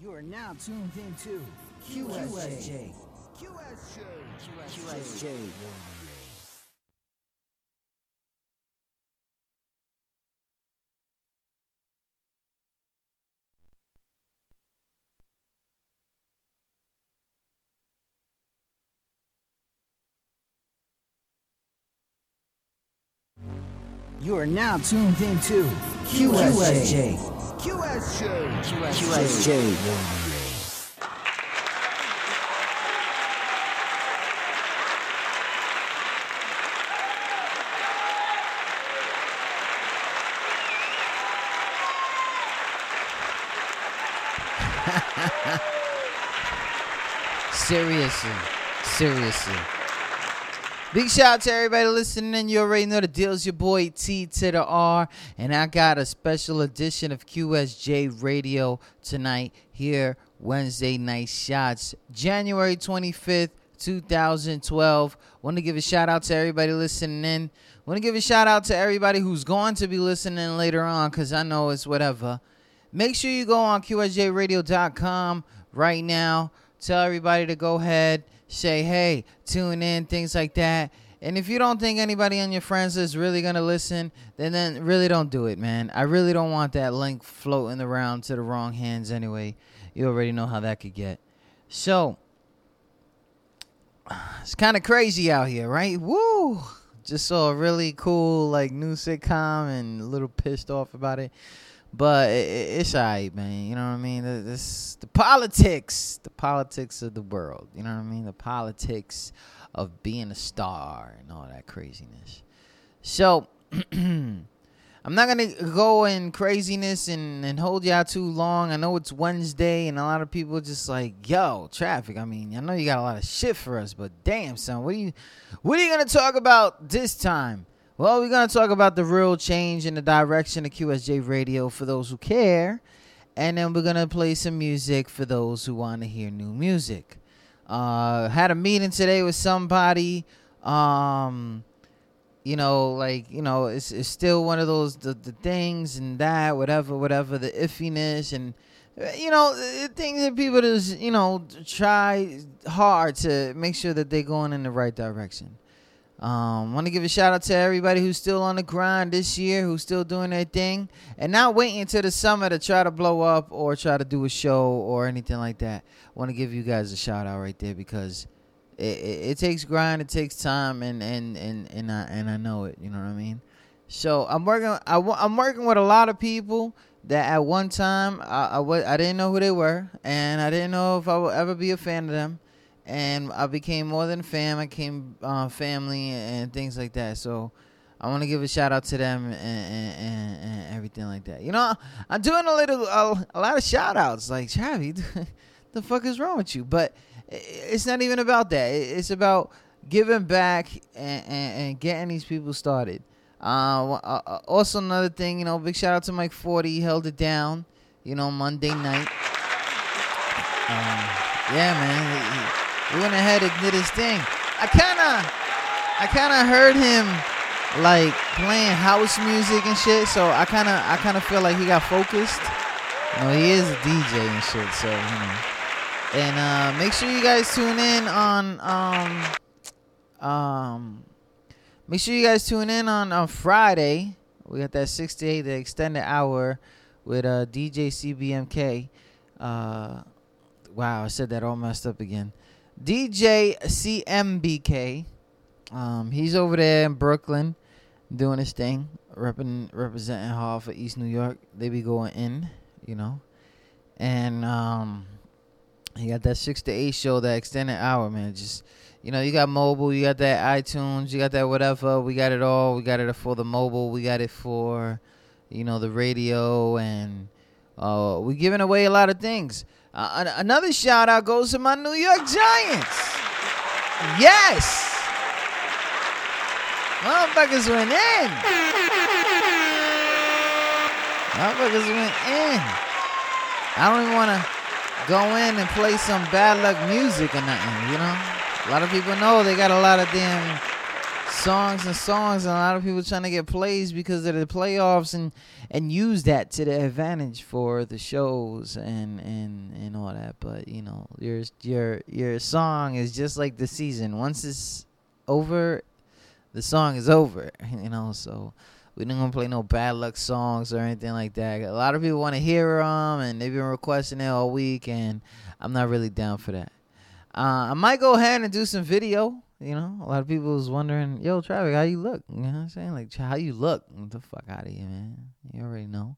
You are now tuned into QSJ. QSJ. QSJ. You are now tuned into QSJ. QSJ. QSJ. Seriously. Seriously. Big shout out to everybody listening. You already know the deal. It's your boy T to the R. And I got a special edition of QSJ Radio tonight here, Wednesday Night Shots, January 25th, 2012. Want to give a shout out to everybody listening in. Want to give a shout out to everybody who's going to be listening later on because I know it's whatever. Make sure you go on QSJRadio.com right now. Tell everybody to go ahead, say hey, tune in, things like that. And if you don't think anybody on your friends is really gonna listen, then then really don't do it, man. I really don't want that link floating around to the wrong hands anyway. You already know how that could get. So it's kind of crazy out here, right? Woo! Just saw a really cool like new sitcom and a little pissed off about it. But it, it- it's alright, man. You know what I mean? The- This the politics, the politics of the world. You know what I mean? The politics of being a star and all that craziness. So I'm not gonna go in craziness and, and hold y'all too long. I know it's Wednesday and a lot of people just like, yo, traffic. I mean, I know you got a lot of shit for us, but damn son, what are you what are you gonna talk about this time? Well, we're gonna talk about the real change in the direction of QSJ radio for those who care. And then we're gonna play some music for those who want to hear new music. Uh had a meeting today with somebody. Um you know, like you know, it's it's still one of those the, the things and that whatever, whatever the iffiness and you know things that people just you know try hard to make sure that they're going in the right direction. Um, want to give a shout out to everybody who's still on the grind this year, who's still doing their thing, and not waiting until the summer to try to blow up or try to do a show or anything like that. Want to give you guys a shout out right there because it, it, it takes grind, it takes time, and and and and I and I know it. You know what I mean. So I'm working. I, I'm working with a lot of people that at one time I, I I didn't know who they were, and I didn't know if I would ever be a fan of them. And I became more than fam. I became uh, family and things like that. So I want to give a shout out to them and, and, and, everything like that. You know, I'm doing a little a, a lot of shout outs. Like Chavi, the fuck is wrong with you? But it's not even about that. It's about giving back and, and, getting these people started. Uh, uh, uh, also another thing, you know, big shout out to Mike Forty. He held it down, you know, Monday night. Um, yeah, man, he- he went ahead and did his thing. I kind of, I kind of heard him like playing house music and shit. So I kind of, I kind of feel like he got focused. You know, he is a DJ and shit. So you know, and uh, make sure you guys tune in on um um make sure you guys tune in on on Friday. We got that 68 the extended hour with uh DJ CBMK. Uh wow, I said that all messed up again. DJ CMBK. Um he's over there in Brooklyn doing his thing, repping representing Hall for East New York. They be going in, you know. And um you got that six to eight show, that extended hour, man. Just you know, you got mobile, you got that iTunes, you got that whatever. We got it all. We got it for the mobile. We got it for, you know, the radio, and uh, we giving away a lot of things. Uh, another shout out goes to my New York Giants. Yes, motherfuckers went in. Motherfuckers went in. I don't even want to go in and play some bad luck music or nothing, you know? A lot of people know they got a lot of damn songs and songs, and a lot of people trying to get plays because of the playoffs and and use that to their advantage for the shows and and and all that. But you know, your your your song is just like the season. Once it's over, the song is over. You know, so we don't gonna play no bad luck songs or anything like that. A lot of people want to hear them, and they've been requesting it all week, and I'm not really down for that. Uh, I might go ahead and do some video. You know, a lot of people was wondering, "Yo, Travis, how you look?" You know what I'm saying? Like, how you look? Get the fuck out of here, man. You already know.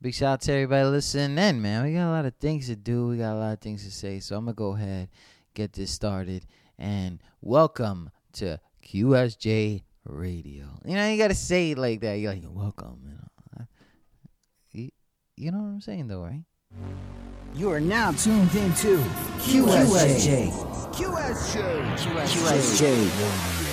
Big shout out to everybody listening in, man. We got a lot of things to do. We got a lot of things to say. So I'm gonna go ahead, get this started, and welcome to QSJ Radio. You know, you gotta say it like that. You're like, welcome. You know, you, you know what I'm saying, though, right? You are now tuned into QSJ. QSJ. QSJ.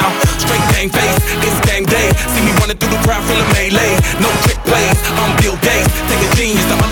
Mouth. Straight game face, it's game day. See me running through the crowd of melee. No trick plays, I'm Bill Gates. Take a genius to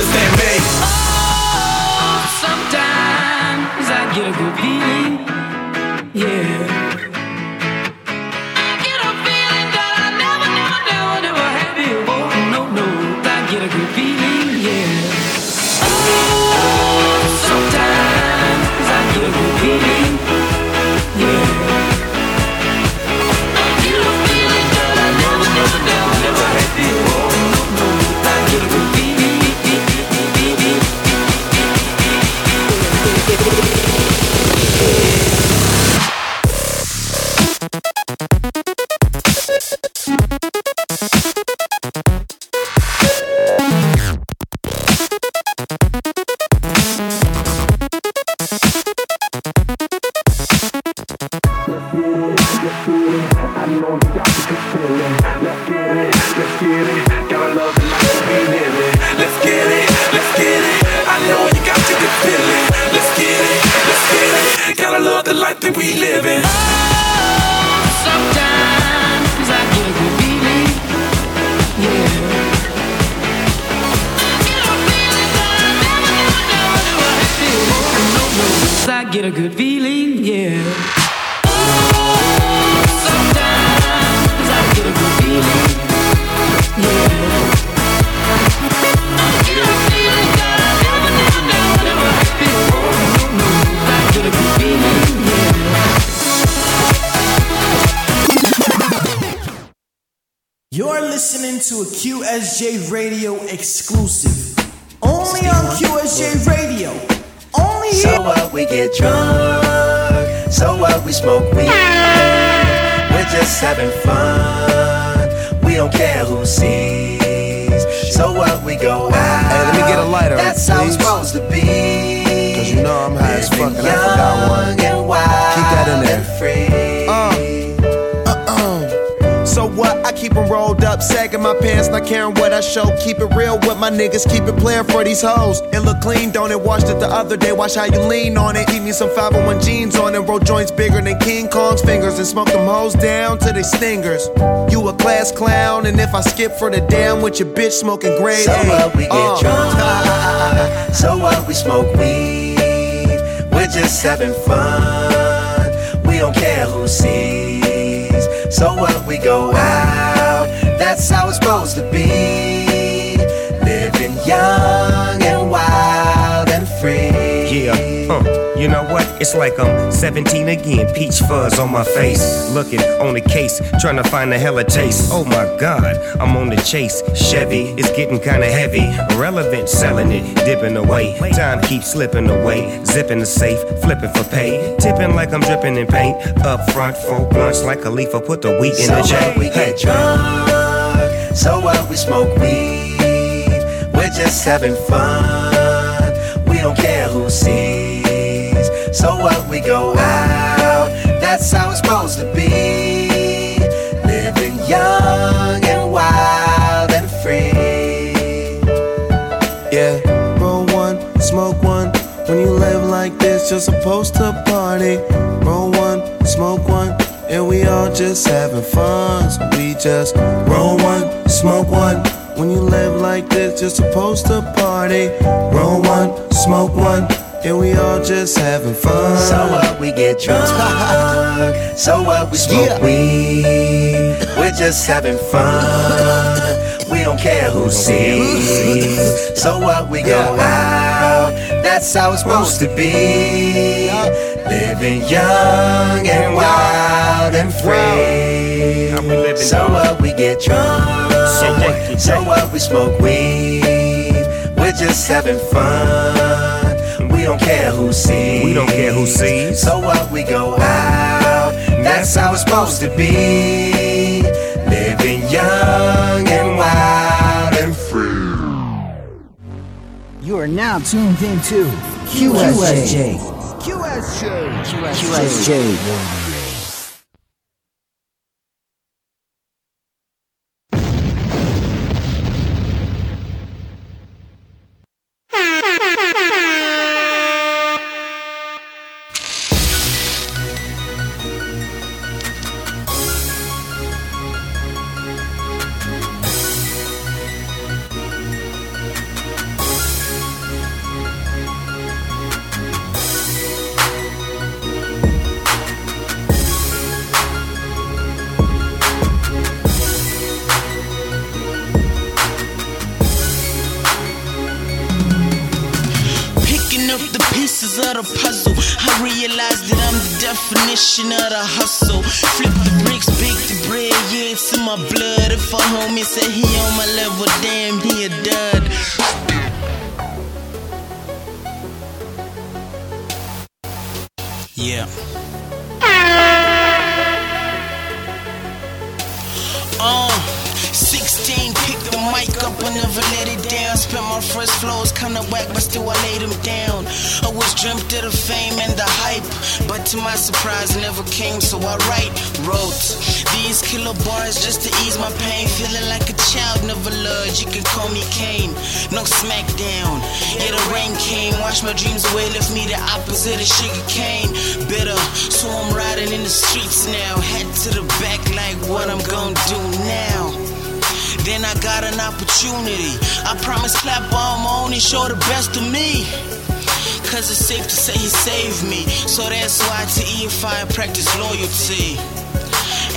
what? I keep 'em rolled up, sagging my pants, not caring what I show. Keep it real with my niggas, keep it playing for these hoes. It look clean, don't it? Washed it the other day, watch how you lean on it. Keep me some 501 jeans on and roll joints bigger than King Kong's fingers and smoke them hoes down to they stingers. You a class clown, and if I skip for the damn with your bitch smoking grade So A. what? We get uh. drunk. So what? We smoke weed. We're just having fun. We don't care who sees. So what? We go out. That's how it's supposed to be. Living young and wild and free. Yeah, huh. You know what? It's like I'm 17 again, peach fuzz on my face. Looking on the case, trying to find a hella taste. Oh my god, I'm on the chase. Chevy, it's getting kinda heavy. Relevant, selling it, dipping away. Time keeps slipping away. Zipping the safe, flipping for pay. Tipping like I'm dripping in paint. Up front, four blunts like a leaf. I put the wheat in So the J. We get drunk. So what? We smoke weed. We're just having fun. We don't care who sees. So what? We go out. That's how it's supposed to be. Living young and wild and free. Yeah, roll one, smoke one. When you live like this, you're supposed to party. And we all just having fun. So we just roll one, smoke one. When you live like this, you're supposed to party. Roll one, smoke one, and we all just having fun. So what? We get drunk. So what? We smoke Yeah. weed. We're just having fun. We don't care who sees. So what? We go out. That's how it's supposed to be. Living young and wild and free. How we living, So dog? what? We get drunk. So what. So what? We smoke weed. We're just having fun. We don't care who sees. We don't care who sees. So what? We go out. That's that's how it's supposed to be. Living young and wild and free. You are now tuned into QSJ. QSJ. QSJ. Picking a homie said he on my level, damn, he a dud. Yeah. 16, pick mic up and never let it down. Spent my first flows kinda whack, but still I laid them down. I was dreamt of the fame and the hype, but to my surprise, it never came. So I write, wrote these killer bars just to ease my pain. Feeling like a child, never loved. You can call me Kane. No smackdown. Yeah, the rain came, washed my dreams away, left me the opposite of sugar cane. Bitter, so I'm riding in the streets now. Head to the back, like what I'm gonna do now. Then I got an opportunity. I promise clap on my own and show the best of me. Cause it's safe to say he saved me. So that's why to EFI practice loyalty.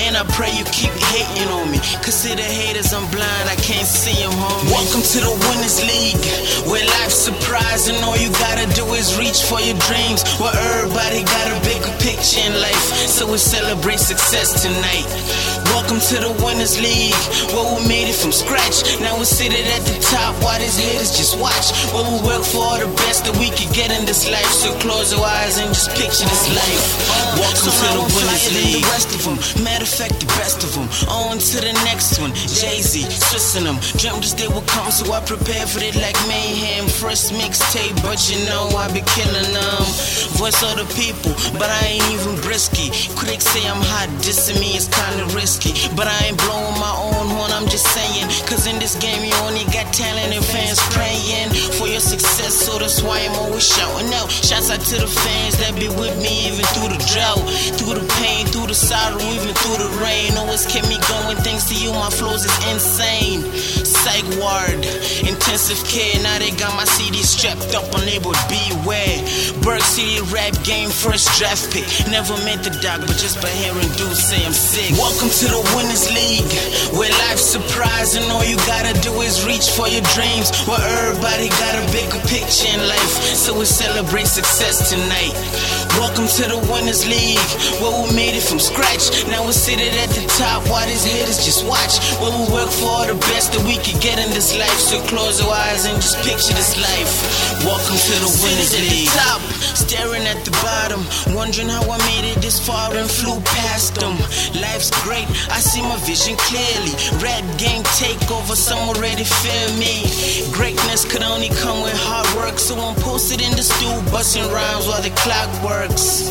And I pray you keep hating on me. The haters, I'm blind, I can't see them, homie. Welcome to the Winners League, where life's surprising. All you gotta do is reach for your dreams. Where everybody got a bigger picture in life. So we celebrate success tonight. Welcome to the Winners League, where we made it from scratch. Now we're seated at the top, while these haters just watch. Where we work for all the best that we could get in this life. So close your eyes and just picture this life. Welcome to the Winners League. The rest of them, matter of fact, the best of them. On to the next one. Jay Z, Swissing them. Dreamt this day would come, so I prepared for it like mayhem. First mixtape, but you know I be killing them. Voice of the people, but I ain't even brisky. Critics say I'm hot, dissing me is kinda risky. But I ain't blowing my own horn, I'm just saying. Cause in this game, you only got talent and fans praying for your success, so that's why I'm always shouting out. Shouts out to the fans that be with me even through the drought, through the pain, through the sorrow, even through the rain. Always kept me going, thanks to you, my flows is insane. Psych ward, intensive care, now they got my CD strapped up on label Beware. Berg City rap game, first draft pick. Never meant the doc, but just by hearing dudes say I'm sick. Welcome to the Winners League, where life's surprising. All you gotta do is reach for your dreams, where everybody got a bigger picture in life. So we celebrate success tonight. Welcome to the Winners League, where we made it from scratch. Now we're seated at the top, while these haters just watch. Where we work for all the best that we could get in this life. So close your eyes and just picture this life. Welcome to the Winners League. Top, staring at the bottom, wondering how I made it this far and flew past them. Life's great, I see my vision clearly. Rap game takeover, some already feel me. Greatness could only come with hard work, so I'm posted in the stool, busting rhymes while the clock works.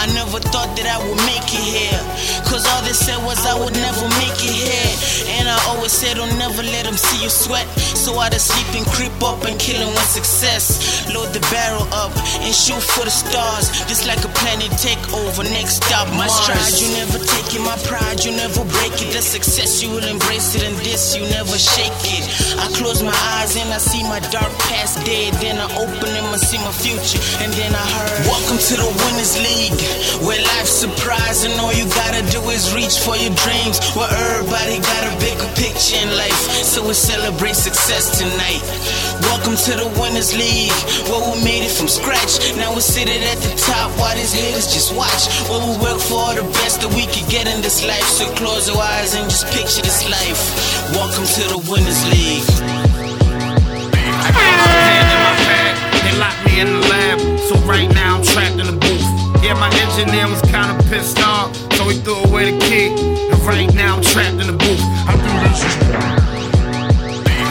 I never thought that I would make it here, cause all they said was I would never make it here. And I always said, don't never let them see you sweat. So I just sleep and creep up and kill them with success. Load the barrel up and shoot for the stars, just like a planet takeover. Next stop, my stride, you never taking. My pride, you never break it. The success, you will embrace it, and this, you never shake it. I close my eyes and I see my dark past dead. Then I open them and see my future, and then I heard, Welcome to the Winners League, where life's surprising. All you gotta do is reach for your dreams, where everybody got a bigger picture in life. So we celebrate success tonight. Welcome to the Winners League, where we made it from scratch. Now we're sitting at the top, while these haters just watch. Where we work for all the best that we could get in this life. So close your eyes and just picture this life. Welcome to the Winners League. I got my hand in my bag. They locked me in the lab, so right now I'm trapped in the booth. Yeah, my engineer was kinda pissed off, so he threw away the key. And right now I'm trapped in the booth. I do this.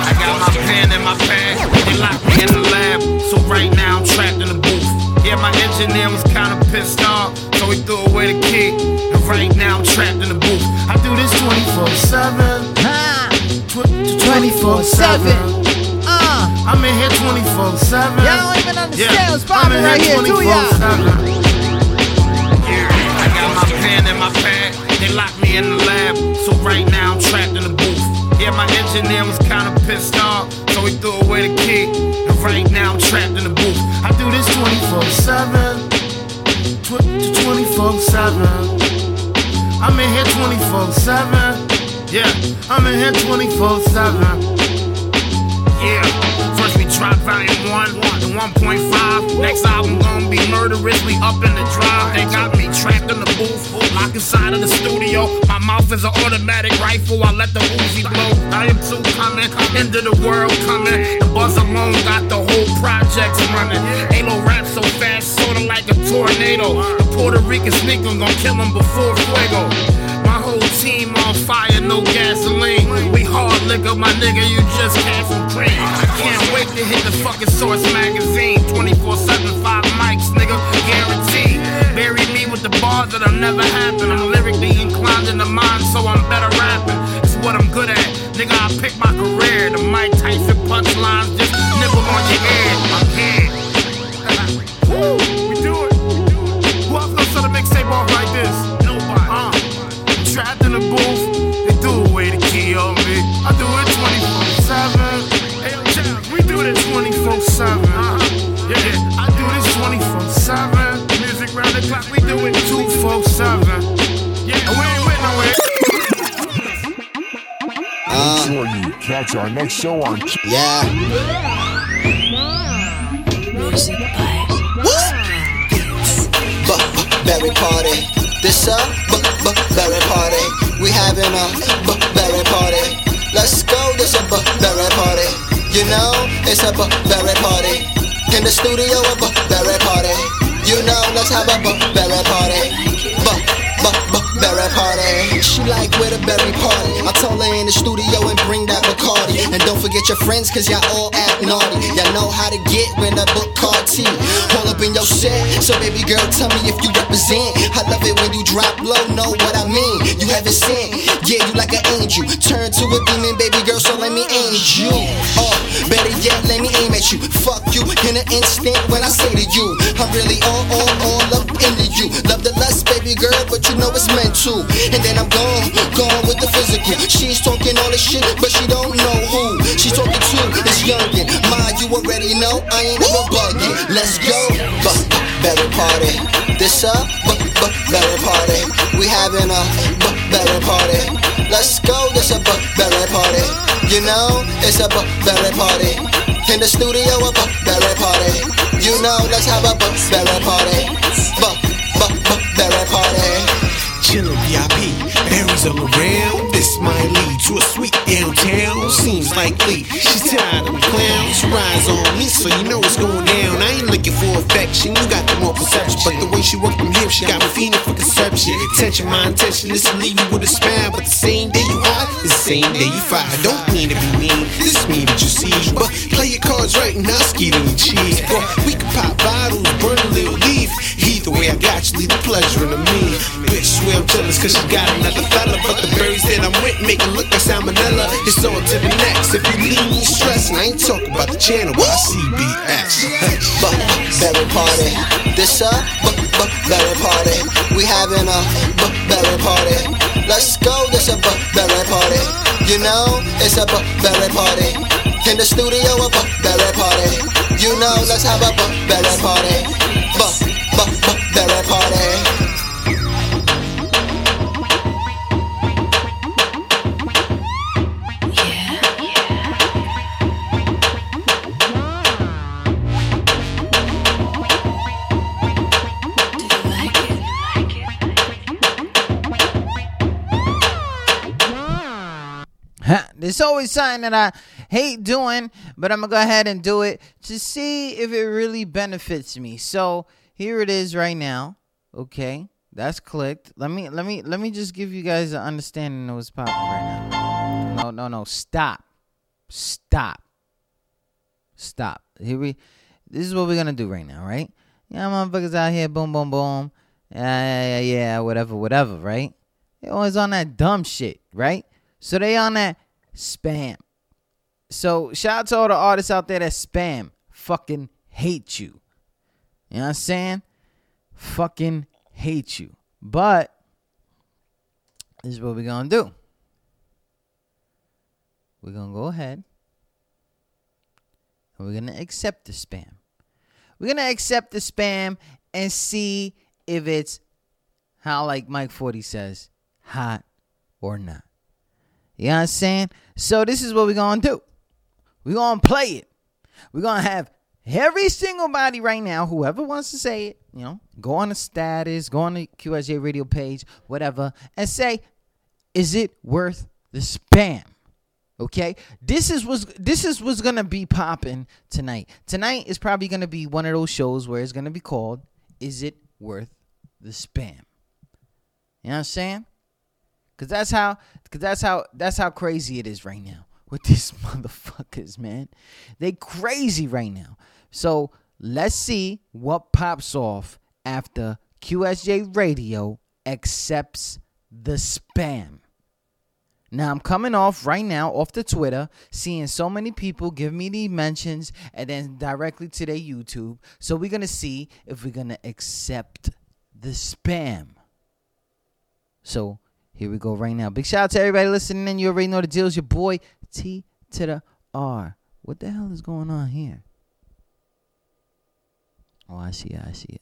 I got my pen and my pad, they locked me in the lab. So right now I'm trapped in the booth. Yeah, my engineer was kinda pissed off, so he threw away the key. And right now I'm trapped in the booth. I do this 24-7. Ha! Tw- 24/7. Uh, I'm in here 24-7. y'all don't even understand Yeah, what's I'm popping right here, do y'all? 24/7. Yeah, I got my pen and my pad. They locked me in the lab, so right now I'm trapped in the booth. Yeah, my engineer was kinda pissed off, so he threw away the key. And right now I'm trapped in the booth. I do this 24/7, tw- 24/7. I'm in here 24/7. Yeah, I'm in here 24/7. Yeah, first we drop volume one, and 1.5. Next album gonna be murderously up in the drive. They got me trapped in the booth, locked inside of the studio. My mouth is an automatic rifle. I let the Uzi blow. I am too coming, end of the world coming. The buzz alone got the whole project running. Alo rap so fast, sorta like a tornado. The Puerto Rican sneaker gonna kill him before fuego. Whole team on fire, no gasoline. We hard liquor, my nigga, you just can't cream. I can't wait to hit the fucking Source magazine. 24 7, 5 mics, nigga, guaranteed. Bury me with the bars that'll never happen. I'm lyrically show on Yeah. Your friends, cause y'all all act naughty. Y'all know how to get when I book card T. Pull up in your set. So baby girl, tell me if you represent. I love it when you drop low, know what I mean. You haven't sent. Yeah, you like an angel. Turn to a demon, baby girl, so let me aim you. Oh, better yet, let me aim at you. Fuck you in an instant when I say to you. I'm really all, all, all up into you. Love the lust, baby girl, but you know it's meant to. And then I'm gone, gone with the physical. She's talking all this shit, but she don't know who. She's talking to this youngin'. Ma, you already know I ain't never bugging. Let's go, but better party. This a but but better party. We having a but better party. Let's go, this a but better party. You know it's a but better party. In the studio, a but better party. You know, let's have a but better party. Better party. Chillin' VIP, berries all around. This might lead to a sweet downtown. Seems likely she's tired of clowns. Rise on me, so you know it's going down. I ain't looking for affection, you got the more perception. But the way she worked them hips, she got me feeling for conception. Attention, my intention is to leave you with a smile. But the same day you hide, the same day you fire. Don't mean to be mean, this mean that you see. But play your cards right and I'll ski on your cheese. Boy, we can pop bottles, burn a little leaf. Either way, I got you, leave the pleasure in the me. Bitch, swear I'm jealous cause she got another fella. But the berries that I'm with make it look like salmonella. It's on to the next. If you leave me stressed, and I ain't talking about the channel, but CBS. but better party. This uh, a but but better party. We having a but better party. Let's go, this a but better party. You know it's a but better party. In the studio, a but party. You know let's have a but party. There's always something that I hate doing, but I'm gonna go ahead and do it to see if it really benefits me. So here it is right now. Okay, that's clicked. Let me let me let me just give you guys an understanding of what's popping right now. No, no, no. Stop. Stop. Stop. Here we this is what we're gonna do right now, right? Yeah, motherfuckers out here, boom, boom, boom. Yeah, yeah, yeah, yeah, whatever, whatever, right? They always on that dumb shit, right? So they on that spam. So shout out to all the artists out there that spam. Fucking hate you. You know what I'm saying? Fucking hate you. But this is what we're gonna do. We're gonna go ahead and we're gonna accept the spam. We're gonna accept the spam and see if it's how like Mike 40 says, hot or not. You know what I'm saying? So this is what we're gonna do. We're gonna play it. We're gonna have every single body right now, whoever wants to say it, you know, go on the status, go on the QSJ radio page, whatever, and say, is it worth the spam? Okay, this is what's this is what's gonna be popping tonight. Tonight is probably gonna be one of those shows where it's gonna be called "Is It Worth the Spam?" You know what I'm saying? Cause that's how, cause that's how, that's how crazy it is right now with these motherfuckers, man. They crazy right now. So let's see what pops off after QSJ Radio accepts the spam. Now I'm coming off right now off the Twitter, seeing so many people give me the mentions and then directly to their YouTube. So we're gonna see if we're gonna accept the spam. So here we go right now. Big shout out to everybody listening in. You already know the deal. It's your boy T to the R. What the hell is going on here? Oh, I see it. I see it.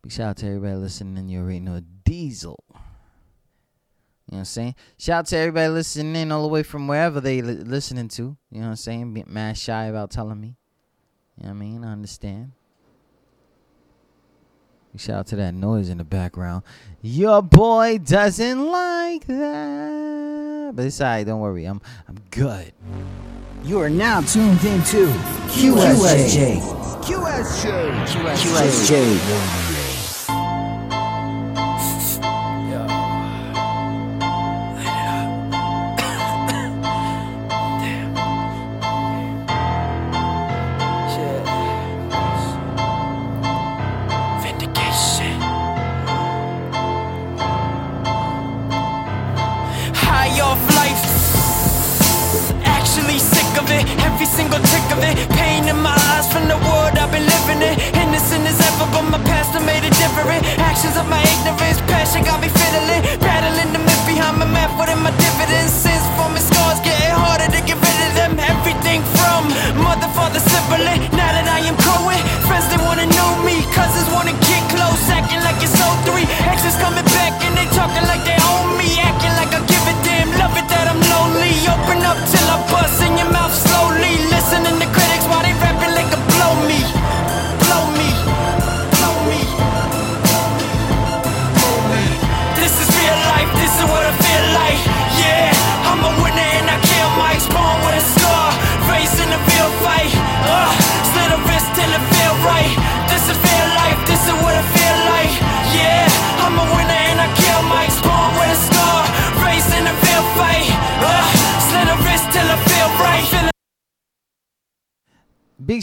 Big shout out to everybody listening in. You already know Diesel. You know what I'm saying? Shout out to everybody listening in all the way from wherever they li- listening to. You know what I'm saying? Be mad shy about telling me. You know what I mean? I understand. Shout out to that noise in the background. Your boy doesn't like that. But it's alright, don't worry. I'm I'm good. You are now tuned into QSJ. QSJ. QSJ.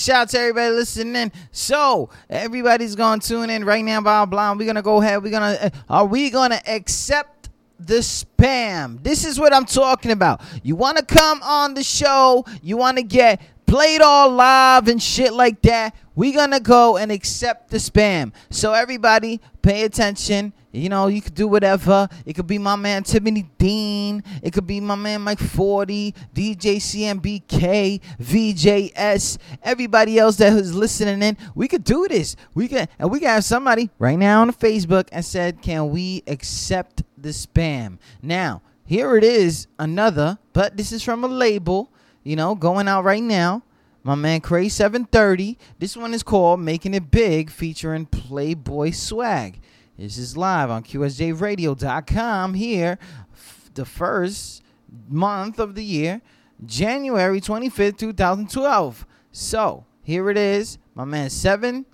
Shout out to everybody listening. So everybody's gonna tune in right now. Blah blah. We're gonna go ahead. We're gonna. Uh, are we gonna accept the spam? This is what I'm talking about. You want to come on the show? You want to get played all live and shit like that? We're gonna go and accept the spam. So everybody, pay attention. You know, you could do whatever. It could be my man Tiffany Dean. It could be my man Mike 40, DJ CMBK, VJS, everybody else that is listening in. We could do this. We can and we can have somebody right now on Facebook and said, Can we accept the spam? Now, here it is, another, but this is from a label, you know, going out right now. My man Cray 730. This one is called Making It Big, featuring Playboy Swag. This is live on QSJRadio.com here, f- the first month of the year, January 25th, 2012. So here it is. My man 7,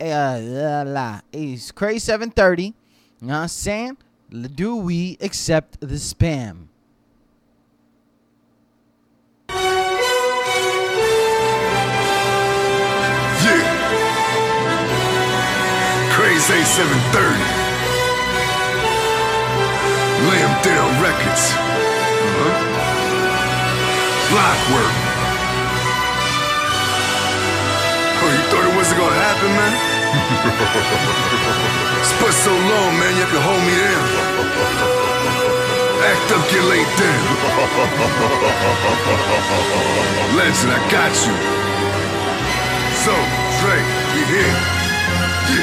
uh, la, la, he's Cray 730. You know what I'm saying? Do we accept the spam? A730. Lay 'em down records. Uh-huh. Oh, you thought it wasn't gonna happen, man? it's been so long, man, you have to hold me down. Act up, get laid down. Legend, I got you. So, Dre, we here. やっ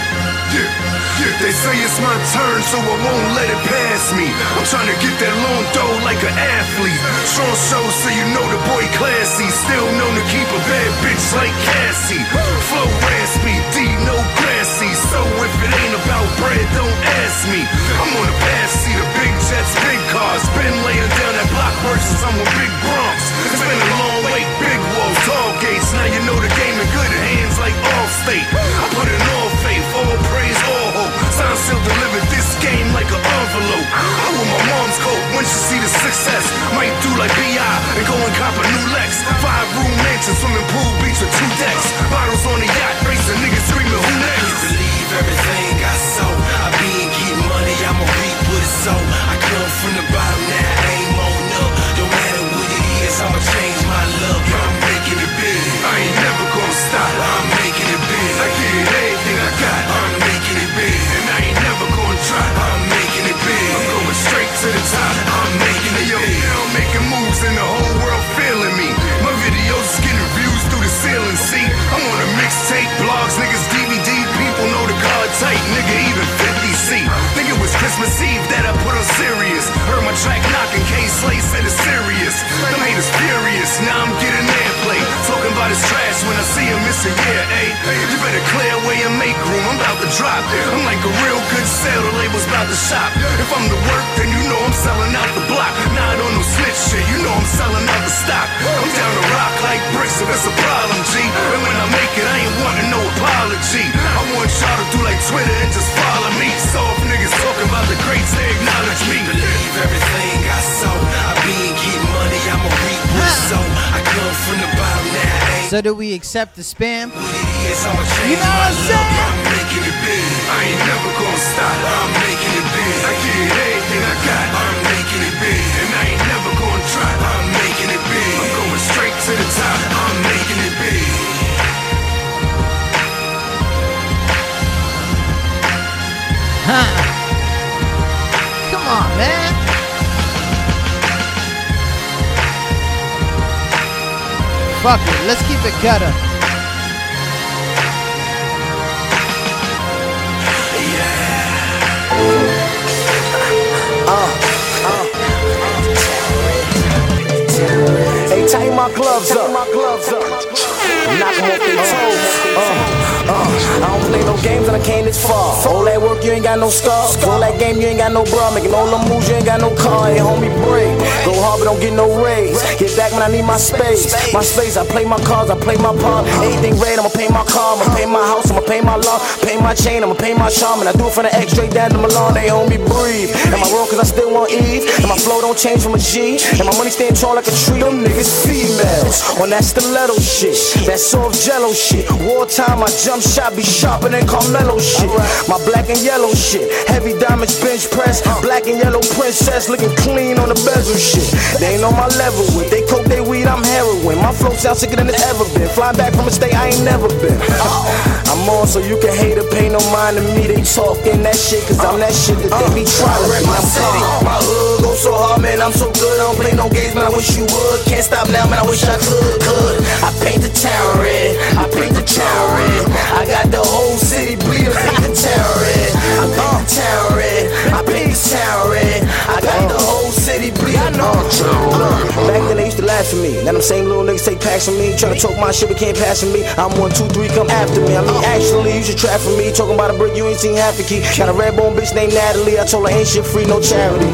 た! Yeah. They say it's my turn, so I won't let it pass me. I'm trying to get that long dough like an athlete. Strong show, so you know the boy classy. Still known to keep a bad bitch like Cassie. Flow raspy, D no grassy. So if it ain't about bread, don't ask me. I'm on the pass seat of big jets, big cars. Been laying down that block since I'm with Big Bronx. It's been a long wait, big walls, tall gates. Now you know the game in good hands like Allstate. I put in all faith, all praise, all hope. Sign still delivered this game like an envelope. I want my mom's coat when she see the success. Might do like B.I. and go and cop a new Lex. Five room mansion, swimming pool, beach with two decks. Bottles on the yacht, racing niggas screaming, who next? You believe everything I sow. I be and keep money, I'ma reap what it's so. I come from the bottom, now I aim on up. Don't matter what it is, I'ma change my luck. I'm making it big. I ain't never gonna stop. I'm making it big. I give it everything I got. I'm to the top. I'm making it yo, I'm making moves and the whole world feeling me. My videos is getting views through the ceiling. See, I'm on a mixtape, blogs, niggas, DVD. People know the card tight, nigga, even 50 C. Think it was Christmas Eve that I put on serious. Heard my track knocking, Kay Slay said it's serious. Them haters furious, now I'm getting airplay. Talking about his trash when I see him miss a year, ayy. You better clear away and make room, I'm about to drop. I'm like a real good sale, the label's about to shop. If I'm the work, then you know I'm selling out the block. Not on no snitch shit, you know I'm selling out the stock. I'm down to rock like bricks if it's a problem, G. And when I make it, I ain't wanting no apology. I want y'all to do like Twitter and just follow me. So if niggas talking about the greats, they acknowledge me. Believe everything I sow. I be and keep money, I'ma reap what so. I come from the bottom, now So do we accept the spam? what it is, I'ma change You know what I'm luck. saying? I'm making it big. I ain't never gonna stop. I'm making it big. I give it everything I got. I'm making it big. And I ain't never gonna drop. I'm making it big. I'm going straight to the top. I'm Come on, man. Fuck it. Let's keep it gutter. Uh, uh, uh. Hey, tighten my gloves up. My gloves up. Knock 'em off their toes. Uh, uh, I don't play no games and I came this far. All that work, you ain't got no scars. All that game, you ain't got no bra. Making all them moves, you ain't got no car. Hey, homie, break. Go hard, but don't get no raise. Get back when I need my space. My space, I play my cards, I play my part. Anything red, I'ma pay my car. I'ma pay my house, I'ma pay my law. Pay my chain, I'ma pay my charm. And I do it for the X straight down to Milan. They homie, breathe. Am I wrong cause I still want Eve? And my flow don't change from a G. And my money stand tall like a tree. Them niggas females. On that stiletto shit. That soft jello shit. Wartime, my jump shot be sharper than Carmelo shit. My black and yellow shit. Heavy diamonds bench press. Black and yellow princess looking clean on the bezel shit. They ain't on my level with. They coke, they weed, I'm heroin. My flow sounds sicker than it's ever been. Flying back from a state I ain't never been. I'm on so you can hate or pay no mind to me. They talking that shit cause I'm that shit that they be trying to be. my city, my hood go so hard, man. I'm so good. I don't play no games, man. I wish you would. Can't stop now, man. I wish I could. Could I paint the town red? I paint the town red. I got the whole city bleeding. Paint the town red. I paint the town red. I paint the town red. I got the whole city bleeding. Uh, back then they used to laugh for me. Now them same little niggas take packs from me. Tryna talk my shit, but can't pass from me. I'm one, two, three, come after me. I mean, actually, you should trap for me. Talking about a brick, you ain't seen half a key. Got a red bone bitch named Natalie. I told her ain't shit free, no charity.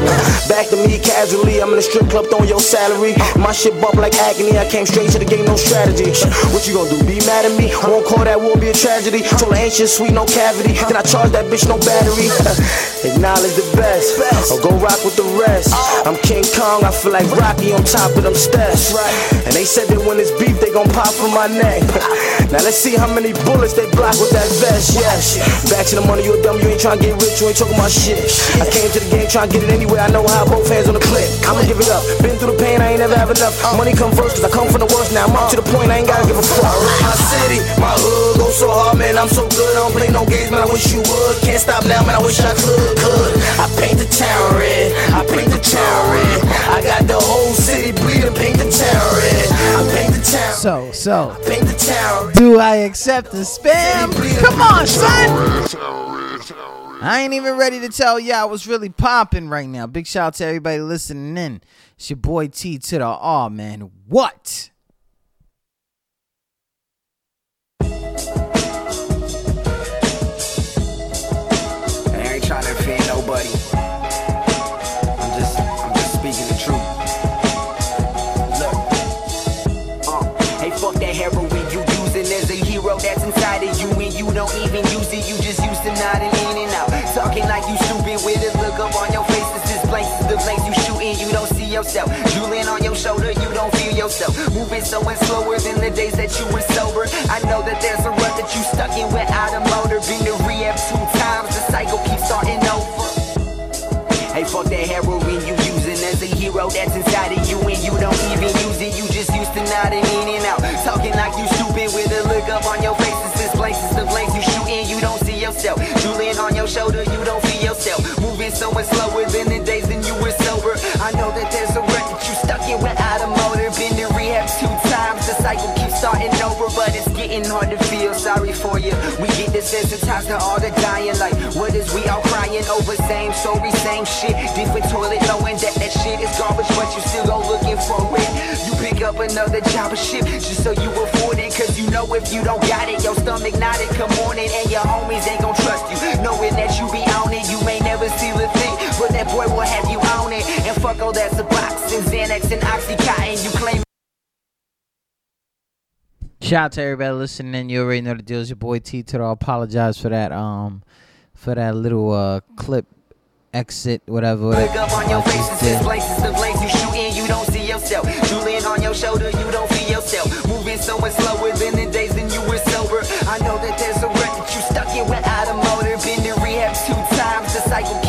Back to me casually. I'm in the strip club throwing your salary. My shit bump like agony. I came straight to the game, no strategy. What you gonna do? Be mad at me? Won't call that war be a tragedy. Told her ain't shit sweet, no cavity. Then I charge that bitch no battery. Acknowledge the best. Or go rock with the rest. I'm King Kong. I feel like Rocky on top of them steps. And they said that when it's beef, they gon' pop from my neck. Now let's see how many bullets they block with that vest. Yes. Back to the money, you a dumb. You ain't tryna get rich. You ain't talking about shit. I came to the game tryna get it anyway. I know how both hands on the clip. I'ma give it up. Been through the pain, I ain't never have enough. Money come first, cause I come from the worst. Now I'm up to the point, I ain't gotta give a fuck. My city, my hood, go so hard, man. I'm so good. I don't play no games, man. I wish you would. Can't stop now, man. I wish I could. could. I paint the town red. I paint the town red. I got the whole city bleeding. Paint the town red. I paint the town. So, so, Paint the town. do I accept the spam? Come on, son. I ain't even ready to tell y'all what's really popping right now. Big shout out to everybody listening in. It's your boy T to the R, man. What? Don't even use it. You just used to nod and in and out, talking like you stupid with a look up on your face. Blanks, it's the blanks you shooting. You don't see yourself. Drooling on your shoulder, you don't feel yourself. Moving so much slower than the days that you were sober. I know that there's a rut that you stuck in without a motor. Been to rehab two times, the cycle keeps starting over. Hey, fuck that heroin getting hard to feel sorry for you. We get desensitized to all the dying, like what is we all crying over? Same story, same shit, different toilet, knowing that that shit is garbage, but you still go looking for it. You pick up another job or shit just so you afford it, cause you know if you don't got it, your stomach knotted. Come morning and your homies ain't gon' trust you, knowing that you be on it. You may never steal a thing, but that boy will have you on it. And fuck all that Suboxone, Xanax, and Oxycontin. You claim Shout out to everybody listening. You already know the deal. It's your boy T to the R. Apologize for that um for that little uh clip exit whatever. Look up on your I face, just this did. the place you shooting, you don't see yourself. Drooling on your shoulder, you don't feel yourself. Moving so much slower than the days when you were sober. I know that there's a that you stuck in without a motor. Been to rehab two times, the cycle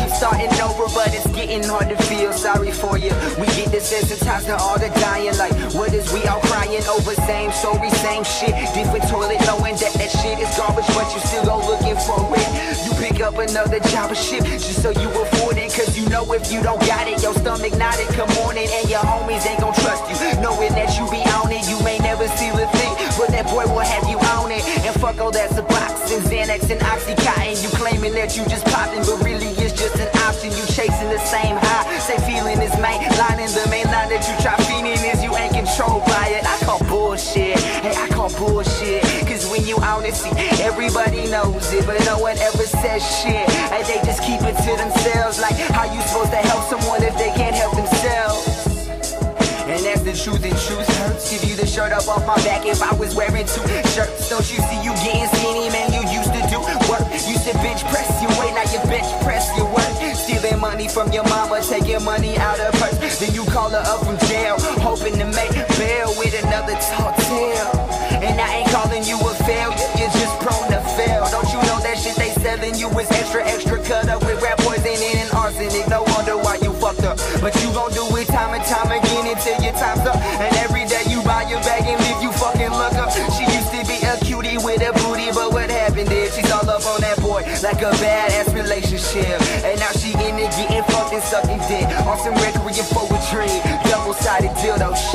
starting over, but it's getting hard to feel sorry for you. We get desensitized to all the dying, like what is we all crying over? Same story, same shit, different toilet, knowing that that shit is garbage, but you still go looking for it. You pick up another job or shit just so you afford it, cause you know if you don't got it, your stomach knotted. Come on morning and your homies ain't gon' trust you, knowing that you be on it. You may never see a thing, but that boy will have you fuck all that Suboxone, Xanax, and Oxycontin. You claiming that you just popping, but really it's just an option. You chasing the same high, same feeling is main line, and the main line that you try feeding is you ain't controlled by it. I call bullshit, hey, I call bullshit. Cause when you honest, see, everybody knows it, but no one ever says shit. Hey, they just keep it to themselves. Like, how you supposed to help Give you the shirt up off my back if I was wearing two shirts. Don't you see you getting skinny, man? You used to do work. Used to bench press your weight, now you bench press your work. Stealing money from your mama, taking money out of her. Then you call her up from jail, hoping to make bail with another tall tale. And I ain't calling you a failure, you're just prone to fail. Don't you know that shit they selling you is extra, extra cut up with rap poison and arsenic? No wonder why you fucked up. But you gon' do it a badass relationship. And now she in it getting fucked and sucking dick on some requiem poetry, double sided dildo shit.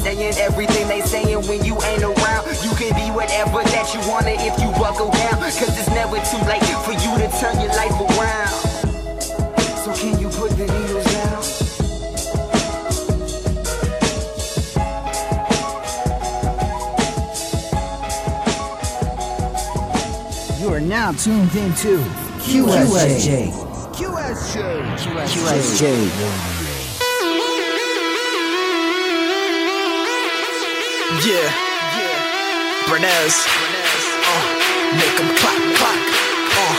Saying everything they saying when you ain't around. You can be whatever that you wanna if you buckle down. Cause it's never too late for you to turn your life around. So can you put the needles down? You are now tuned in into QSJ. QSJ. QSJ. Yeah, yeah. Bernez. Uh, make 'em clap, clap. Uh,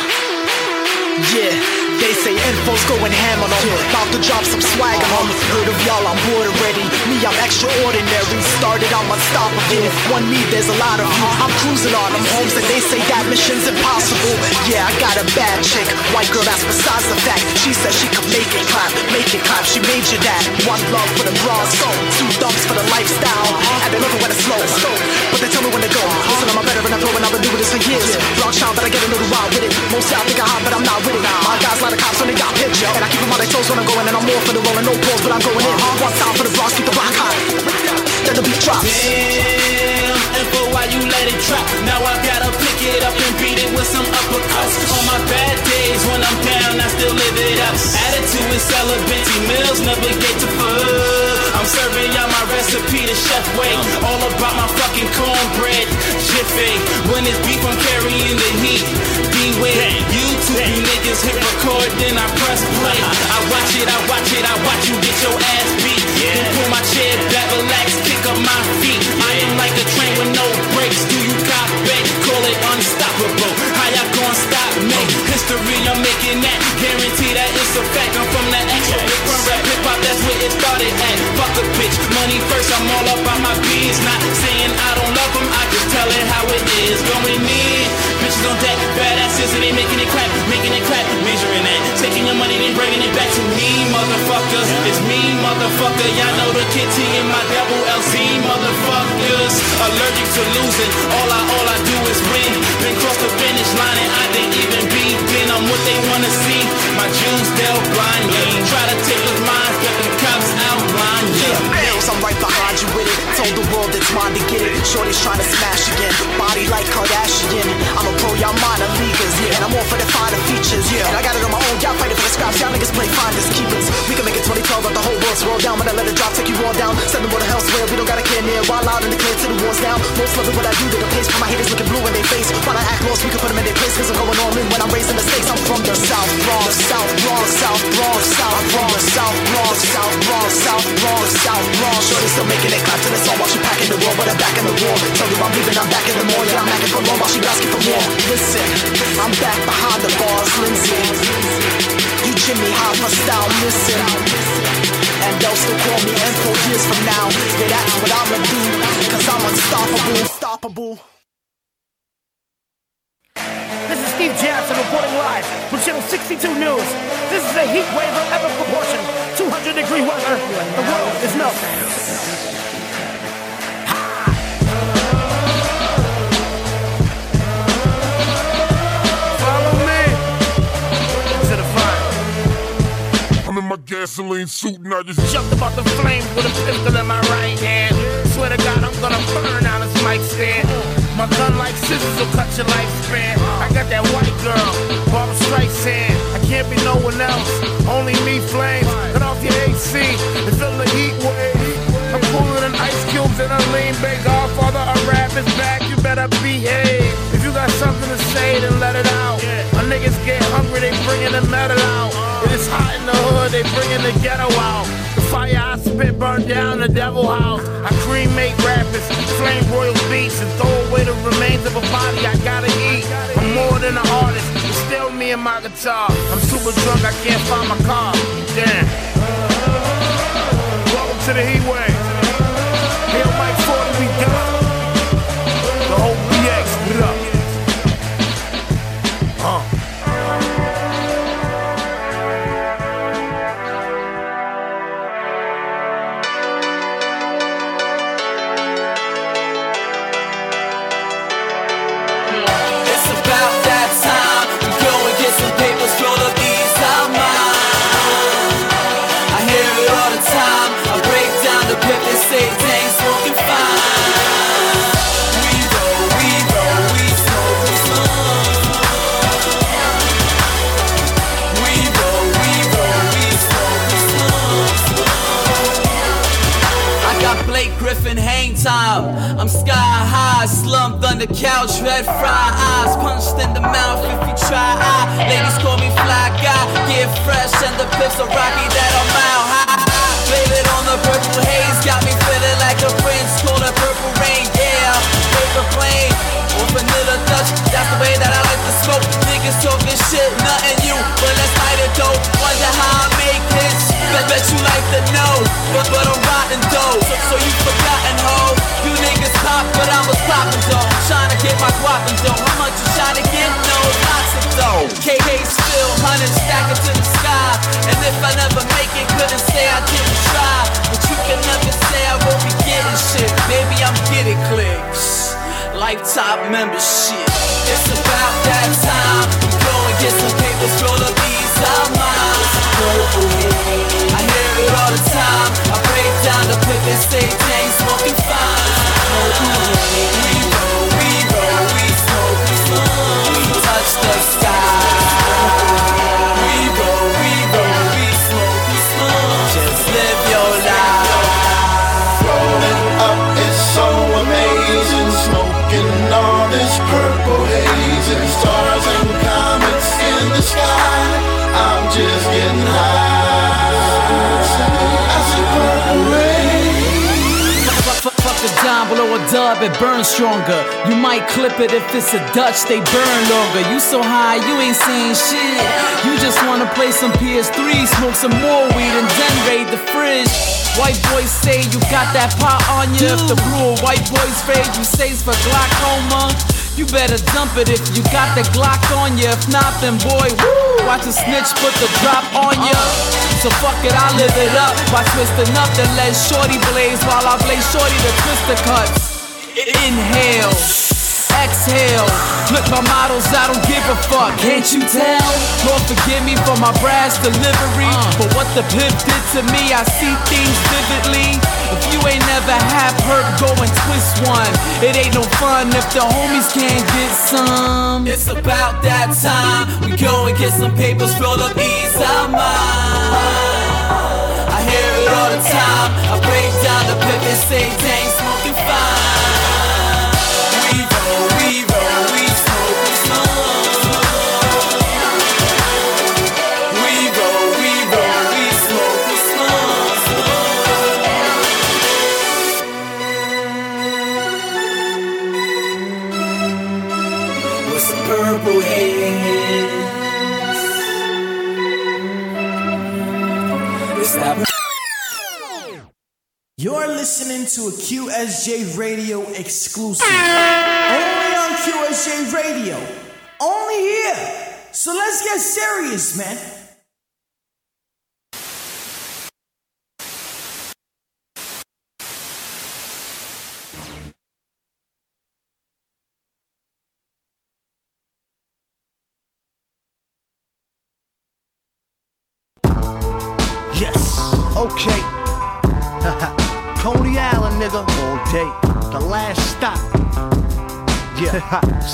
yeah. They say info's going ham on them. About to drop some swag on them. Heard of y'all, I'm bored already. Me, I'm extraordinary. Started, I'm unstoppable. One me, there's a lot of you. I'm cruising on them homes, and they say that mission's impossible. Yeah, I got a bad chick. White girl, that's besides the fact. She said she could make it clap, make it clap. She made you that. One love for the bras, soul. Two thumbs for the lifestyle. And they love it when it's slow. But they tell me when to go. Listen, I'm a veteran, I'm and I've been doing this for years. Rock child, but I get a little wild with it. Most y'all think I'm hot, but I'm not with it. My guys like the cops when they got picture. And I keep them on their toes when I'm going, and I'm more for the rolling, no pause, but I'm going in. One time for the bras, keep the rock hot. Then the beat drops. Damn, and for why you let it drop. Now I gotta pick it up and beat it with some uppercuts. On my bad days when I'm down, I still live it up. Attitude is celibate, meals never get to fuck. I'm serving y'all my recipe, the chef way. All about my fucking cornbread, jiffy. When it's beef, I'm carrying the heat. Beware, YouTube, you niggas hit record, then I press play. I watch it, I watch it, I watch you get your ass beat. Then pull my chair back, relax, kick up my feet. I am like a train with no brakes. Do you copy? Call it unstoppable. How y'all gonna stop me? History, I'm making that. Guarantee that it's a fact. I'm from the extra big run rap hip hop. That's where it started at. Fuck a bitch, money first. I'm all about my bees. Not saying I don't love them. I just tell it how it is. Going in, bitches on deck, badasses, and they making it clap, making it clap, measuring that, taking your money, then bringing it back to me, motherfuckers. It's me, motherfucker. Y'all know the kitty and my double LC, motherfuckers. Allergic to losing. All I, all I do is win. Been cross the finish line and I didn't even begin. I'm what they wanna see. My Jews, they'll blind me. Try to take those minds, but the cops outline you. Bills, I'm right behind you with it. Told the world it's mine to get it. Shorty's trying to smash again. Body like Kardashian. I'm a pro, y'all minor leaguers. Yeah. And I'm all for the finer features. Yeah. And I got it on my own, y'all fighting for the scraps. Y'all niggas play finders, keepers. We can make it 2012, but the whole world's roll down. When I let it drop, take you all down. Send them to hell elsewhere. We don't gotta care near. Wild out in the to the walls down. Most love it what I do to the pace. Put my haters looking blue in their face. While I act lost, we can put them in their place. Cause I'm going all in when I'm raising the stakes. I'm from the South Bronx, South Bronx, South Bronx, South from South Bronx, South Bronx, South Bronx, South Bronx. Shorty still making it clap to the song while she packing the wall, but I'm back in the war. Tell you I'm leaving, I'm back in the morning. I'm acting for long while she asking for more. Listen, I'm back behind the bars, Lindsay. You Jimmy Hoffa style, listen. And they'll still call me info years from now. Yeah, that's what I'ma do. Cause I'm unstoppable. Unstoppable. This is Steve Jackson reporting live from Channel 62 News. This is a heat wave of epic proportion. 200 degree weather. The world is melting. Gasoline suit and I just Jumped about the flames with a pistol in my right hand. Swear to God, I'm gonna burn out this mic stand. My gun like scissors will cut your lifespan. I got that white girl, Barbra Streisand. I can't be no one else, only me flames. Cut off your AC and feel the heat wave. I'm cooler than ice cubes in a lean bay. Godfather, a rap is back, you better behave. If you got something to say, then let it out. My niggas get hungry, they bringing the metal out. It is hot in the hood, they bringing the ghetto out. The fire I spit burn down the devil house. I cremate rappers, flame royal beats, and throw away the remains of a body I gotta eat. I'm more than an artist, it's still me and my guitar. I'm super drunk, I can't find my car. Damn. Welcome to the heat wave. Mike 40, we time. I'm sky high, slumped on the couch, red fried eyes, punched in the mouth if you try. I, ladies call me fly guy, get fresh and the pips are rocky that I'm out high. Blame it on the purple haze, got me feeling like a prince, called a purple rain, yeah. Paper plane, vanilla Dutch, that's the way that I like to smoke. Niggas talking shit, nothing you, but let's light it though. Wonder how I make hits, bet, bet you like to know, but, but I'm rotten though, so, so you forgotten ho. You niggas pop, but I was popping though. Trying to get my guapping though. How much you trying to get? No, lots of dough. KK still hundred stacking to the sky. And if I never make it, couldn't say I didn't try. But you can never say I won't be getting shit. Baby, I'm getting clicks. Like top membership. It's about that time. We go and get some papers, roll up these our minds. I hear it all the time. I break down the pip and say, dang, smoking fine. We roll, we roll, we smoke, we smoke. We touch the sky. A dub, it burns stronger. You might clip it if it's a Dutch, they burn longer. You so high, you ain't saying shit. You just wanna play some PS3, smoke some more weed, and then raid the fridge. White boys say you got that pot on you. If the blue or white boys fade, you say it's for glaucoma. You better dump it if you got the Glock on you. If not, then boy, woo, watch a snitch put the drop on you. So fuck it, I live it up by twisting up the let shorty blaze while I blaze shorty the twister cuts. Inhale, exhale. Look, my models, I don't give a fuck. Can't you tell? Lord, forgive me for my brass delivery. Uh. But what the pimp did to me, I see things vividly. If you ain't never had perp, go and twist one. It ain't no fun if the homies can't get some. It's about that time. We go and get some papers, roll up ease our minds. I hear it all the time. I break down the and say, dang, smoking fine. You're listening to a QSJ Radio exclusive. Only on QSJ Radio. Only here. So let's get serious, man.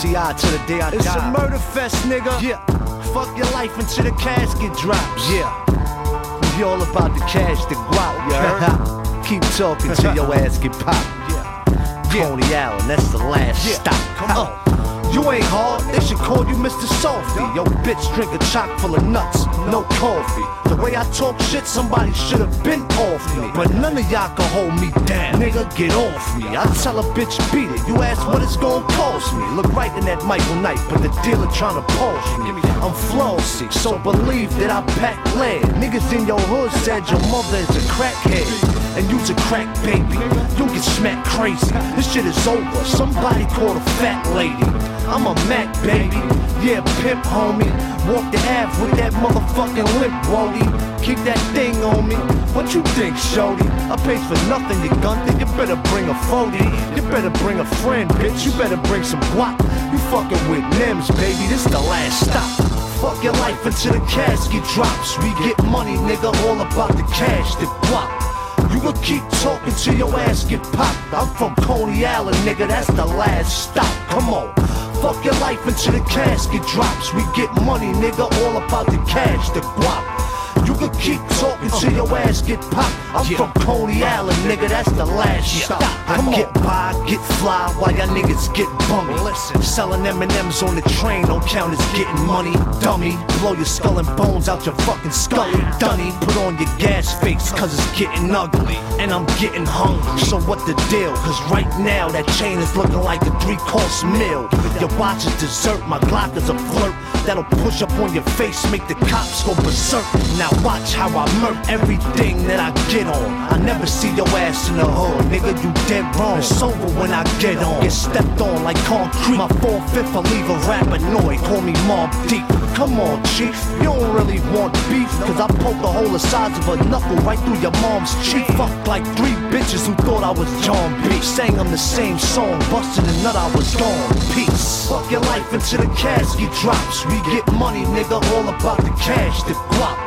Yeah, see I to the day I It's die. a murder fest, nigga. Yeah, fuck your life until the casket drops. Yeah, we all about the cash, the guap, heard? Keep talking till your ass get popped. Yeah, Coney Island, that's the last stop. Come on. You ain't hard, they should call you Mr. Softy. Yo, bitch, drink a chock full of nuts, no coffee. The way I talk shit, somebody should have been off me. But none of y'all can hold me down. Nigga, get off me. I tell a bitch, beat it. You ask what it's gonna cost me. Look right in that Michael Knight, but the dealer trying to pulse me. I'm flossy, so believe that I pack lead. Niggas in your hood said your mother is a crackhead. And you's a crack baby. You get smacked crazy. This shit is over. Somebody call a fat lady. I'm a Mac, baby. Yeah, pimp, homie. Walk the Ave with that motherfucking limp, Wody. Keep that thing on me. What you think, Shody? I pays for nothing, you gun You better bring a 40. You better bring a friend, bitch. You better bring some guap. You fucking with Nims, baby. This the last stop. Fuck your life until the casket drops. We get money, nigga, all about the cash, the guap. You can keep talking till your ass get popped. I'm from Coney Island, nigga, that's the last stop. Come on. Fuck your life until the casket drops. We get money, nigga, all about the cash, the guap. You can keep talking till your ass get popped. I'm from Coney Island, nigga, that's the last stop. I get by, get fly, while y'all niggas get bummy. Listen, selling M&M's on the train don't count as getting money, dummy. Blow your skull and bones out your fucking skull, dunny. Put on your gas face, cause it's getting ugly. And I'm getting hungry, so what the deal? Cause right now that chain is looking like a three course meal. Your watch is dessert, my Glock is a flirt. That'll push up on your face, make the cops go berserk. Now watch how I murk everything that I get on. I never see your ass in the hood, nigga, you dead wrong. It's over when I get on. Get stepped on like concrete. My four fifth, I leave a rap annoyed. Call me Mobb Deep. Come on, chief, you don't really want beef. Cause I poke a hole the size of a knuckle right through your mom's cheek. Fuck like three bitches who thought I was John B. Sang them the same song, busted a nut, I was gone. Peace. Fuck your life until the casket drops. We get money, nigga, all about the cash, the guap.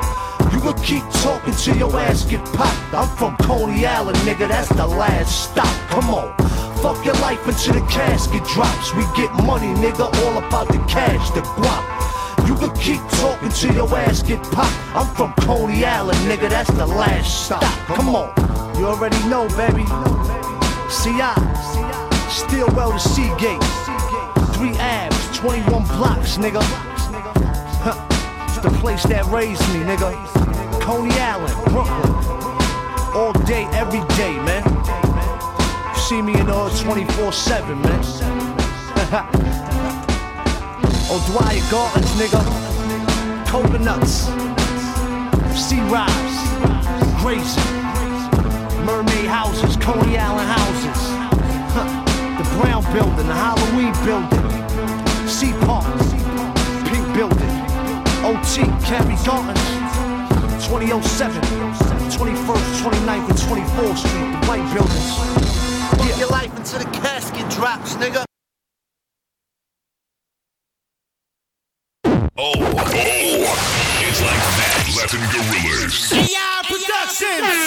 You can keep talking till your ass get popped. I'm from Coney Island, nigga, that's the last stop. Come on. Fuck your life until the casket drops. We get money, nigga, all about the cash, the guap. You can keep talking till your ass get popped. I'm from Coney Island, nigga, that's the last stop. Come on. You already know, baby. CI. Stillwell to Seagate. Three abs, 21 blocks, nigga. It's the place that raised me, nigga. Coney Island, Brooklyn. All day, every day, man. See me in the 24 7, man. O'Dwyer Gardens, nigga. Coconuts. Sea Rise. Grazing. Mermaid houses, Coney Island houses. The Brown Building, the Halloween Building. Sea Park. Pink Building. OT, Cabby Gardens. 2007, 21st, 29th, and 24th Street, the white buildings. Fuck your life until the casket drops, nigga. Oh, oh, it's like that. Latin Gorillas. AI Productions.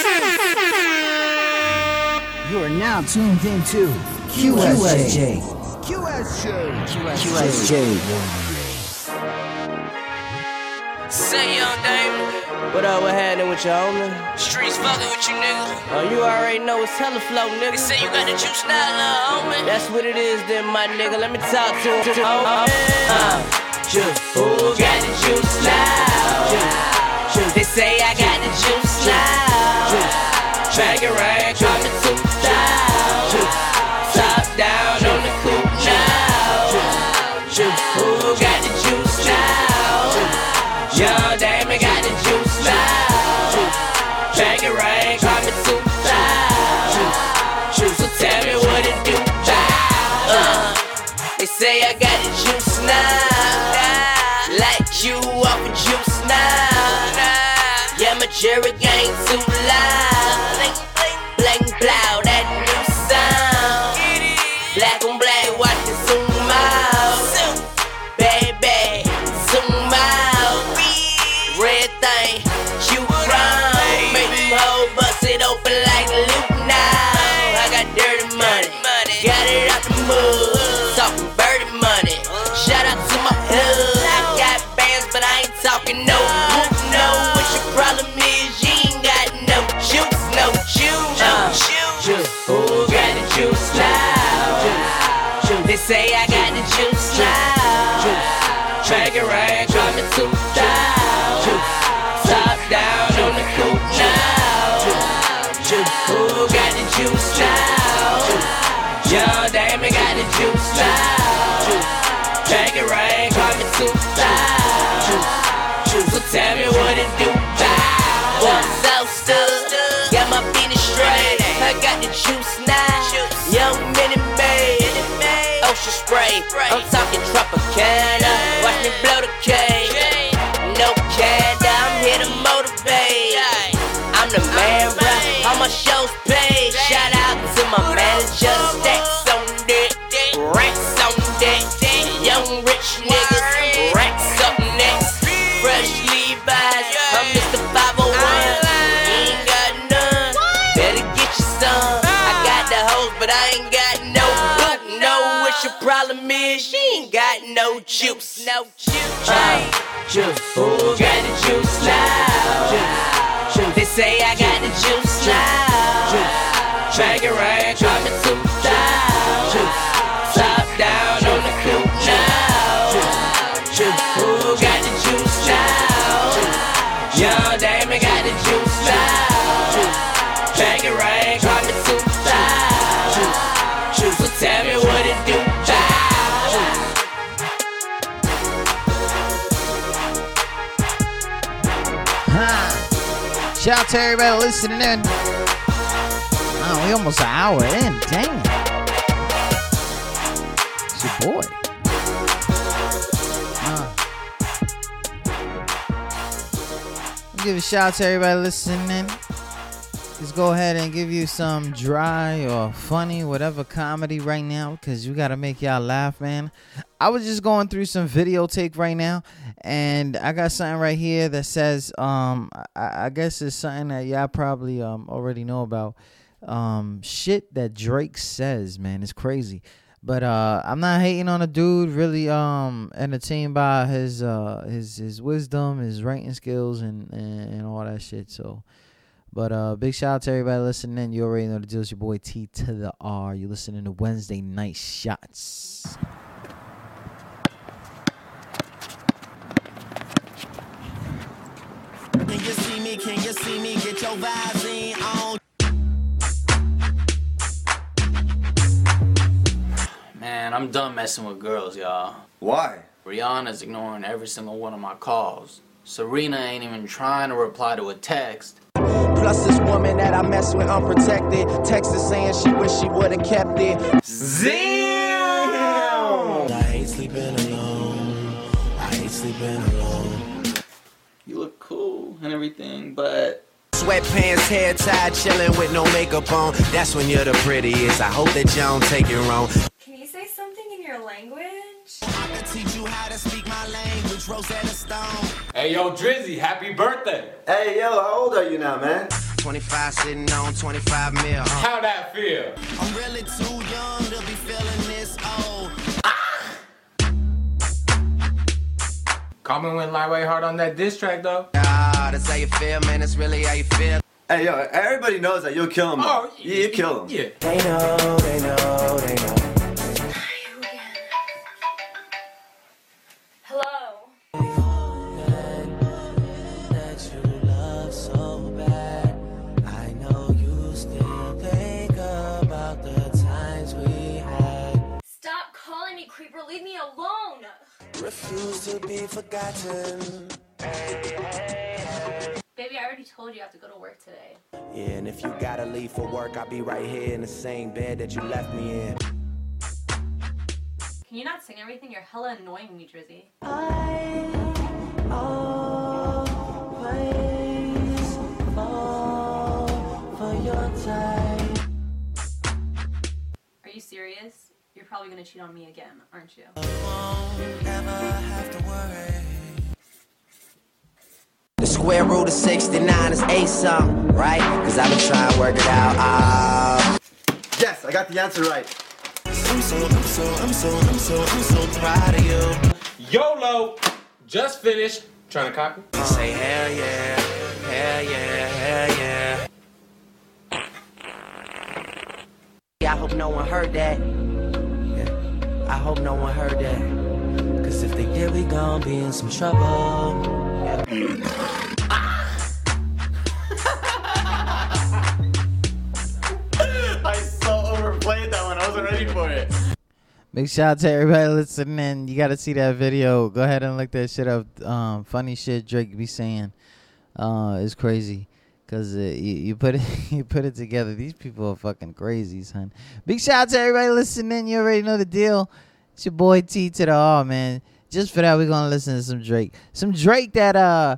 You are now tuned into QSJ. QSJ. QSJ. Say young Damon. What up, what happening with you, homie? Streets fucking with you niggas. Oh, you already know it's hella flow, nigga. They say you got the juice now, little homie. That's what it is then, my nigga. Let me talk to him. Oh, oh, uh, juice. Who got the juice now? Juice. Juice. They say I got the juice now. Juice. Drag it right, drop it Jerry ocean spray. I'm talking Tropicana. Watch me blow the cake. No candor, I'm here to motivate. I'm the man, bruh. All my shows paid. Shout out to my manager. Stacks on deck, racks on deck. Young rich niggas, no juice. No juice. Uh, juice. Who got the juice now? Juice. Juice. They say I got the juice Shout out to everybody listening in. Oh, we almost an hour in. Dang. It's your boy. Give a shout out to everybody listening. Just go ahead and give you some dry or funny, whatever comedy right now, because you got to make y'all laugh, man. I was just going through some videotape right now, and I got something right here that says, um, I, I guess it's something that y'all probably um already know about. Um, shit that Drake says, man, it's crazy. But uh, I'm not hating on a dude. Really, um, entertained by his uh his his wisdom, his writing skills, and and, and all that shit. So. But uh, big shout out to everybody listening. You already know the deal. It's your boy T to the R. You're listening to Wednesday Night Shots. Can you see me? Can you see me? Get your vibes in on. Man, I'm done messing with girls, y'all. Why? Rihanna's ignoring every single one of my calls. Serena ain't even trying to reply to a text. Plus this woman that I mess with unprotected. Text is saying she wish she would've kept it. Damn! I hate sleeping alone. I hate sleeping alone. You look cool and everything, but Sweatpants, hair tied, chilling with no makeup on. That's when you're the prettiest. I hope that you don't take it wrong. Can you say something in your language? I can teach you how to speak my language? I can teach you how to speak my language, Rosetta Stone. Hey, yo, Drizzy, happy birthday. Hey, yo, how old are you now, man? 25 sitting on 25 mil. Huh? How that feel? I'm really too young to be feeling this old. Common went lightweight hard on that diss track, though. Ah, that's how you feel, man. That's really how you feel. Hey, yo, everybody knows that you'll kill him. Oh, yeah, you kill him. Yeah. They know, they know, they know. Creeper. Leave me alone. Refuse to be forgotten. Baby, I already told you I have to go to work today. Yeah, and if you gotta leave for work, I'll be right here in the same bed that you left me in. Can you not sing everything? You're hella annoying me, Drizzy. Always fall for your type. Are you serious? You're probably gonna cheat on me again, aren't you? Never have to worry. The square root of 69 is eight something, right? Cause I've been trying to work it out. Ah. Yes, I got the answer right. I'm so, I'm so, I'm so, I'm so, I'm so proud of you. YOLO! Just finished. Trying to copy? Say hell yeah, hell yeah, hell yeah. I hope no one heard that. Yeah. I hope no one heard that. Cause if they did, we gon' be in some trouble. I so overplayed that one. I wasn't ready for it. Big shout out to everybody listening. In. You got to see that video. Go ahead and look that shit up. Um, funny shit Drake be saying. Uh, it's crazy. Cause uh, you, you put it you put it together. These people are fucking crazy, son. Big shout out to everybody listening. You already know the deal. It's your boy T to the R, man. Just for that, we're gonna listen to some Drake. Some Drake that uh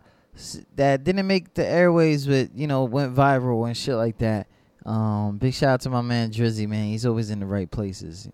that didn't make the airways, but you know went viral and shit like that. Um, big shout out to my man Drizzy, man. He's always in the right places.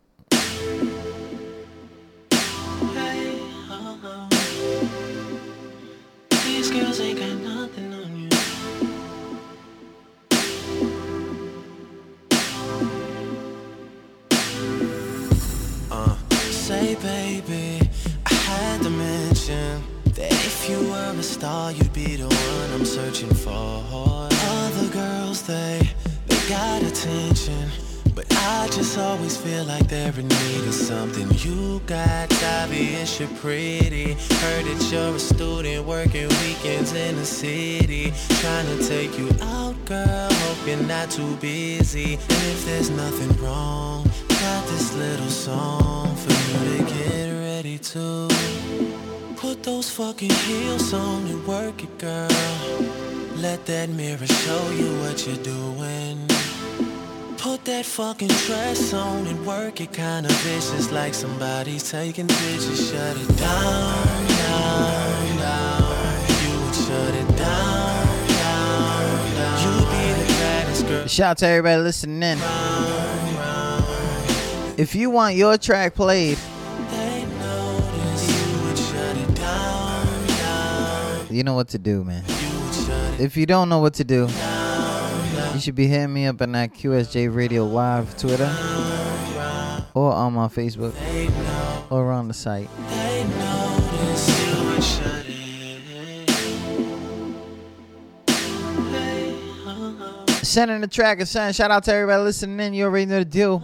Baby, I had to mention that if you were a star, you'd be the one I'm searching for. Other girls, they they got attention. But I just always feel like they're in need of something you got. Obvious you're pretty. Heard that you're a student working weekends in the city. Trying to take you out, girl. Hope you're not too busy. And if there's nothing wrong, got this little song for you to get ready to. Put those fucking heels on and work it, girl. Let that mirror show you what you're doing. Put that fucking dress on and work it kinda vicious like somebody's taking pictures. Shut it down, down, down. You would shut it down, down, down. Shout out to everybody listening in. If you want your track played, you know what to do, man. If you don't know what to do, you should be hitting me up on that QSJ Radio Live Twitter or on my Facebook or on the site. Sending the track and. Shout out to everybody listening in. You already know the deal.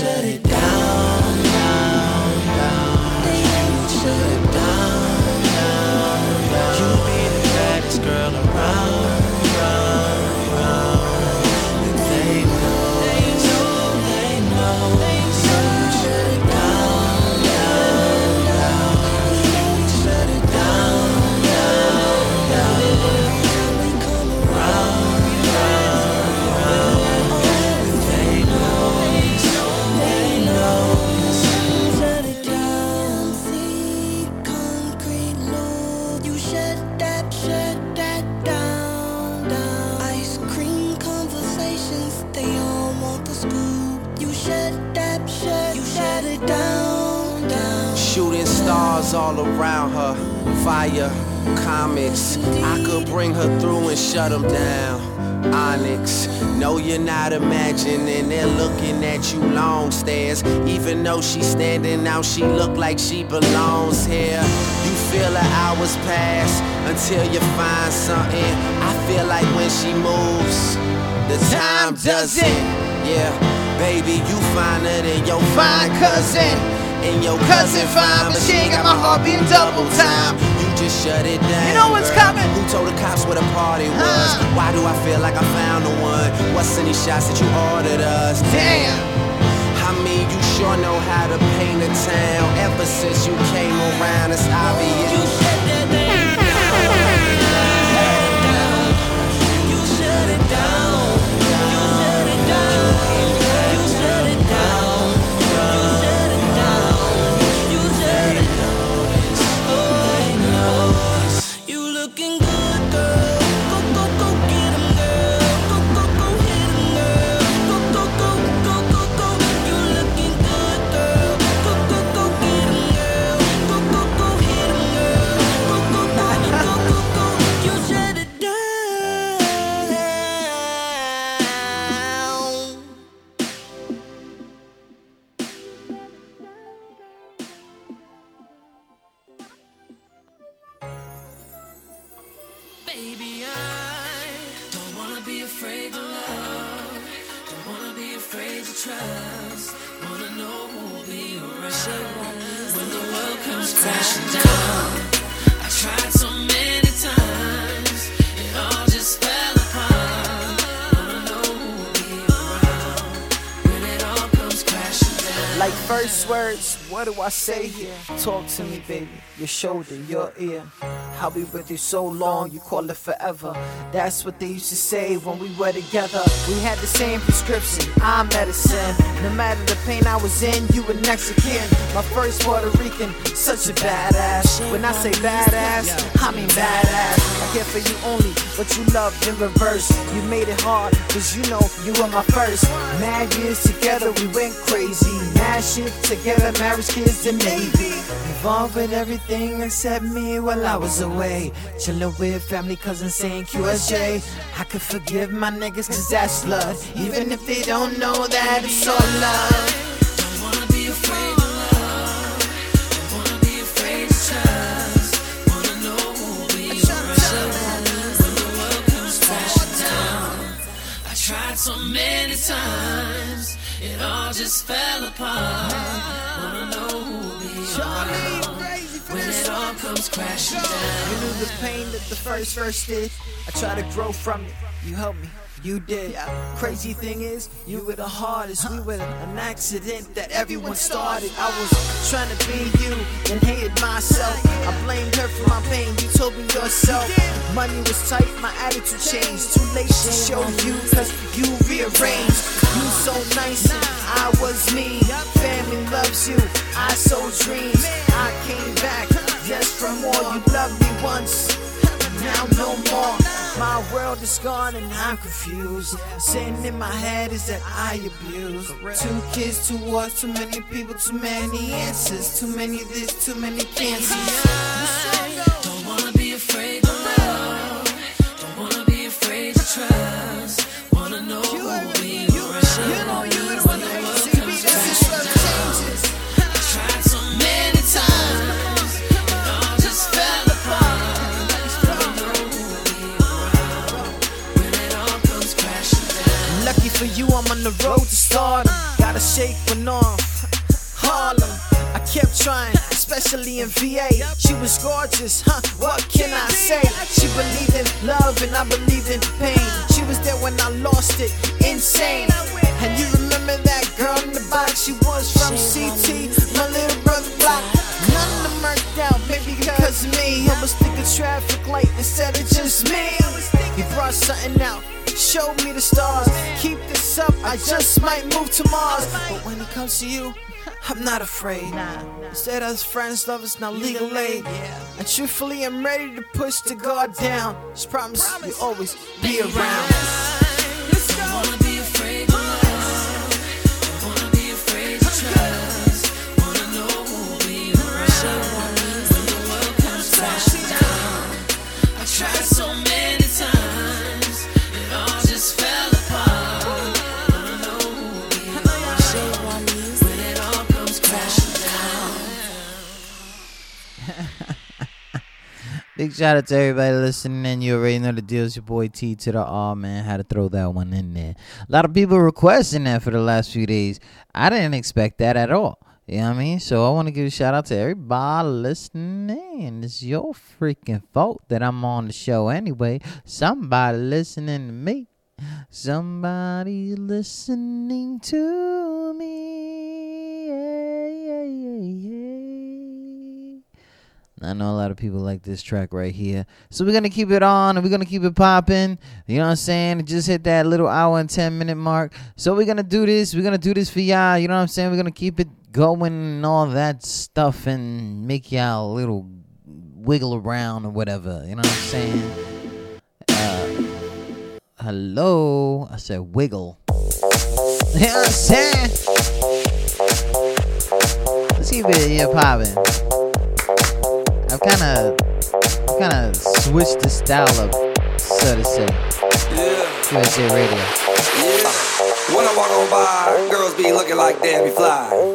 shut it stars all around her. Fire, comets. I could bring her through and shut them down. Onyx, no, you're not imagining. They're looking at you long stares. Even though she's standing out, she look like she belongs here. You feel her hours pass until you find something. I feel like when she moves, the time doesn't. Yeah, baby, you finer than your fine cousin. And your cousin fine, but she ain't got my heart beating double time. You just shut it down. You know what's girl. coming. Who told the cops where the party was? Uh. Why do I feel like I found the one? What's in these shots that you ordered us? Damn. I mean, you sure know how to paint a town. Ever since you came around, it's obvious. You here? Talk to me, baby. Your shoulder, your ear. I'll be with you so long, you call it forever. That's what they used to say when we were together. We had the same prescription, our medicine. No matter the pain I was in, you were next kin. My first Puerto Rican, such a badass. When I say badass, I mean badass. I care for you only, but you loved in reverse. You made it hard, cause you know you were my first. Mad years together, we went crazy. Mad shit together, marriage, kids, and Navy. Involved with everything except me while I was away. Chillin' with family, cousins saying QSJ. I could forgive my niggas cause that's blood. Even if they don't know that it's all love. Love. So many times, it all just fell apart. Wanna know who will be around when it all comes crashing down. You knew the pain that the first verse did. I tried to grow from it. You helped me. You did. Crazy thing is, you were the hardest. We were an accident that everyone started. I was trying to be you and hated myself. I blamed her for my pain. You told me yourself. Money was tight, my attitude changed. Too late to show you, cause you rearranged. You so nice, I was mean. Family loves you, I sold dreams. I came back just for more. You loved me once now no more. My world is gone and I'm confused. Sitting in my head is that I abuse. Two kids, two wars, too many people, too many answers. Too many this, too many cancers. Don't wanna be afraid to love. Don't wanna be afraid to trust. Wanna know who will be for you, I'm on the road to stardom. Gotta shake one off. Harlem. I kept trying, especially in VA. She was gorgeous, huh? What can I say? She believed in love and I believed in pain. She was there when I lost it, insane. And you remember that girl in the box? She was from CT, my little brother block. Of them worked out, maybe because of me. I was thinking traffic light instead of just me. He brought something out. Showed me the stars. Keep this up, I just might move to Mars. But when it comes to you, I'm not afraid. Instead of friends, lovers, now legal aid. And truthfully, I'm ready to push the guard down. Just promise you always be around. Big shout out to everybody listening. You already know the deal. It's your boy T to the R, man. Had to throw that one in there. A lot of people requesting that for the last few days. I didn't expect that at all. You know what I mean? So I want to give a shout out to everybody listening. It's your freaking fault that I'm on the show anyway. Somebody listening to me. Somebody listening to me. Yeah, yeah, yeah. I know a lot of people like this track right here. So we're gonna keep it on and we're gonna keep it popping. You know what I'm saying? Just hit that little hour and ten minute mark. So we're gonna do this. We're gonna do this for y'all. You know what I'm saying? We're gonna keep it going and all that stuff and make y'all a little wiggle around or whatever. You know what I'm saying? Uh hello. I said wiggle. You know what I'm saying? Let's keep it here popping. Kind of, kind of switched the style up, so to say. USA Radio. Yeah. When I walk on by, girls be looking like Debbie Fly.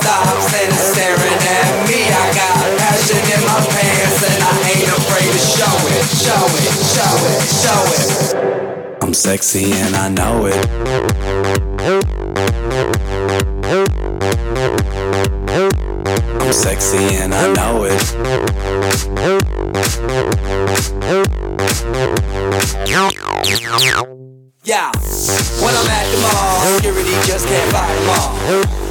stops and is staring at me. I got passion in my pants and I ain't afraid to show it, show it, show it, show it. I'm sexy and I know it. I'm sexy and I know it. Yeah, when I'm at the mall, security just can't fight them all.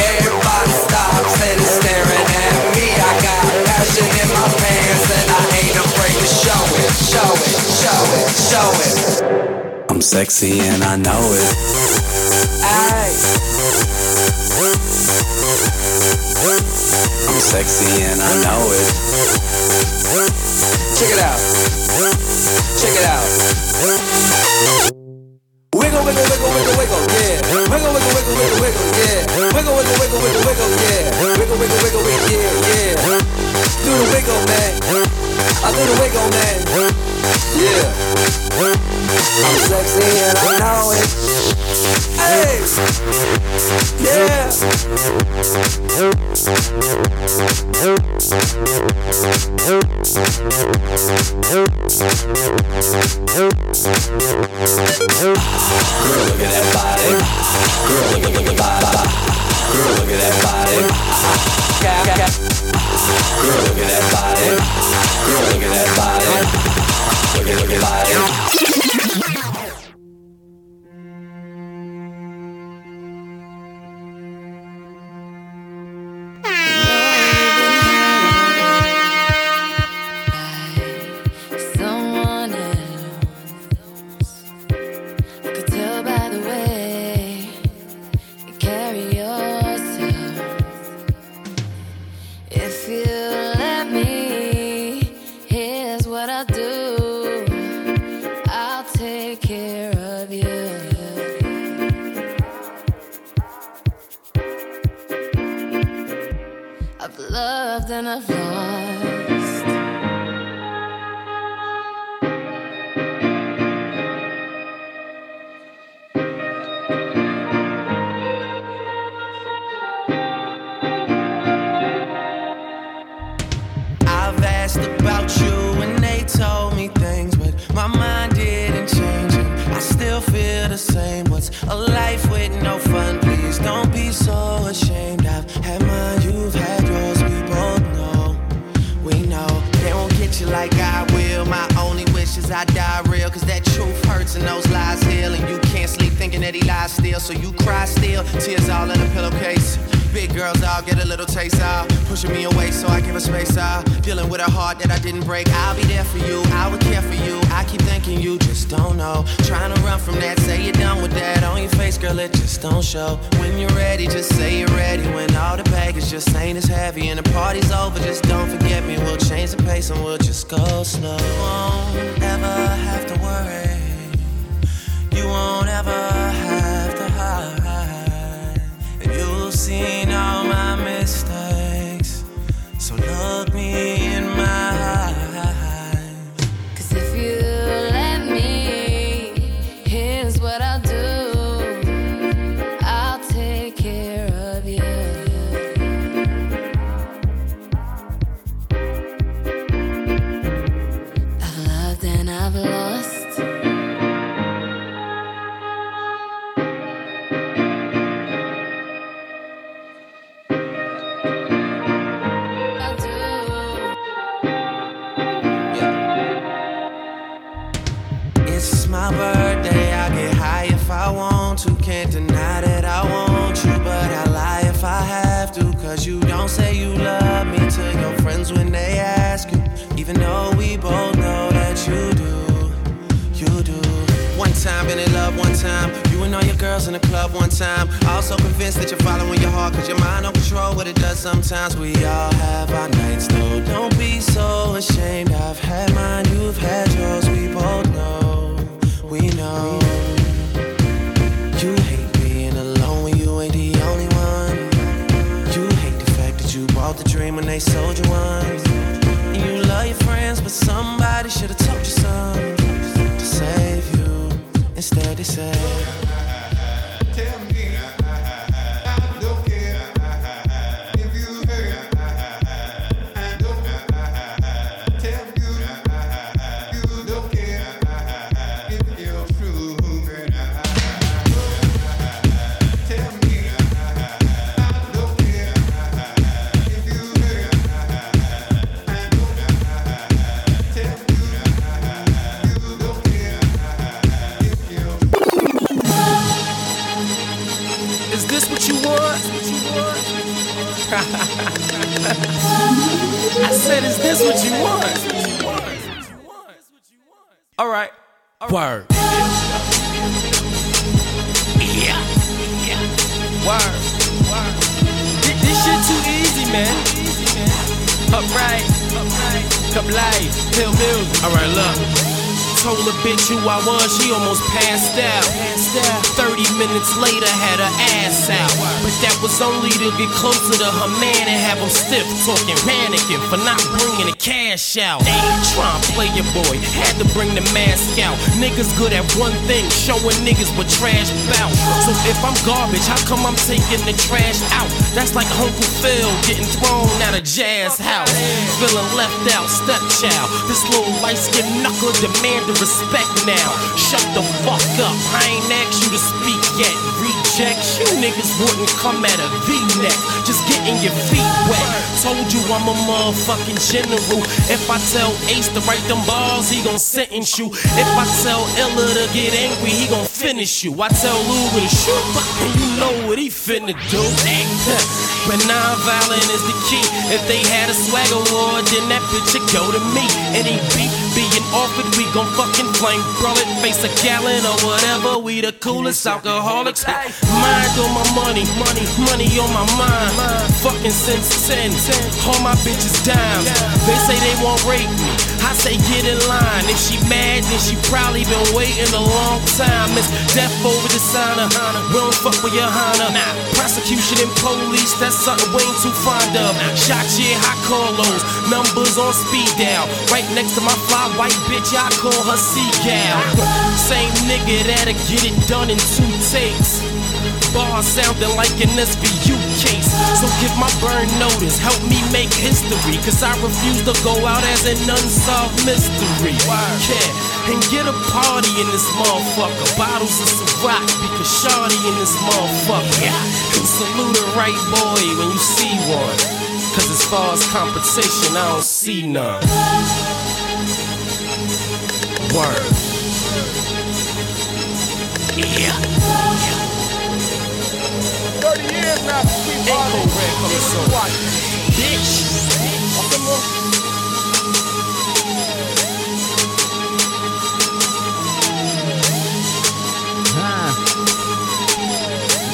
stops and is staring at me. I got passion in my pants and I ain't afraid to show it, show it, show it, show it. I'm sexy and I know it. I'm sexy and I know it. Check it out. Check it out. Wiggle, wiggle, wiggle, wiggle, wiggle, yeah. Wiggle, wiggle, wiggle, wiggle, wiggle. Wiggle, wiggle, wiggle, wiggle, wiggle, yeah. Wiggle, wiggle, wiggle, wiggle, yeah, yeah. Do the wiggle, man. I do the wiggle, man. Yeah. I'm sexy and I know it. Hey. Yeah. Girl, look at that body. Girl, look at look at that body. Girl, look at that body. Girl, look at that body. Look Pill music. All right, look. Told a bitch who I was, she almost passed out. 30 minutes later, had her ass out. But that was only to get closer to her man and have him stiff, talking, panicking for not bringing the cash out. Ain't trying to play your boy, had to bring the mask out. Niggas good at one thing, showing niggas what trash bout. So if I'm garbage, how come I'm taking the trash out? That's like Uncle Phil getting thrown out of Jazz House. Feeling left out, stepchild. This little light skinned knuckler demanding respect now. Shut the fuck up, I ain't asked you to speak yet. Rejects, you niggas wouldn't come at a V-neck. Just getting your feet wet. Told you I'm a motherfucking general. If I tell Ace to write them balls, he gon' sentence you. If I tell Ella to get angry, he gon' finish you. I tell Lou to shoot, and you know what he finna do. But non-violent is the key. If they had a swag award, then that would go to me. Any beat being offered, we gon' fucking flame brawl it. Face a gallon or whatever, we the coolest alcoholics. Mind on my money, money, money on my mind. Fucking since 10, all my bitches dimes. They say they won't rape me. I say get in line. If she mad, then she probably been waiting a long time. It's death over designer. We don't fuck with your Hana. Prosecution and police, that's something we ain't too fond of. Shot yeah, hot Carlos. Numbers on speed dial. Right next to my fly white bitch, I call her Seagal. Same nigga that'll get it done in two takes. Bar sounding like an SVU. So give my burn notice, help me make history. Cause I refuse to go out as an unsolved mystery. Yeah, and get a party in this motherfucker. Bottles of Ciroc, because Shawty in this motherfucker. And salute a right boy when you see one. Cause as far as compensation, I don't see none. Word. Yeah. 30 years now since we bought it. Bitch.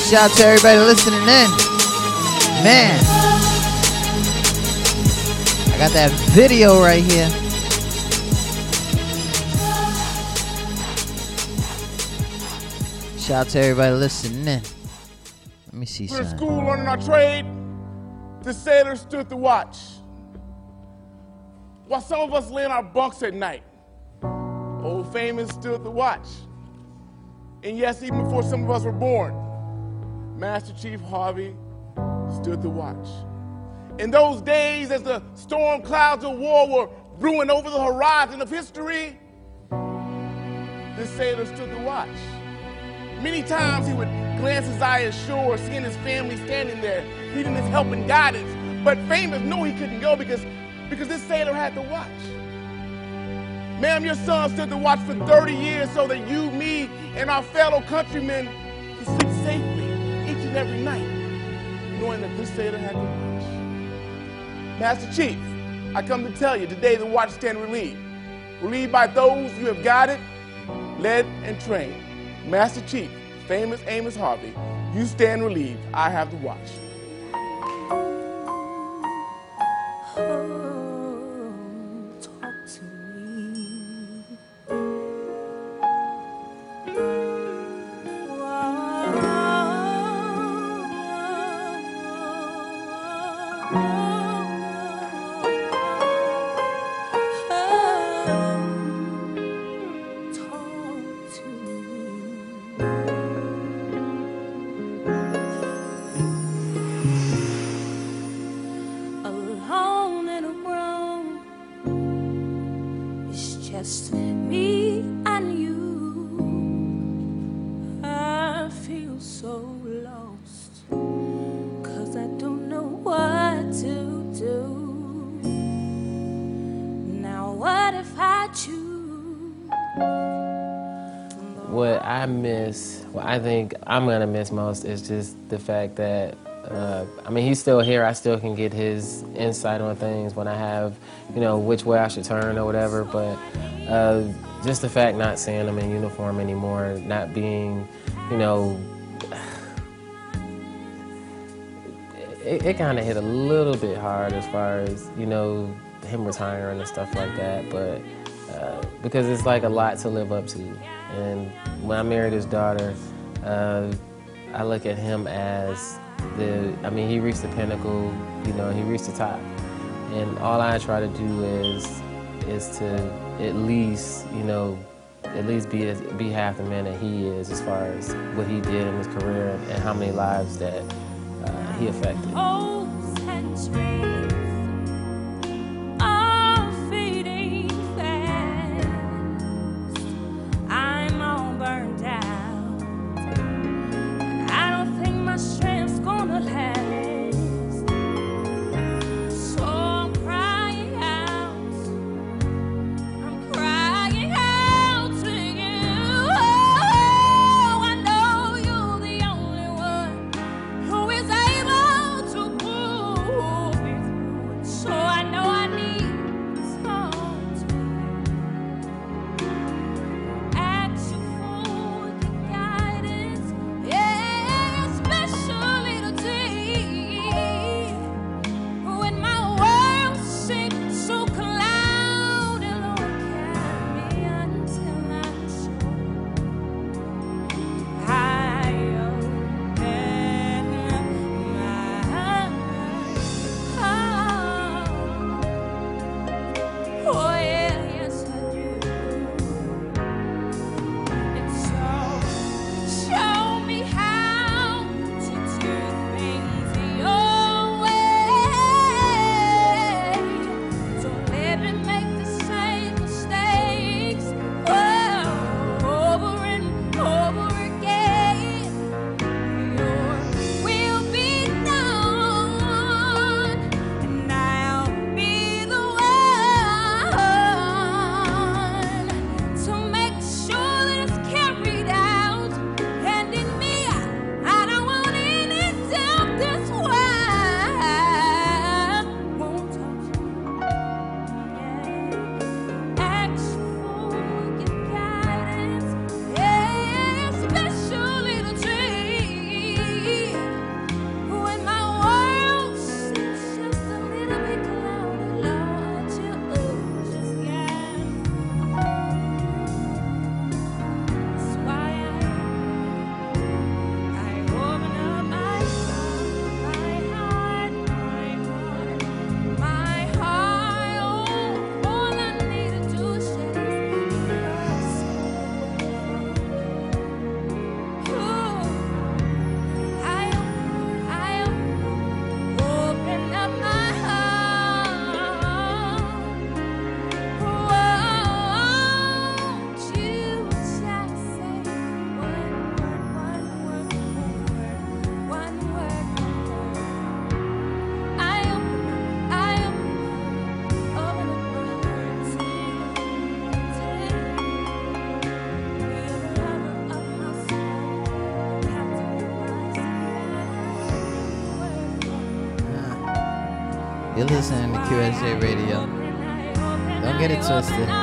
Shout out to everybody listening in. Man. I got that video right here. Shout out to everybody listening in. Me see We're something. school learning our trade. The sailors stood to watch. While some of us lay in our bunks at night, old famous stood to watch. And yes, even before some of us were born, Master Chief Harvey stood to watch. In those days, as the storm clouds of war were brewing over the horizon of history, the sailors stood to watch. Many times he would glance his eye ashore, seeing his family standing there, needing his help and guidance. But famous knew he couldn't go because, because this sailor had to watch. Ma'am, your son stood to watch for 30 years so that you, me, and our fellow countrymen could sleep safely each and every night, knowing that this sailor had to watch. Master Chief, I come to tell you today the watch stand relieved. Relieved by those you have guided, led, and trained. Master Chief, famous Amos Harvey, you stand relieved. I have the watch. Oh. I'm gonna miss most is just the fact that, uh, I mean, he's still here. I still can get his insight on things when I have, you know, which way I should turn or whatever. But uh, just the fact not seeing him in uniform anymore, not being, you know, it, it kind of hit a little bit hard as far as, you know, him retiring and stuff like that. But uh, because it's like a lot to live up to. And when I married his daughter, uh, I look at him as the, I mean, he reached the pinnacle, you know, he reached the top. And all I try to do is, is to at least, you know, at least be be half the man that he is as far as what he did in his career and, and how many lives that uh, he affected. Listening to QSJ Radio. Don't get it twisted.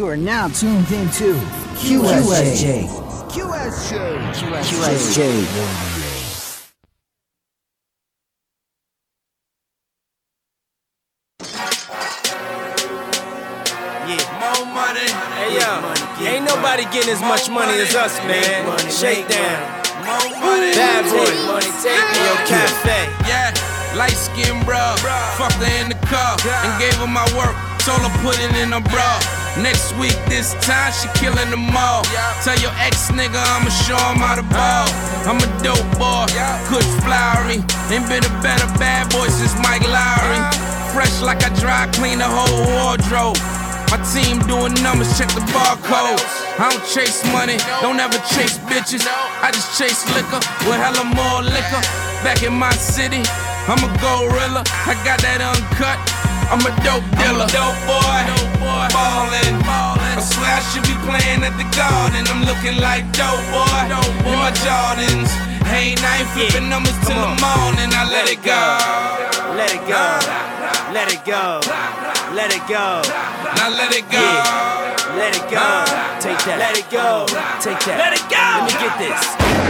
You are now tuned into QSJ. QSJ. QSJ. Yeah. More money. Hey yo, ain't nobody getting as much money as us, man. Shakedown. Bad boy. Money take me your cafe. Yeah, light skin bro. Fucked her in the car and gave her my work. Told her put it in her bra. Next week, this time she killing them all. Tell your ex nigga I'ma show him how to ball. I'm a dope boy, good flowery. Ain't been a better bad boy since Mike Lowrey. Fresh like I dry clean the whole wardrobe. My team doing numbers, check the barcode. I don't chase money, don't ever chase bitches. I just chase liquor with hella more liquor. Back in my city, I'm a gorilla. I got that uncut. I'm a dope dealer. dope boy, ballin'. I swear I should be playing at the garden. I'm looking like dope boy. In my Jordans. Hey, I ain't flipping numbers till the morning. I let it go. Let it go. Let it go. Let it go. Now let it go. Let it go. Take that. Let it go. Take that. Let it go. Let me get this.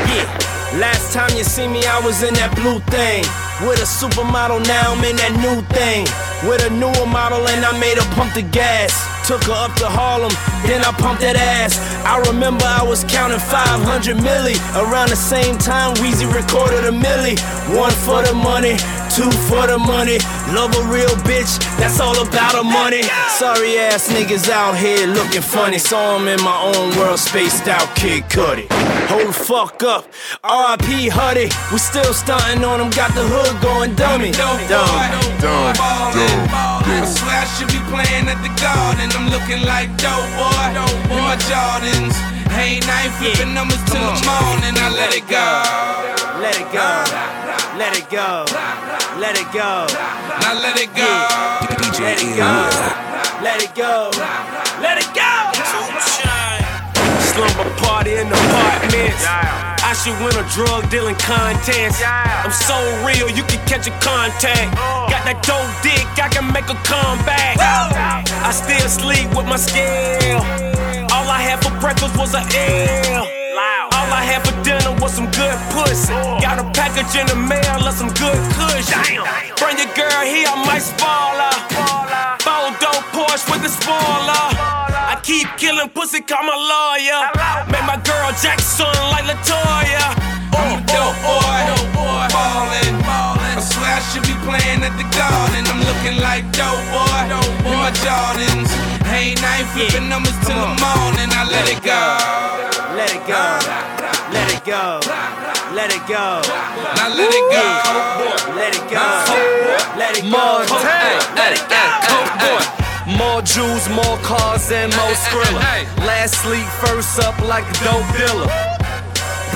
Yeah. Last time you see me, I was in that blue thing. With a supermodel, now I'm in that new thing. With a newer model, and I made her pump the gas. Took her up to Harlem, then I pumped that ass. I remember I was counting 500 milli. Around the same time, Weezy recorded a milli. One for the money, two for the money. Love a real bitch, that's all about the money. Sorry ass niggas out here looking funny. Saw 'em in my own world, spaced out Kid Cudi. Hold the fuck up, RIP Huddy. We still stunting on on 'em, got the hood going dummy. Dumb, dumb, I swear I should be playing at the garden. I'm looking like dope boy. In my Jordans. Hey, I ain't flipping numbers till the morning. I let it go. Let it go. Let it go. Let it go. Now let it go. Let it go. Let it go. Let it go. Slumber party in the apartments. I should win a drug dealing contest. I'm so real, you can catch a contact. Got that dope dick, I can make a comeback. I still sleep with my scale. All I had for breakfast was a L. All I had for dinner was some good pussy. Got a package in the mail of some good kush. Bring your girl here, I might spoil her. Four with the spoiler. I keep killing pussy, call my lawyer. Make my girl Jackson like Latoya. Oh, I'm a dope boy. Ballin'. I swear I should be playing at the garden. I'm looking like dope boy. In my Jordans. Hey, ain't flipping numbers till the morning. I let it go. Let it go. Let it go. Let it go. Now let it go. Let it go. Let it go. Let it go. More jewels, more cars, and more Skrilla. Last sleep first up like a dope dealer.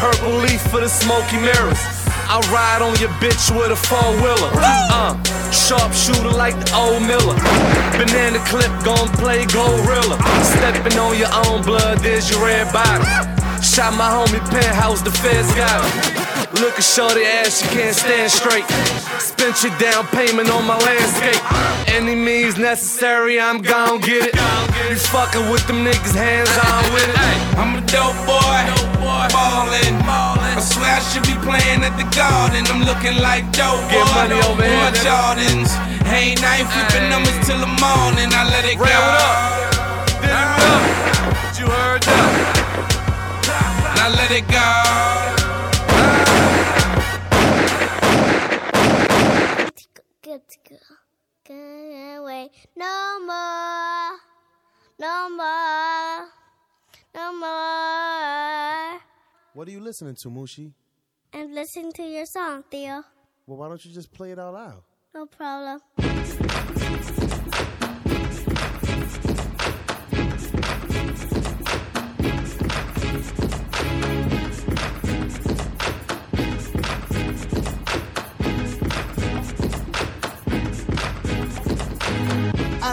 Purple leaf for the smoky mirrors. I ride on your bitch with a four wheeler. Uh, sharpshooter like the old Miller. Banana clip gon' play gorilla. Stepping on your own blood, there's your red bottom. Shot my homie penthouse, the feds got him. Look at shorty ass, she can't stand straight. Spent your down payment on my landscape. Any means necessary, I'm gon' get it. You fucking with them niggas, hands on with it. I'm a dope boy. Ballin'. I swear I should be playing at the garden. I'm looking like dope boy. Get money over here. Jordans. Hey, I ain't flipping numbers till the morning. I let it go. It up. Did You heard that? Now let it go. Away. No more. No more. no more. What are you listening to, Mushi? I'm listening to your song, Theo. Well, why don't you just play it out loud? No problem.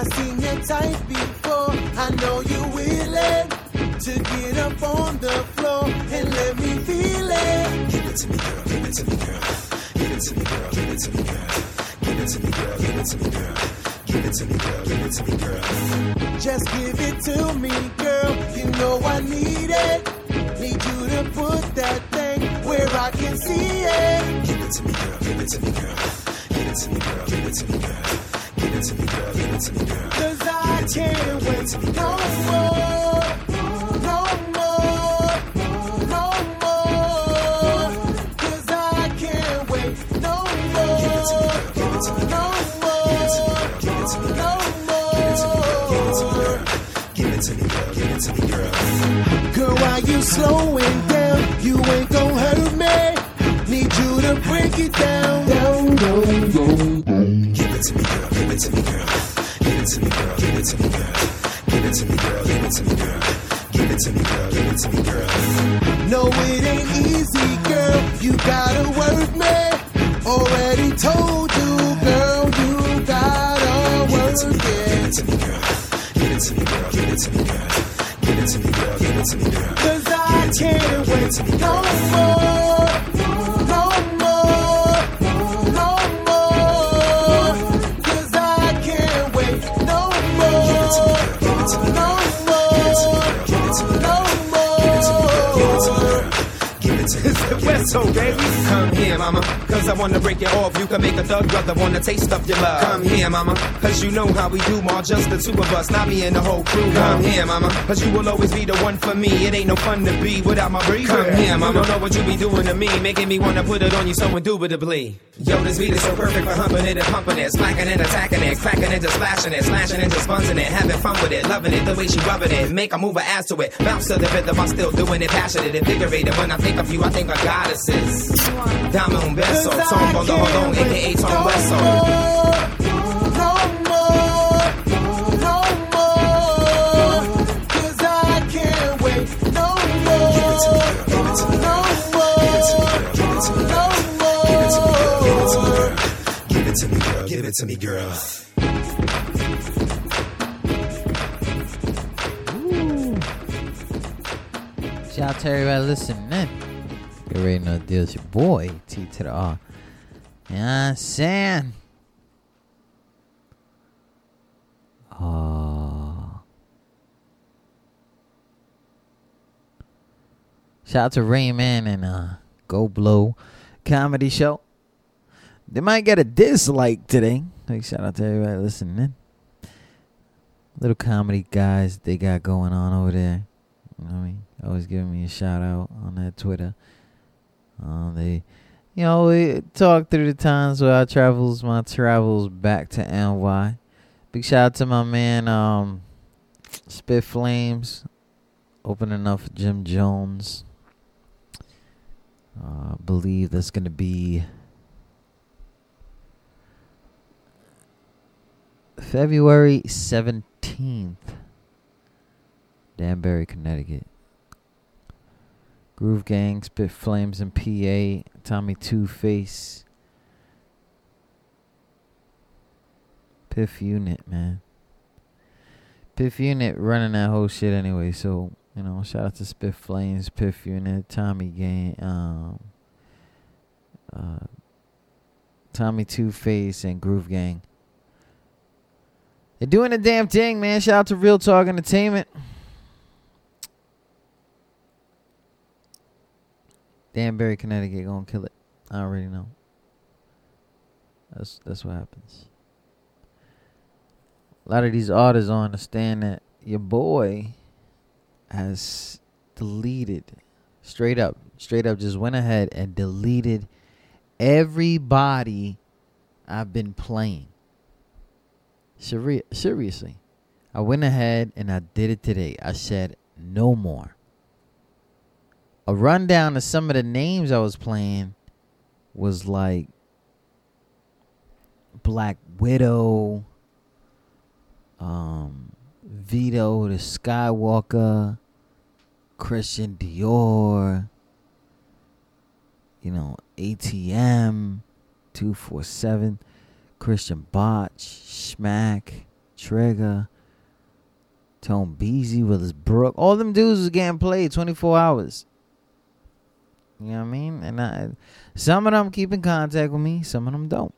I seen your type before. I know you're willing to get up on the floor and let me feel it. Give it to me, girl. Give it to me, girl. Give it to me, girl. Give it to me, girl. Give it to me, girl. Give it to me, girl. Give it to me, girl. Give it to me, girl. Just give it to me, girl. You know I need it. Need you to put that thing where I can see it. Give it to me, girl. Give it to me, girl. Give it to me, girl. Give it to me, girl. Give it to me, girl. Give it to me, girl. Cause I can't wait no more. No more. No more. Cause I can't wait no more. No more. No more. Give it to me, girl. Give it to me, girl. Girl, why you slowing down? You ain't gon' hurt me. Need you to break it. Down, down, down, down. Give it to me, girl. Give it to me, girl. Give it to me, girl. Give it to me, girl. Give it to me, girl. Give it to me, girl. Give it to me, girl. Give it to me, girl. No, it ain't easy, girl. You gotta work me. Already told you, girl, you gotta work it. Give it to me, girl. Give it to me, girl. Give it to me, girl. Give it to me, girl. Give it to me, girl. Cause I can't wait no more. Okay. baby. Mama. Cause I wanna break it off. You can make a thug brother wanna taste of your love. Come here, mama. Cause you know how we do, Ma. Just the two of us, not me and the whole crew. Come here, mama. Cause you will always be the one for me. It ain't no fun to be without my baby. Come here, mama. Don't know what you be doing to me. Making me wanna put it on you so indubitably. Yo, this beat is so perfect for humping it and pumping it. Slacking and attacking it. Cracking and just splashing it. Slashing and just buzzing it. Having fun with it. Loving it. The way she rubbing it. Make a move her ass to it. Bounce to the rhythm. I'm still doing it. Passionate. Invigorated. When I think of you, I think of goddesses ma on berceau, tombe en dorant, aka Tom Wesson. it to me, girl. Give it to me, girl. Ooh. Shout out to everybody listening. You already know the deal. It's your boy, T to the R. I'm saying? Oh. Shout out to Rayman and uh, Go Blow Comedy Show. They might get a dislike today. Like, shout out to everybody listening. Little comedy guys they got going on over there. You know what I mean? Always giving me a shout out on that Twitter. Uh, they, you know, we talk through the times where I travels, my travels back to NY. Big shout out to my man, um, Spit Flames, opening up Jim Jones. Uh, I believe that's gonna be February seventeenth. Danbury, Connecticut. Groove Gang, Spit Flames and PA, Tommy Two Face, Piff Unit, man. Piff Unit running that whole shit anyway, so you know, shout out to Spit Flames, Piff Unit, Tommy Gang, um, uh, Tommy Two Face, and Groove Gang. They're doing the damn thing, man. Shout out to Real Talk Entertainment. Danbury, Connecticut, gonna kill it. I already know. That's that's what happens. A lot of these artists don't understand that your boy has deleted straight up, straight up, just went ahead and deleted everybody I've been playing. Seri- seriously, I went ahead and I did it today. I said no more. A rundown of some of the names I was playing was like Black Widow, um, Vito the Skywalker, Christian Dior, you know, ATM, 247, Christian Botch, Schmack, Trigger, Tone Beasy, Willis Brook. All them dudes was getting played 24 hours. You know what I mean? And I, some of them keep in contact with me, some of them don't.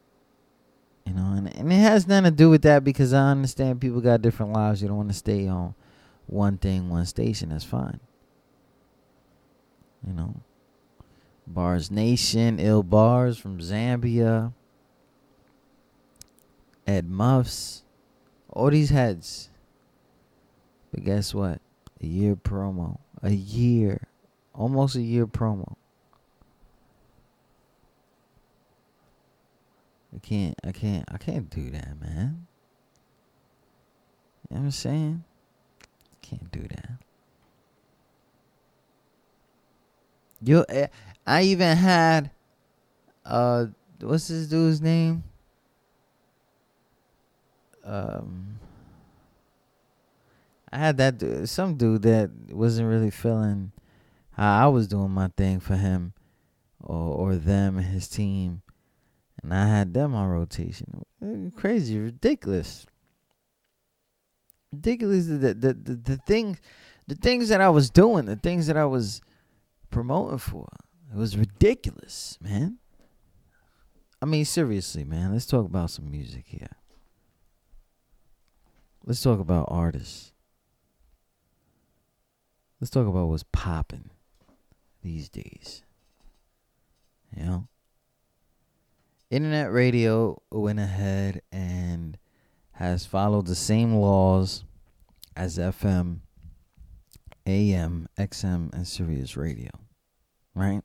You know, and, and it has nothing to do with that because I understand people got different lives. You don't want to stay on one thing, one station. That's fine. You know, Bars Nation, Ill Bars from Zambia, Ed Muffs, all these heads. But guess what? A year promo. A year. Almost a year promo. I can't I can't I can't do that, man. You know what I'm saying? Can't do that. You eh, I even had uh what's this dude's name? Um I had that dude, some dude that wasn't really feeling how I was doing my thing for him or or them and his team. And I had them on rotation. Crazy, ridiculous. Ridiculous the the, the, the, the things the things that I was doing, the things that I was promoting for. It was ridiculous, man. I mean, seriously, man. Let's talk about some music here. Let's talk about artists. Let's talk about what's popping these days. You know? Internet radio went ahead and has followed the same laws as FM, AM, XM, and Sirius radio. Right?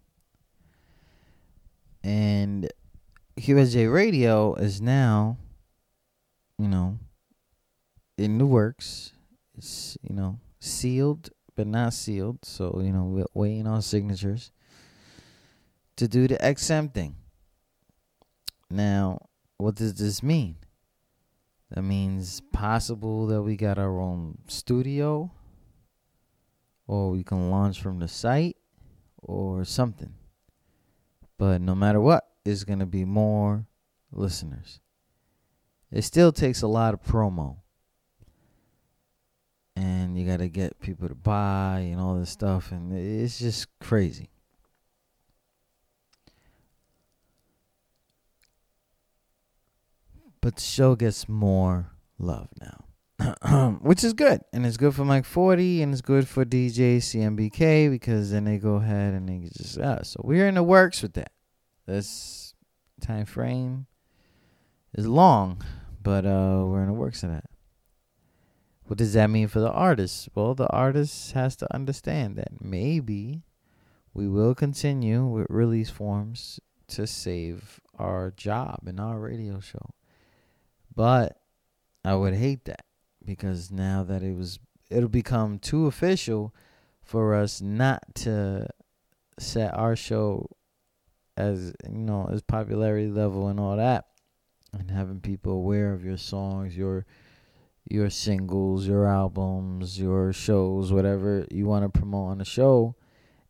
And QSJ radio is now, you know, in the works. It's, you know, sealed but not sealed. So, you know, we're waiting on signatures to do the XM thing. Now, what does this mean? That means possible that we got our own studio or we can launch from the site or something. But no matter what, it's going to be more listeners. It still takes a lot of promo. And you got to get people to buy and all this stuff. And it's just crazy. But the show gets more love now. Which is good. And it's good for Mike 40 and it's good for DJ CMBK because then they go ahead and they just uh, so we're in the works with that. This time frame is long, but uh we're in the works of that. What does that mean for the artist? Well, the artist has to understand that maybe we will continue with release forms to save our job and our radio show. But I would hate that because now that it was it'll become too official for us not to set our show as you know as popularity level and all that. And having people aware of your songs your your singles your albums your shows whatever you want to promote on the show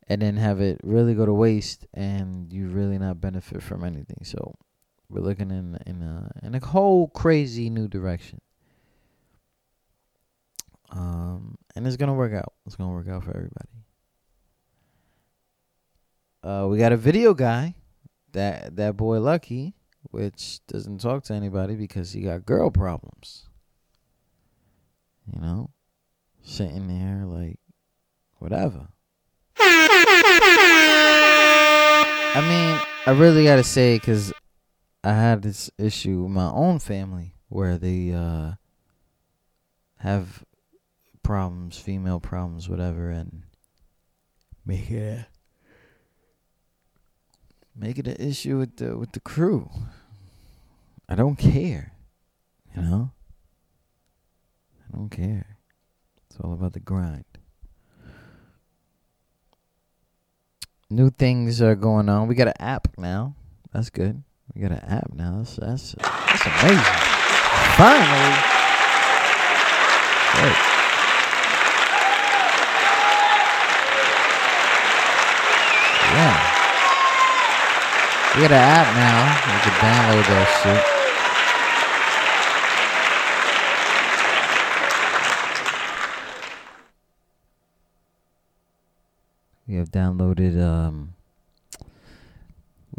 and then have it really go to waste and you really not benefit from anything. So we're looking in in a in a whole crazy new direction um and it's gonna work out it's gonna work out for everybody uh, we got a video guy, that that boy Lucky, which doesn't talk to anybody because he got girl problems. You know, sitting there like whatever. I mean, I really gotta say because I had this issue with my own family where they uh, have problems, female problems, whatever, and make it make it an issue with the with the crew. I don't care. You know? I don't care. It's all about the grind. new things are going on. We got an app now. That's good. We got an app now. That's that's, that's amazing. Finally. Good. Yeah. We got an app now. You can download that shit. We have downloaded um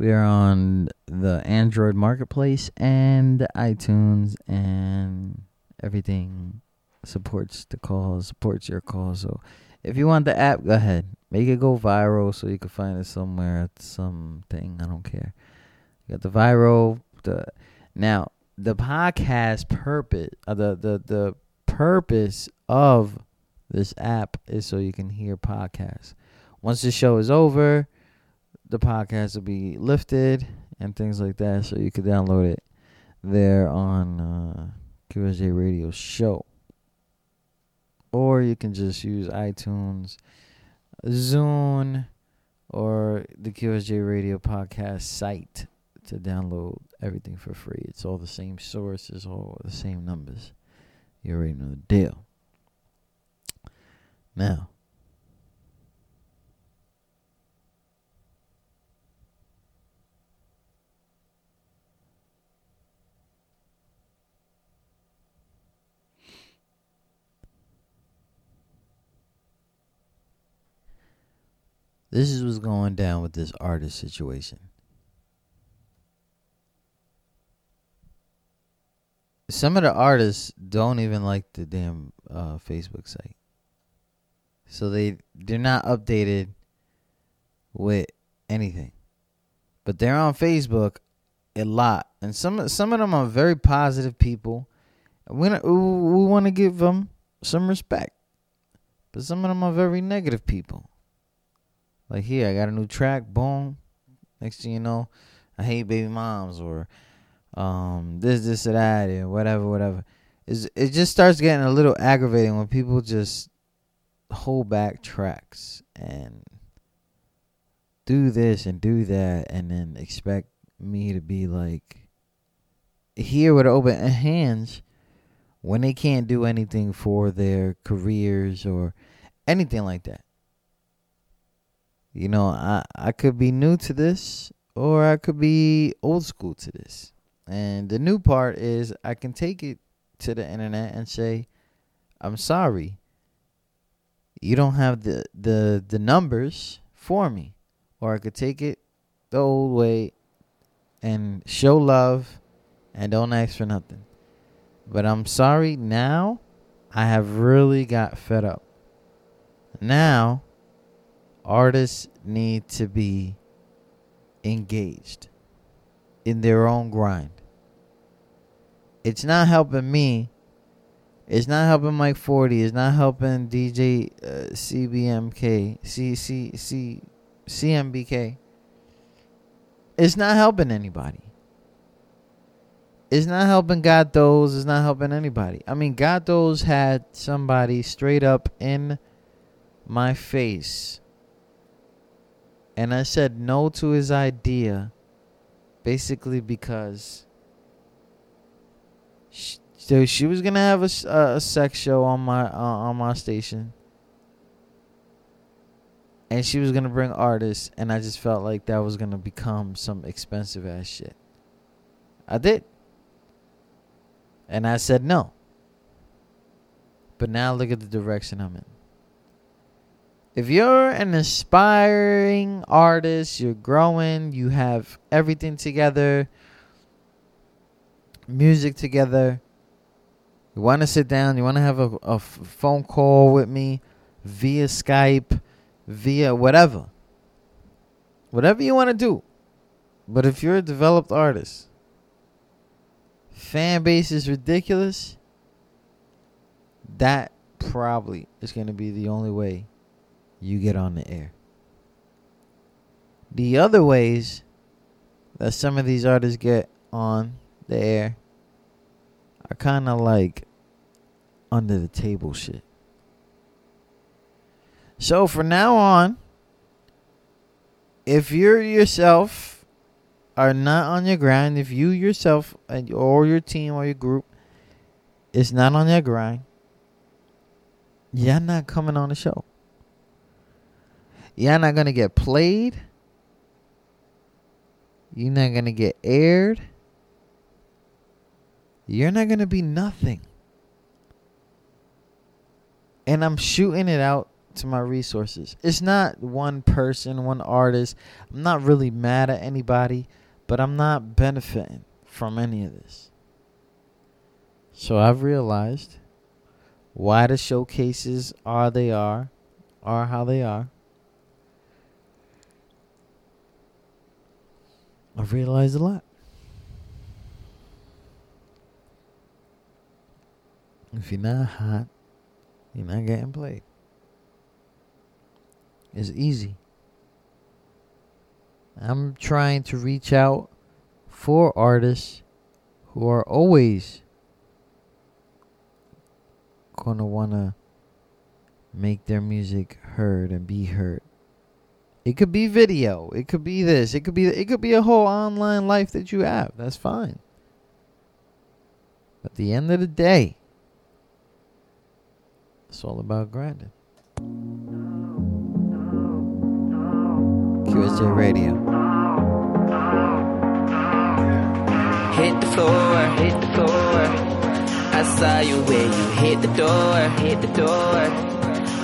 we are on the Android marketplace and iTunes and everything supports the call, supports your call. So if you want the app, go ahead. Make it go viral so you can find it somewhere at something. I don't care. You got the viral the now the podcast purpose uh, the the the purpose of this app is so you can hear podcasts. Once the show is over, the podcast will be lifted and things like that, so you can download it there on uh, QSJ Radio Show, or you can just use iTunes, Zune, or the QSJ Radio Podcast site to download everything for free. It's all the same sources, all the same numbers. You already know the deal. Now, this is what's going down with this artist situation. Some of the artists don't even like the damn uh, Facebook site, so they they're not updated with anything. But they're on Facebook a lot, and some some of them are very positive people. We we want to give them some respect, but some of them are very negative people. Like here, I got a new track. Boom. Next thing you know, I hate baby moms or um this this or that or whatever whatever. It's, it just starts getting a little aggravating when people just hold back tracks and do this and do that and then expect me to be like here with open hands when they can't do anything for their careers or anything like that. You know, I I could be new to this or I could be old school to this. And the new part is I can take it to the internet and say, I'm sorry. You don't have the the the numbers for me. Or I could take it the old way and show love and don't ask for nothing. But I'm sorry now I have really got fed up. Now artists need to be engaged in their own grind. It's not helping me. It's not helping Mike 40. It's not helping DJ uh, CBMK, C, C, C, CMBK. It's not helping anybody. It's not helping God Those. It's not helping anybody. I mean, God Those had somebody straight up in my face and I said no to his idea basically because she, so she was gonna have a, a sex show on my uh, on my station. And she was gonna bring artists and i just felt like that was gonna become some expensive ass shit. I did. And i said no. But now look at the direction i'm in if you're an aspiring artist, you're growing, you have everything together, music together, you want to sit down, you want to have a phone call with me via Skype, via whatever, whatever you want to do. But if you're a developed artist, fan base is ridiculous, that probably is going to be the only way you get on the air. The other ways that some of these artists get on the air are kind of like under the table shit. So from now on, if you're yourself are not on your grind, if you yourself or your team or your group is not on your grind, you're not coming on the show. You're not gonna get played. You're not gonna get aired. You're not gonna be nothing. And I'm shooting it out to my resources. It's not one person, one artist. I'm not really mad at anybody, but I'm not benefiting from any of this. So I've realized why the showcases are they are, are how they are. I've realized a lot. If you're not hot, you're not getting played. It's easy. I'm trying to reach out for artists who are always gonna wanna make their music heard and be heard. It could be video. It could be this. It could be it could be a whole online life that you have. That's fine. But at the end of the day, it's all about grinding. QSJ Radio. Hit the floor, hit the floor. I saw you when you hit the door, hit the door.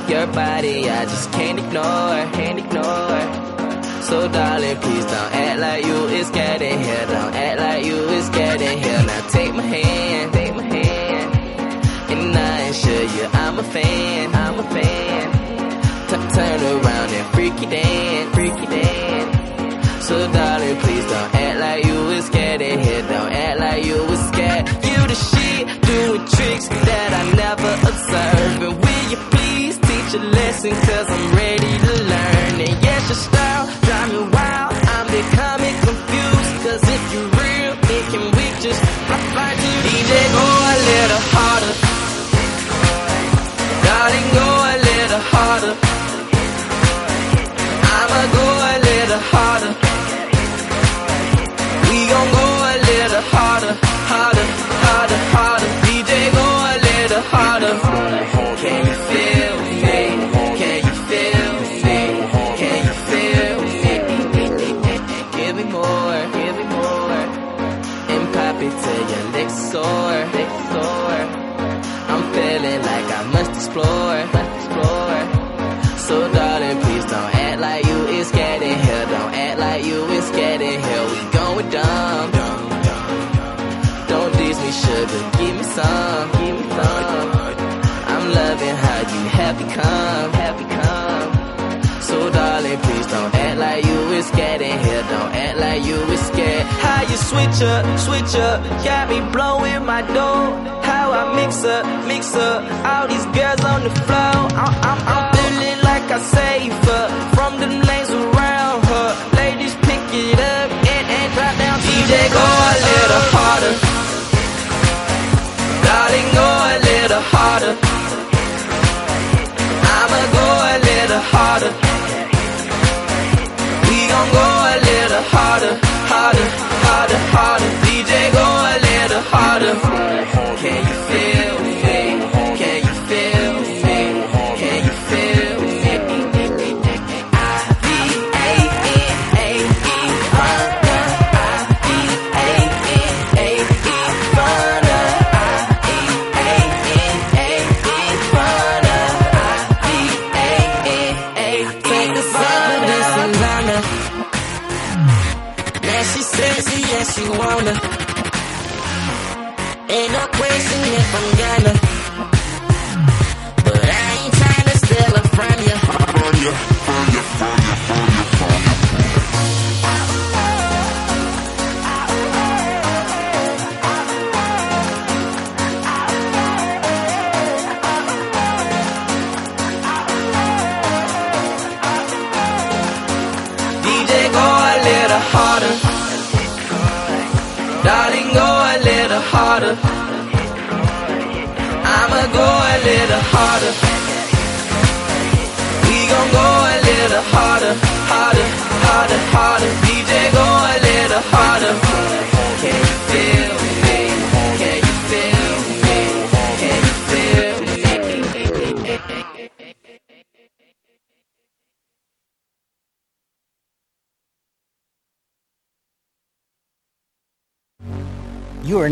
Your body, I just can't ignore, can't ignore. So darling, please don't act like you is getting here. Don't act like you is getting here. Now take my hand, take my hand, and I assure you I'm a fan, I'm a fan. T- turn around and freaky dance, freaky dance. So darling, please don't act like you is getting here. A lesson? Cause I'm ready to learn. And yes, your style drive me wild. I'm becoming is getting here. Don't act like you is scared. How you switch up, switch up, got me blowing my door. How I mix up, mix up, all these girls on the floor. I'm, I'm, I'm feeling like I save her from them lanes around her. Ladies, pick it up and, and drop down. DJ, go a little harder. Darling, go a little harder.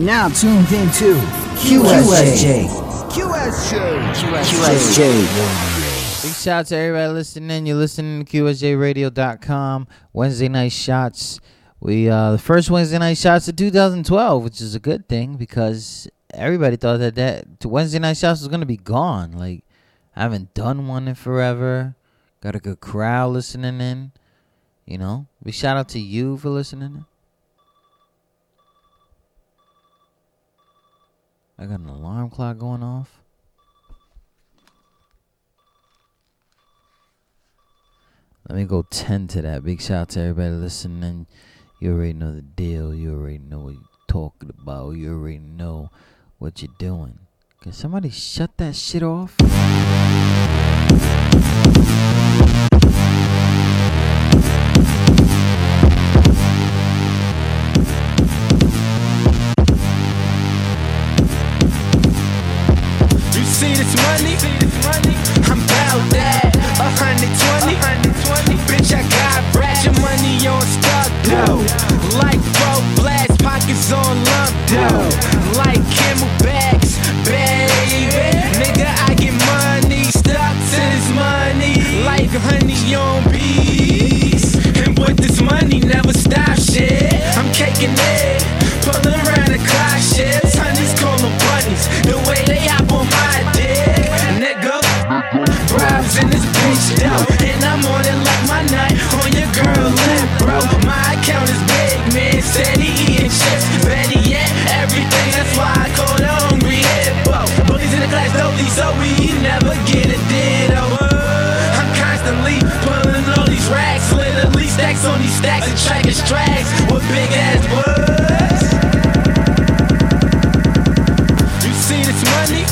Now tuned into QSJ. QSJ. QSJ. Big shout out to everybody listening. You're listening to QSJRadio.com. Wednesday night shots. We uh the first Wednesday night shots of 2012, which is a good thing because everybody thought that that Wednesday night shots was gonna be gone. Like I haven't done one in forever. Got a good crowd listening in. You know, big shout out to you for listening. I got an alarm clock going off. Let me go 10 to that. Big shout out to everybody listening. You already know the deal. You already know what you're talking about. You already know what you're doing. Can somebody shut that shit off? Money? I'm about that. A hundred twenty. Bitch, I got ratchet money on stock though. Like bro blast pockets on lump though. Like camelbacks, on these stacks tracks with big ass books. You see this money?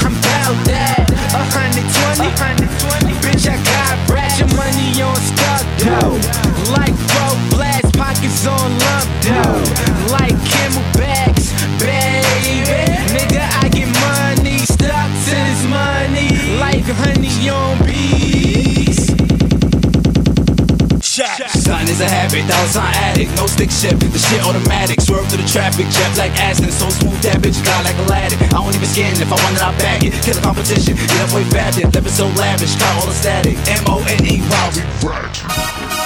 I'm about that. A hundred twenty. Bitch, I got ratchet money on stock though. Like bro blast pockets on lump though. Like camelbacks, baby. Nigga, I get money stuck to this money. Like honey on a habit, thoughts on addict, no stick shift, the shit automatic, swerve through the traffic, jet like acid, so smooth that bitch, got like Aladdin. I don't even scan if I want it, I bag it, kill the competition, get up way faster, living so lavish, got all the static, M O N E, wow,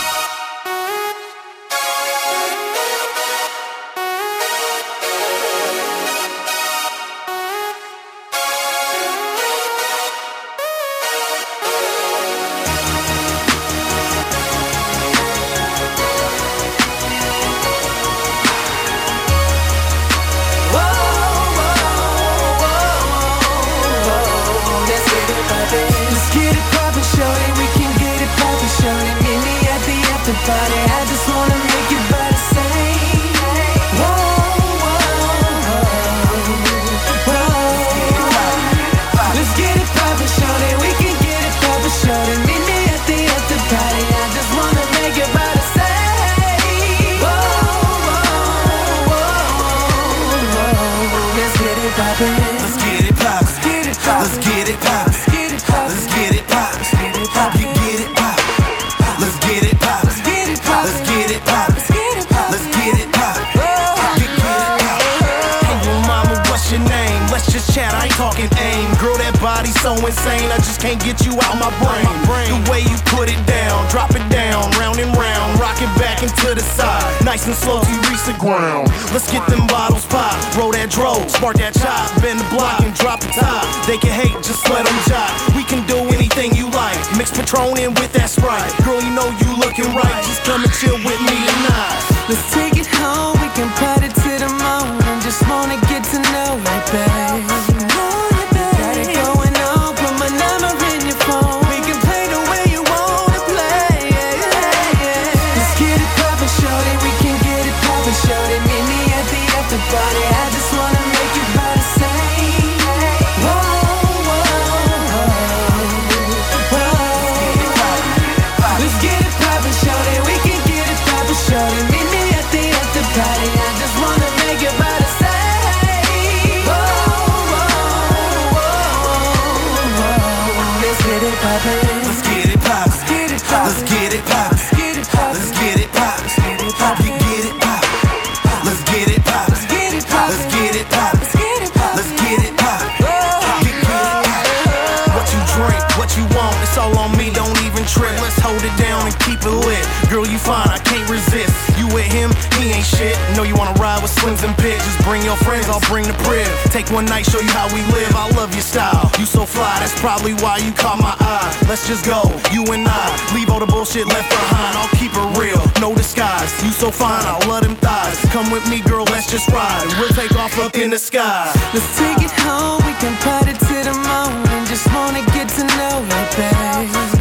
get you out my brain. The way you put it down, drop it down, round and round, rock it back into the side. Nice and slow till you reach the ground. Let's get them bottles pop, roll that dro, spark that chop, bend the block and drop the top. They can hate, just let them jive. We can do anything you like. Mix Patron in with that Sprite. Girl, you know you looking right. Just come and chill with me tonight. Let's take Bring your friends, I'll bring the crib. Take one night, show you how we live. I love your style. You so fly, that's probably why you caught my eye. Let's just go, you and I. Leave all the bullshit left behind. I'll keep it real, no disguise. You so fine, I love them thighs. Come with me, girl, let's just ride. We'll take off up in the sky. Let's take it home, we can party to the moon just wanna get to know you, babe.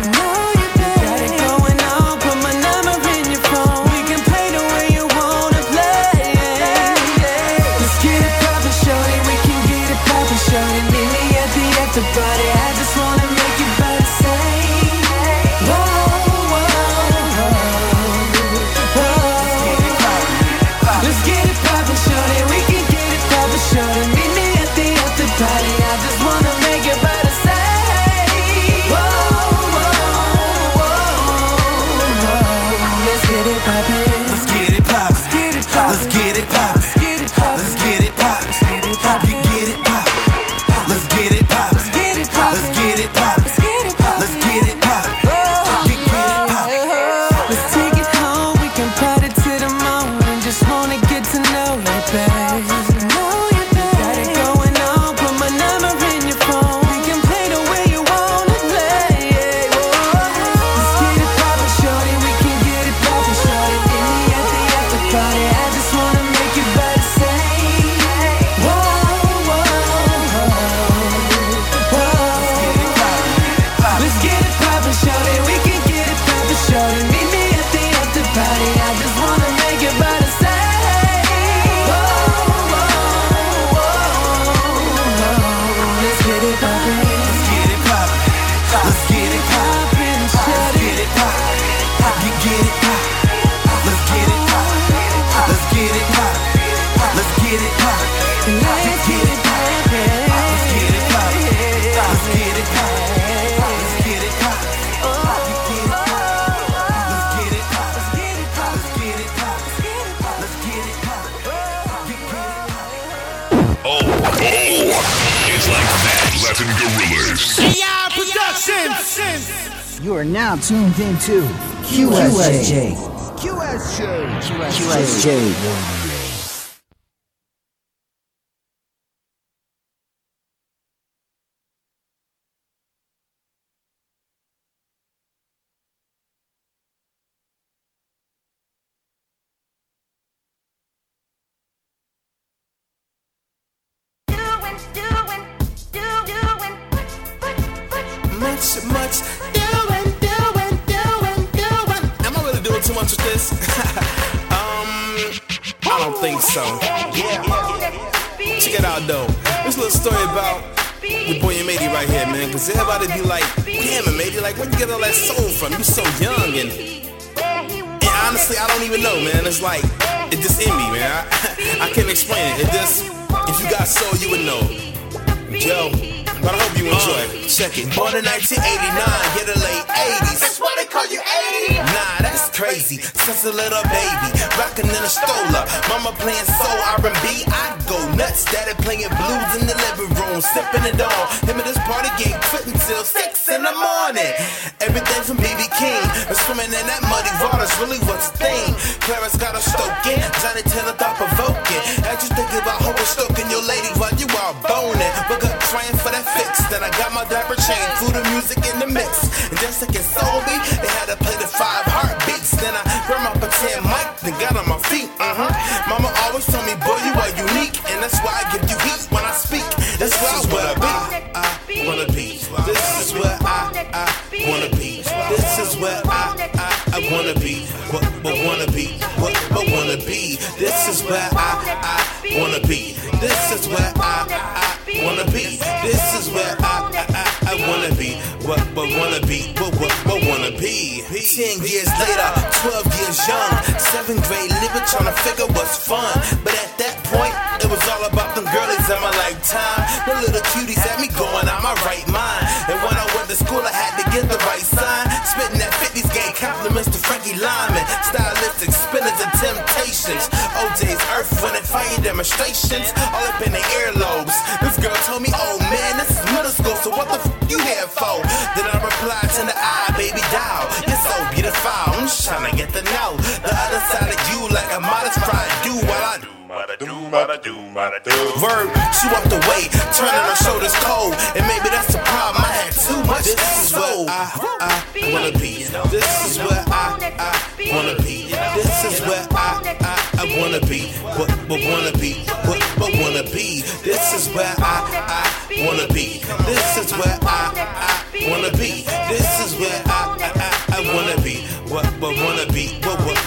Verb, she walked away, turning her shoulders cold. And maybe that's the problem. I had too much. This is where I, I wanna be. This is where I, I wanna be. This is where I, I, I wanna be. What, what wanna be? What, what wanna be? This is where I, I wanna be. This is where I, I wanna be. This is where I, I, I, I wanna be. What, what wanna be? What, what,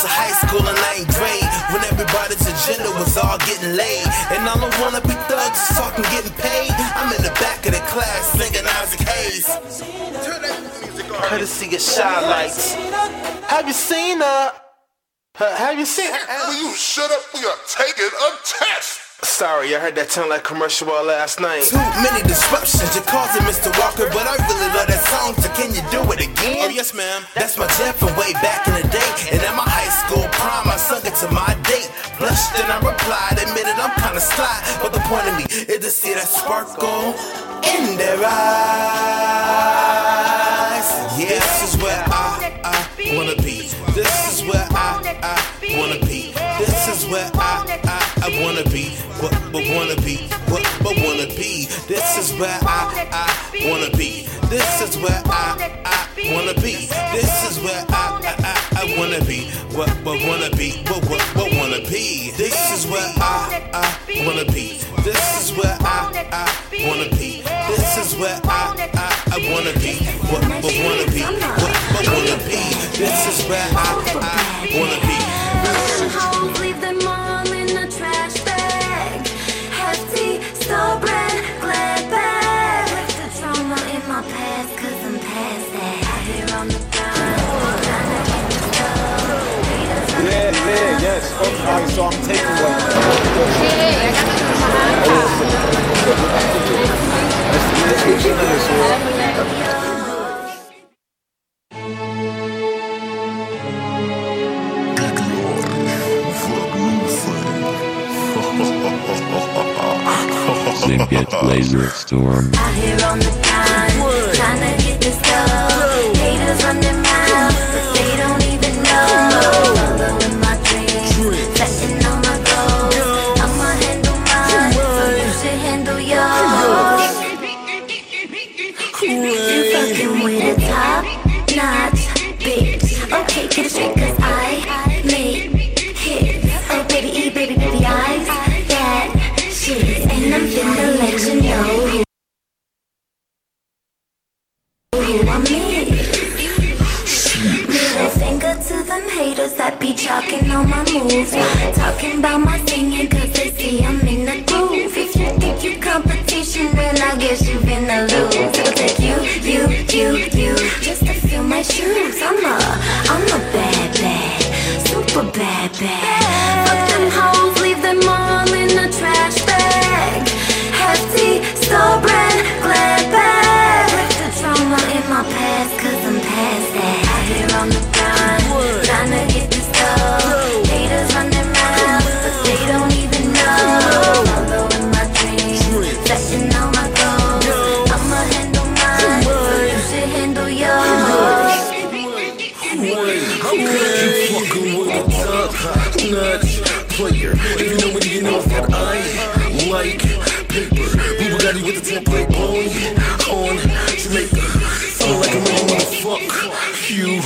to high school in ninth grade when everybody's agenda was all getting laid. And all I wanna be thugs is talking getting paid. I'm in the back of the class singing Isaac Hayes. Courtesy of Shy Lights. Have you seen her? Uh, have you seen her? Will you shut up? We are taking a test. Sorry, I heard that sound like commercial all last night. Too many disruptions, you're causing Mr. Walker, but I really love that song, so can you do it again? Oh, yes, ma'am. That's my jam from way back in the day. And at my high school prom, I sung it to my date. Blushed and I replied, admitted I'm kinda sly. But the point of me is to see that sparkle in their eyes. Yeah, wanna be. What, what wanna be? What, what wanna be? This is where I, I wanna be. This is where I, I wanna be. This is where I, I, I, wanna be. What, what wanna be? What, what, what wanna be? This is where I, I wanna be. This is where I, I wanna be. This is where I, I, I wanna be. What, what wanna be? What, what wanna be? This is where I, I wanna be. Yeah, yes. Okay, so I'm taking Sing it, Laser Storm. I'm in. Middle finger to them haters that be chalking on my. Talking my they see I'm in the groove. If you think you competition, then I guess you take you, you, you, you, just my shoes. I'm a, I'm a bad, bad, super bad, bad. That I like paper. We Bugatti with the template on, on Jamaica. Feel like I'm in motherfuck you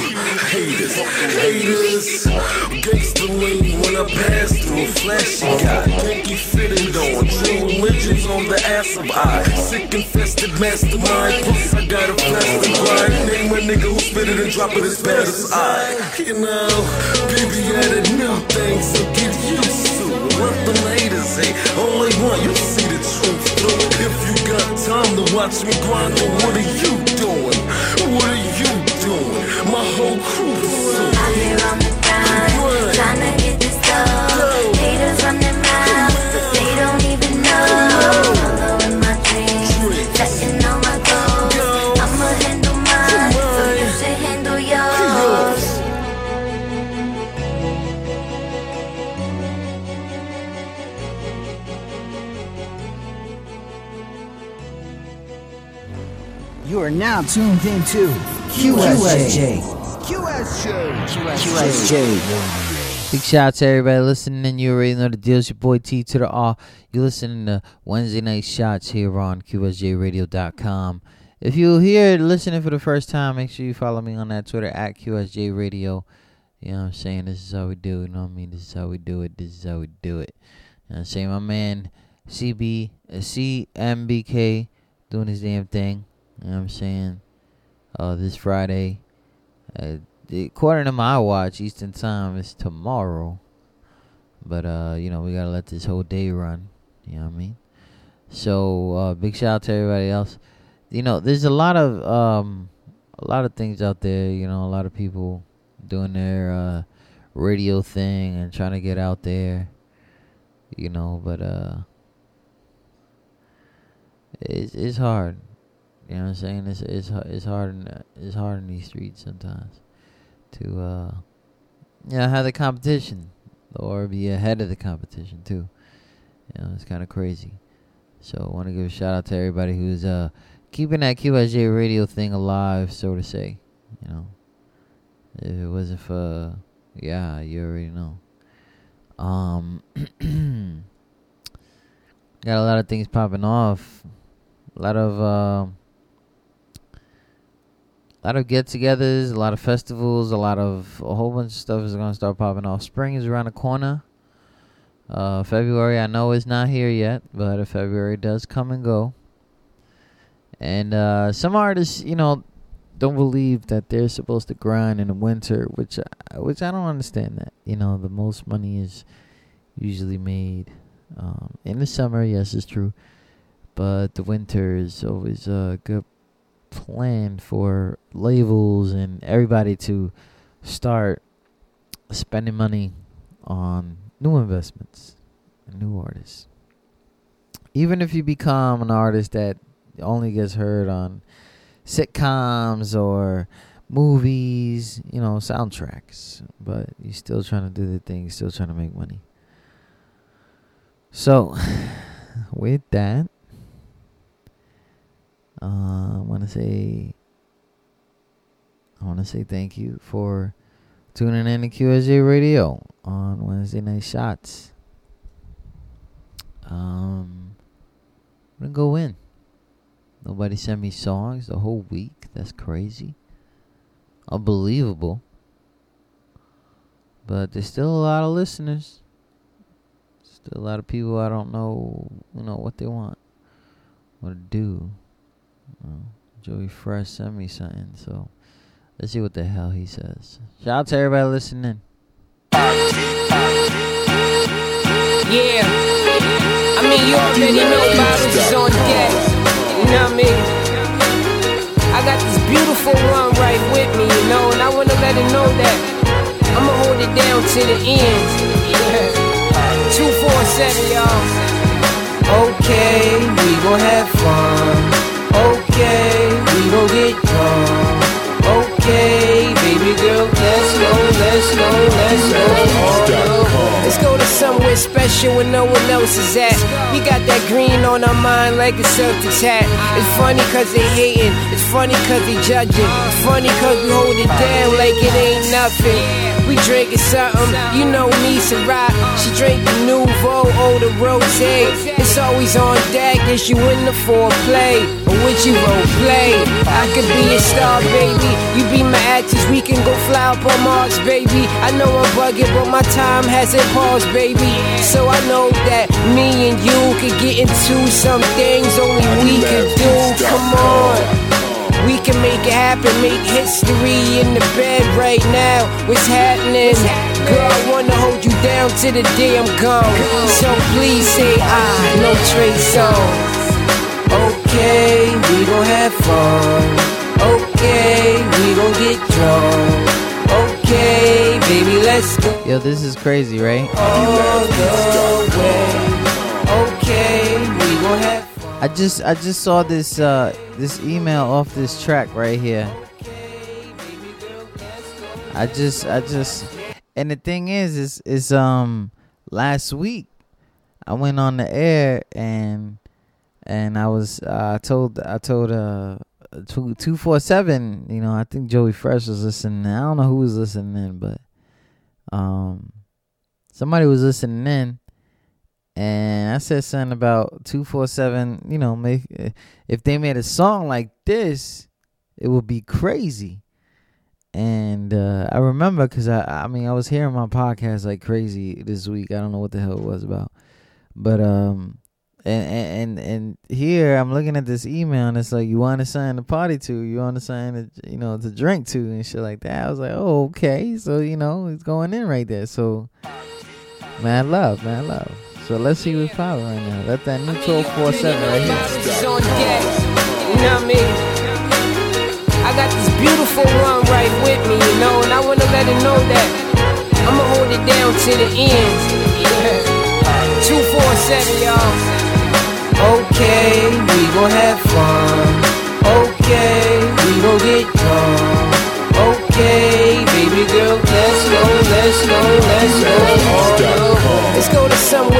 haters. Haters, gangsta lean when I pass through. Flashy guy, pinky fitted on. True religions on the ass of I. Sick infested mastermind. Plus I got a plastic grind. Name a nigga who spit it and drop it as bad as I. You know, baby added new things, so get used. What the haters say, they want, you see the truth through. If you got time to watch me grind, then what are you doing? What are you doing? My whole crew pursuing. Out here on the grind, trying to get this stuff. You are now tuned into QSJ. QSJ. QSJ. QSJ. Big shout out to everybody listening. And you already know the deal. It's your boy T to the R. You're listening to Wednesday Night Shots here on QSJRadio.com. If you're here listening for the first time, make sure you follow me on that Twitter at QSJ Radio. You know what I'm saying? This is how we do it. You know what I mean? This is how we do it. This is how we do it. You know what I'm saying? My man CB, uh, CMBK doing his damn thing. You know what I'm saying? Uh, this Friday. Uh, according to my watch, Eastern Time is tomorrow. But uh, you know, we gotta let this whole day run. You know what I mean? So uh, big shout out to everybody else. You know, there's a lot of um, a lot of things out there. You know, a lot of people doing their uh, radio thing and trying to get out there. You know, but uh, it's it's hard. You know what I'm saying? It's it's it's hard in it's hard in these streets sometimes to uh yeah have the competition or be ahead of the competition too. You know, it's kind of crazy. So I want to give a shout out to everybody who's uh keeping that QSJ radio thing alive, so to say. You know, if it wasn't for yeah, you already know. Um, got a lot of things popping off. A lot of um a lot of get-togethers, a lot of festivals, a lot of a whole bunch of stuff is gonna start popping off. Spring is around the corner. Uh, February, I know is not here yet, but February does come and go. And uh, some artists, you know, don't believe that they're supposed to grind in the winter, which I, which I don't understand. That you know, the most money is usually made um, in the summer. Yes, it's true, but the winter is always a good plan for labels and everybody to start spending money on new investments and new artists. Even if you become an artist that only gets heard on sitcoms or movies, you know, soundtracks, but you're still trying to do the thing, still trying to make money. So, with that, uh, I want to say, I want to say thank you for tuning in to QSJ Radio on Wednesday Night Shots. Um, I'm gonna go in. Nobody sent me songs the whole week. That's crazy. Unbelievable. But there's still a lot of listeners. Still a lot of people I don't know, you know, what they want, what to do. Well, Joey Fresh sent me something, so let's see what the hell he says. Shout out to everybody listening. Yeah. I mean, you already know bottles is on deck. You know what I mean? I got this beautiful one right with me, you know, and I wanna let her know that I'ma hold it down to the end. 247, y'all. Okay, we gon' have fun. Okay, we gon' get drunk. Okay, baby girl, let's go, let's go, let's go. Let's go to somewhere special where no one else is at. We got that green on our mind like a Celtics hat. It's funny cause they hating, it's funny cause they judging. It's funny cause we hold it down like it ain't nothing. We drinking something, you know me, Ciroc. She drink the Nouveau the Rose. It's always on deck, is you in the foreplay? Or would you role play? I could be a star, baby. You be my actress, we can go fly up on Mars, baby. I know I'm bugging, but my time hasn't paused, baby. So I know that me and you could get into some things only we can do. Come on. We can make it happen, make history in the bed right now. What's happening? Girl, I wanna hold you down to the day I'm gone. So please say I, no trace songs. Okay, we gon' have fun. Okay, we gon' get drunk. Okay, baby, let's go Yo, this is crazy, right? all I just I just saw this uh this email off this track right here. I just I just and the thing is is is um last week I went on the air and and I was uh, I told I told uh two two four seven you know I think Joey Fresh was listening I don't know who was listening in but um somebody was listening in, and I said something about two four seven. You know, make if they made a song like this, it would be crazy. And uh, I remember because I, I mean, I was hearing my podcast like crazy this week. I don't know what the hell it was about, but um, and and and here I'm looking at this email and it's like you want to sign the party to, you want to sign the, you know to drink to and shit like that. I was like, oh okay, so you know it's going in right there. So man, love, man, love. So let's see what's popping right now. Let that new 1247 right here. On deck. You know what I mean? I got this beautiful one right with me, you know, and I wanna let it know that I'ma hold it down to the end. 247, y'all. Okay, we gon' have fun. Okay, we gon'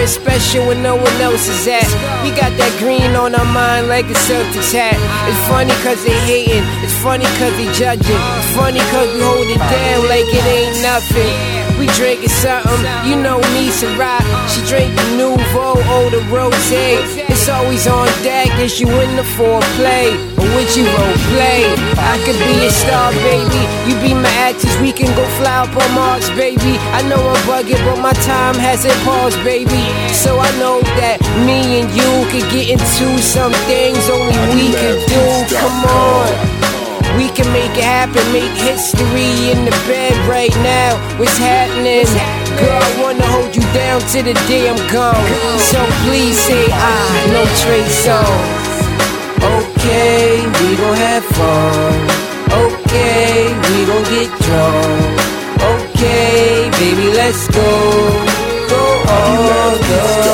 special where no one else is at. We got that green on our mind like a Celtics hat. It's funny cause they hating, it's funny cause they judging. It's funny cause we hold it down like it ain't nothing. We drinking something, you know me, rock. She drink the Nouveau the Rose. It's always on deck, is you in the foreplay? Or would you role play? I could be a star, baby. You be my actress, we can go fly up on Mars, baby. I know I'm bugging, but my time hasn't paused, baby. So I know that me and you could get into some things only we can do. Come on. We can make it happen, make history in the bed right now. What's happening? Girl, I wanna hold you down to the day I'm gone. So please say I, no trace songs. Okay, we gon' have fun. Okay, we gon' get drunk. Okay, baby, let's go. Go all the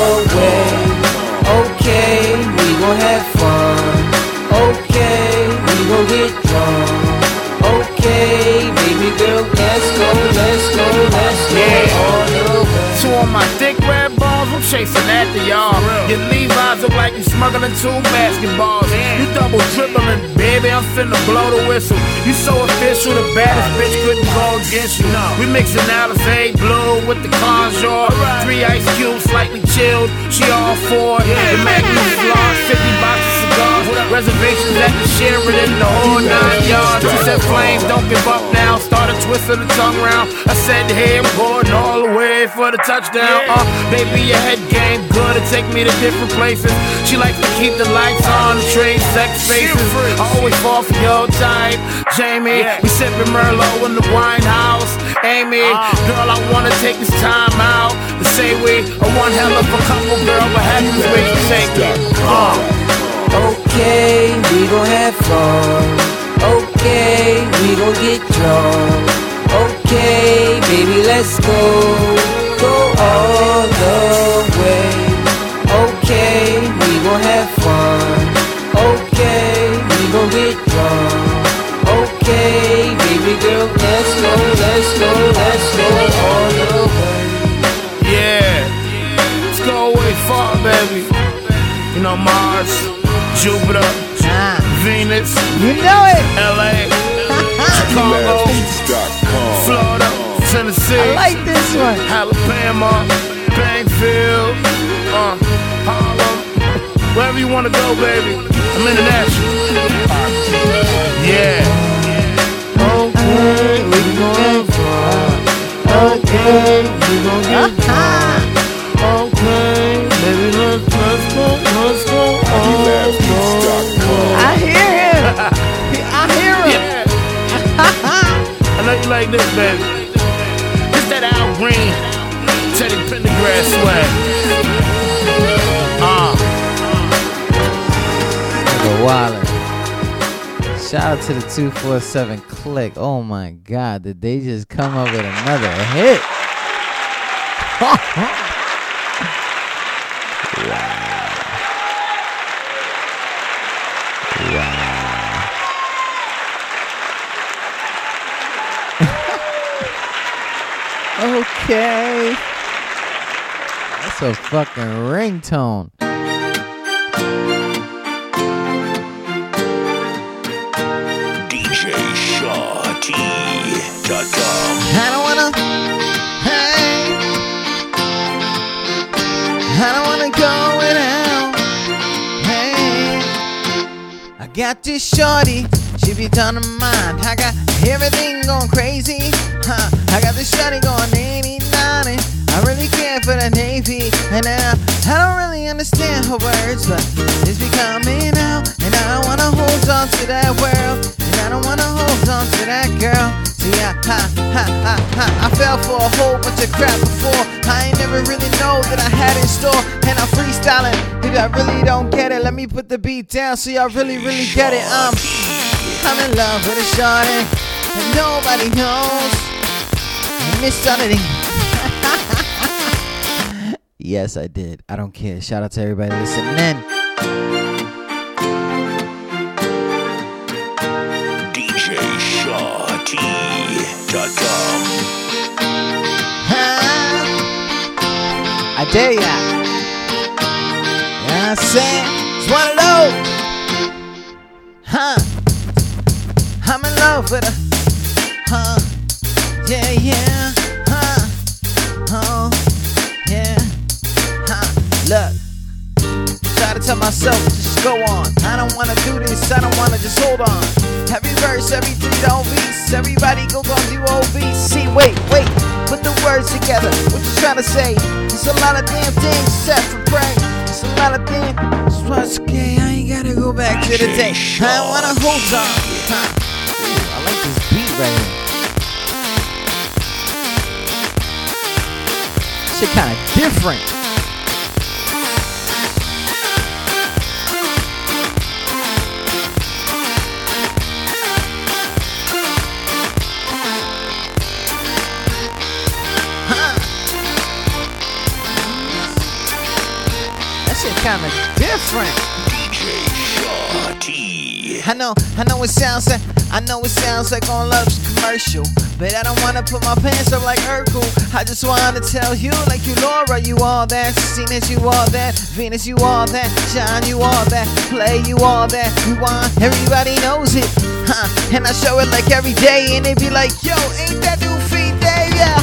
on my thick red balls, I'm chasing after y'all. Your Levi's look like you smuggling two basketballs. You double dribbling, baby, I'm finna blow the whistle. You so official, the baddest bitch couldn't go against you. We mixing Alizé blue with the conjure. Three ice cubes, slightly chilled. She all for it. The Magnum floss, 50 boxes of cigars. Reservations at the Sheraton, the whole nine yards. She said flames, don't give up now. Started twisting the tongue round. I said, hey, I'm going all the way for the touchdown. Uh, baby, your head game good to take me to different places. She likes to keep the lights on, trade sex faces. I always fall for your type, Jamie. We sipping Merlot in the wine house. Amy, girl, I wanna take this time out to say we are one hell of a couple, girl, but happens where you take it. Uh. Okay, we gon' have fun. Okay, we gon' get drunk. Okay, baby, let's go. Go all the way. Okay, we gon' have fun. Okay, we gon' get drunk. Okay, baby girl, let's go, let's go, let's go all the way. Yeah, let's go way far, baby. You know, Mars, Jupiter, Venus, you know it. LA, Chicago, Florida, Tennessee. I like this one. Alabama, Bankfield, uh, Harlem, wherever you wanna go, baby. I'm international. Yeah. Okay, we gon' fun. Okay, we gon' get drunk. Okay, baby, let's let's go, let's go all the way. I hear him. I hear him. I know you like this, baby. It's that Al Green, Teddy Pendergrass swag. Uh, Nigga Waller. Shout out to the 247 click. Oh my god, did they just come up with another hit? okay. That's a fucking ringtone. DJ DJShawT.com. I don't wanna. Hey. I don't wanna go without. Hey. I got this shorty. She be done to mind. I got everything going crazy. Huh. I got this shorty going in. 89. I really care for the Navy, and I, I don't really understand her words, but it's be coming out, and I don't wanna hold on to that world, and I don't wanna hold on to that girl. See, I, ha, ha, ha, ha, I fell for a whole bunch of crap before. I ain't never really know that I had in store, and I'm freestyling. If I really don't get it, let me put the beat down so y'all really, really get it. Um, I'm in love with a shorty, and nobody knows. Miss Sunny. Yes, I did. I don't care. Shout out to everybody listening in. DJShawT.com. I dare ya. Yeah, I say it's one of those. Huh? I'm in love with her. Huh? Yeah, yeah. To tell myself to just go on. I don't wanna do this. I don't wanna just hold on. Every verse, every three beats. Everybody go on do. See, wait, wait. Put the words together. What you trying to say? It's a lot of damn things set for prey. It's a lot of things. It's what's okay. I ain't gotta go back to the day. I don't wanna hold on. Ooh, I like this beat right here. Shit kinda different. That shit kinda different. I know, I know it sounds like, I know it sounds like on Love's commercial, but I don't wanna put my pants up like Urkel. I just wanna tell you, like you Laura, you all that, Venus, you all that, Venus, you all that, John, you all that, Play, you all that, you want, everybody knows it, huh? And I show it like every day, and they be like, yo, ain't that new feed day? Yeah,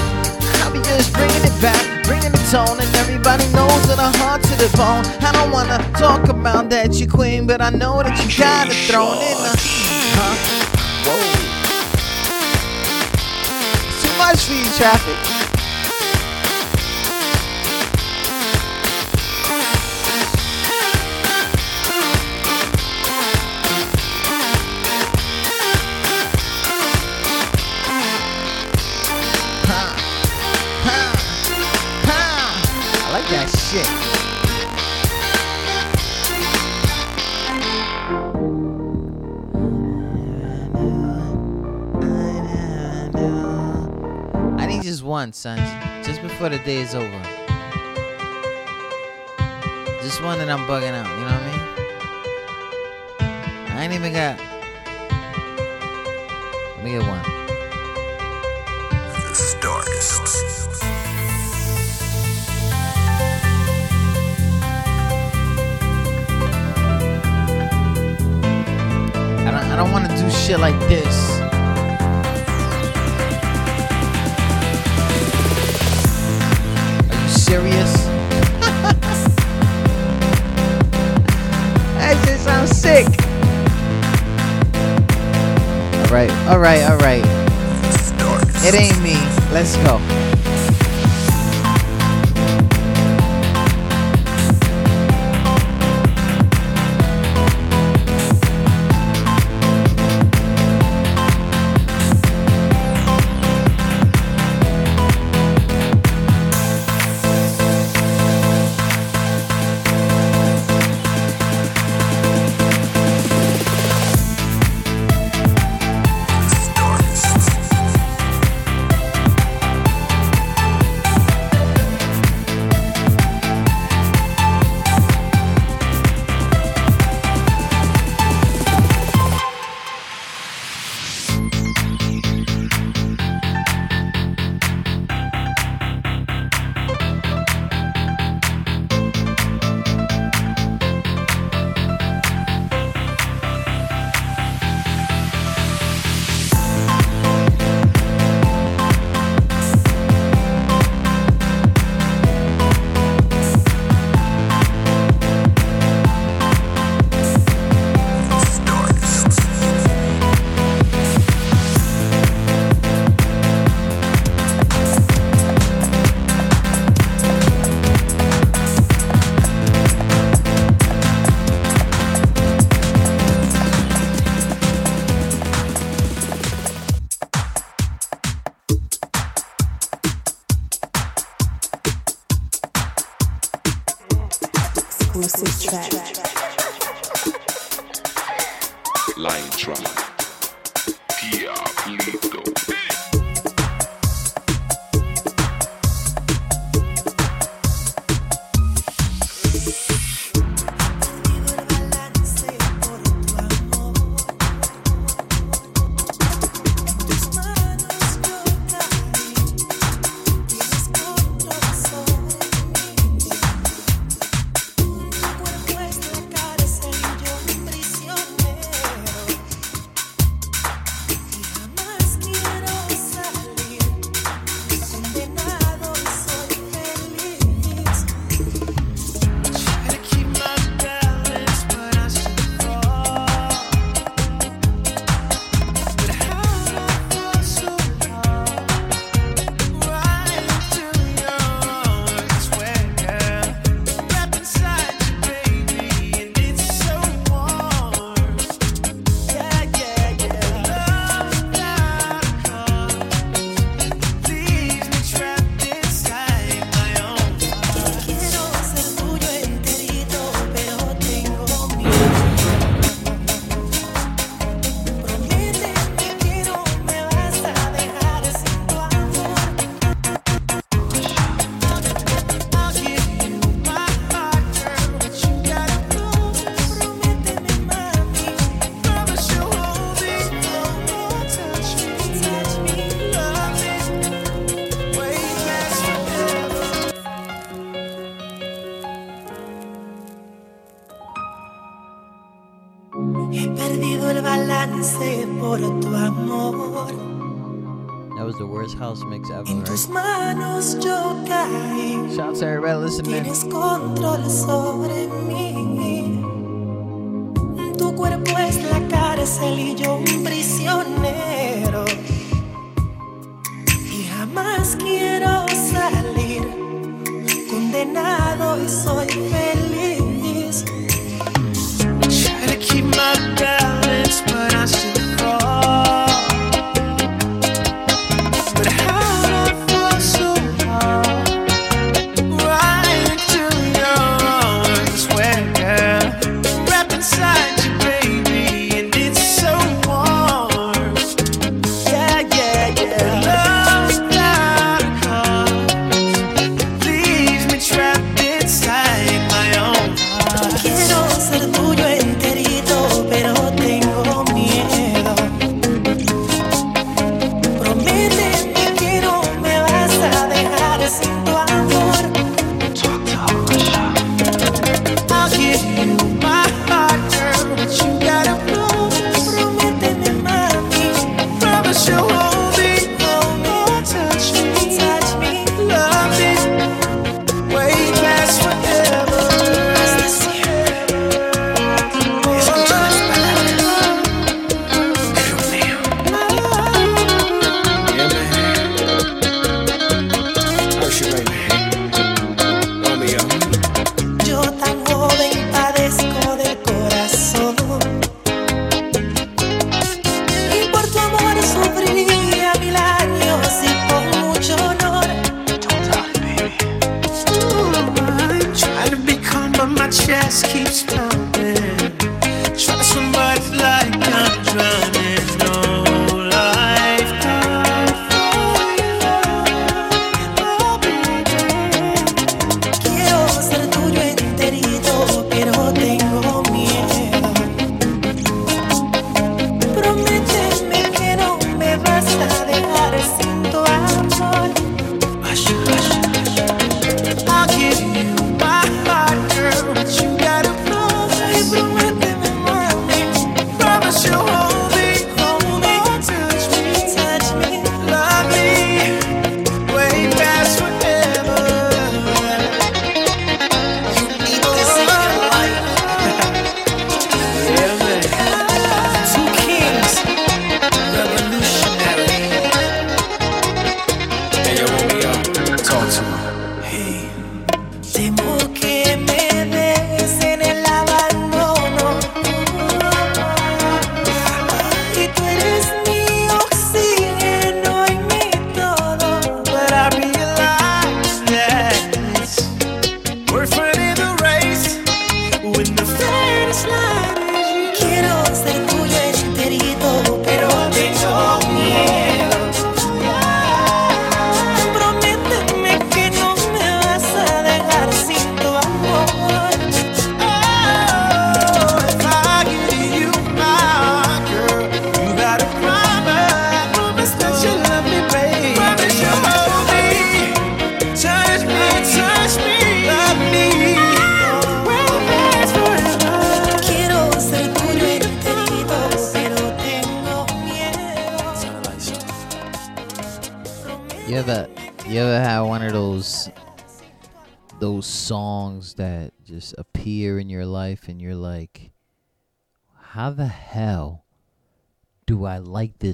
I'll be just bringing it back, bringing the tone, and everybody knows that I'm hard to the bone. I don't wanna talk about that, you queen, but I know that you got it thrown in the. Huh? Whoa. Too much for you, traffic. Just. Just before the day is over. Just one that I'm bugging out, you know what I mean? I ain't even got. Let me get one. The Stardust. I don't, I don't want to do shit like this. All right, all right. It ain't me. Let's go.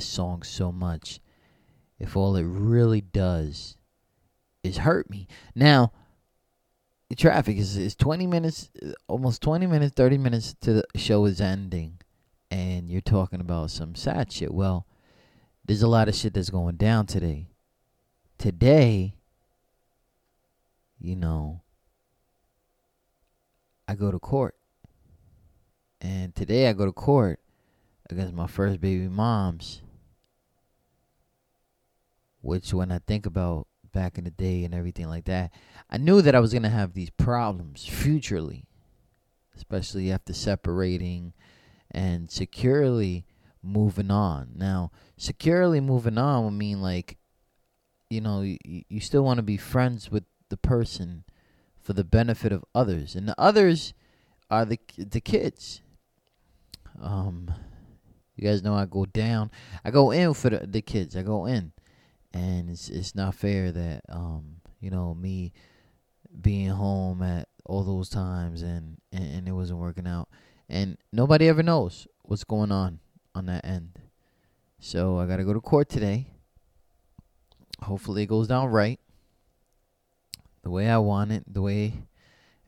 This song so much if all it really does is hurt me? Now, the traffic is, is 20 minutes, almost 20 minutes, 30 minutes to the show is ending, and you're talking about some sad shit. Well, there's a lot of shit that's going down today. Today, you know, I go to court. And today I go to court against my first baby mom's. Which, when I think about back in the day and everything like that, I knew that I was going to have these problems futurely, especially after separating and securely moving on. Now, securely moving on would mean like, you know, you, you still want to be friends with the person for the benefit of others, and the others are the the kids. Um, you guys know I go down, I go in for the, the kids. I go in, and it's it's not fair that um you know me being home at all those times and, and and it wasn't working out, and nobody ever knows what's going on on that end. So I gotta go to court today. Hopefully it goes down right. The way I want it, the way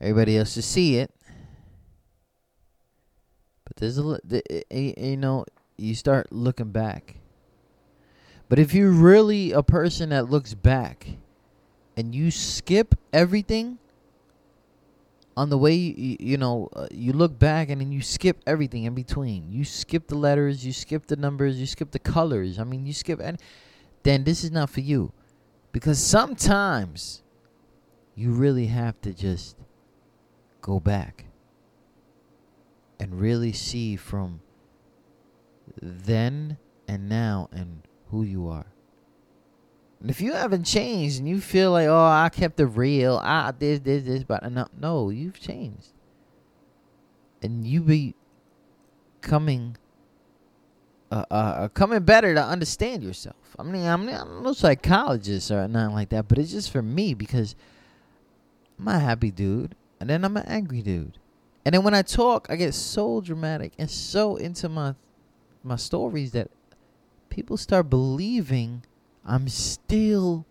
everybody else should see it. But there's a you know you start looking back. But if you're really a person that looks back and you skip everything on the way you, you know uh, you look back and then you skip everything in between. You skip the letters, you skip the numbers, you skip the colors. I mean, you skip and then this is not for you. Because sometimes you really have to just go back and really see from then and now and who you are. And if you haven't changed and you feel like, oh, I kept it real, I this, this, this, but no, no, you've changed. And you be coming, uh, uh, uh, coming better to understand yourself. I mean, I'm, I'm no psychologist or nothing like that, but it's just for me because I'm a happy dude, and then I'm an angry dude. And then when I talk, I get so dramatic and so into my my stories that people start believing I'm still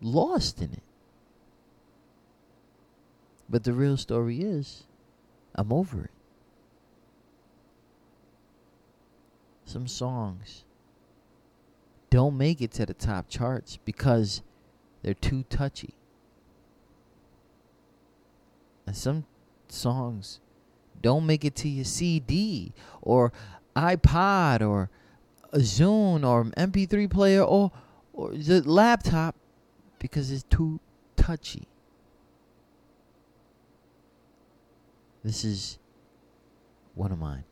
lost in it. But the real story is I'm over it. Some songs don't make it to the top charts because they're too touchy. And some songs don't make it to your CD or iPod or a Zune or MP3 player or or the laptop because it's too touchy. This is one of mine.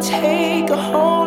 Take a whole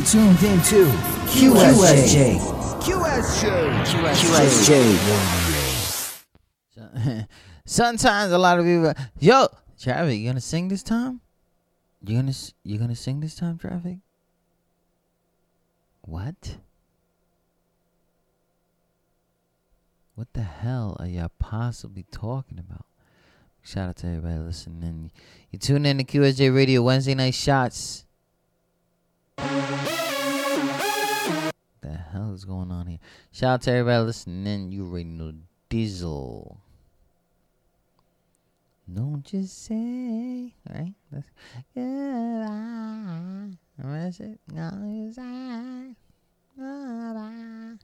now tuned into QSJ. QSJ. QSJ. Sometimes a lot of people, yo, Traffic, you gonna sing this time? You gonna you gonna sing this time, Traffic? What? What the hell are y'all possibly talking about? Shout out to everybody listening. You tune in to QSJ Radio Wednesday night shots. The hell is going on here? Shout out to everybody listening. You already know Diesel. Don't you say, right? That's goodbye. That's it. No, say goodbye.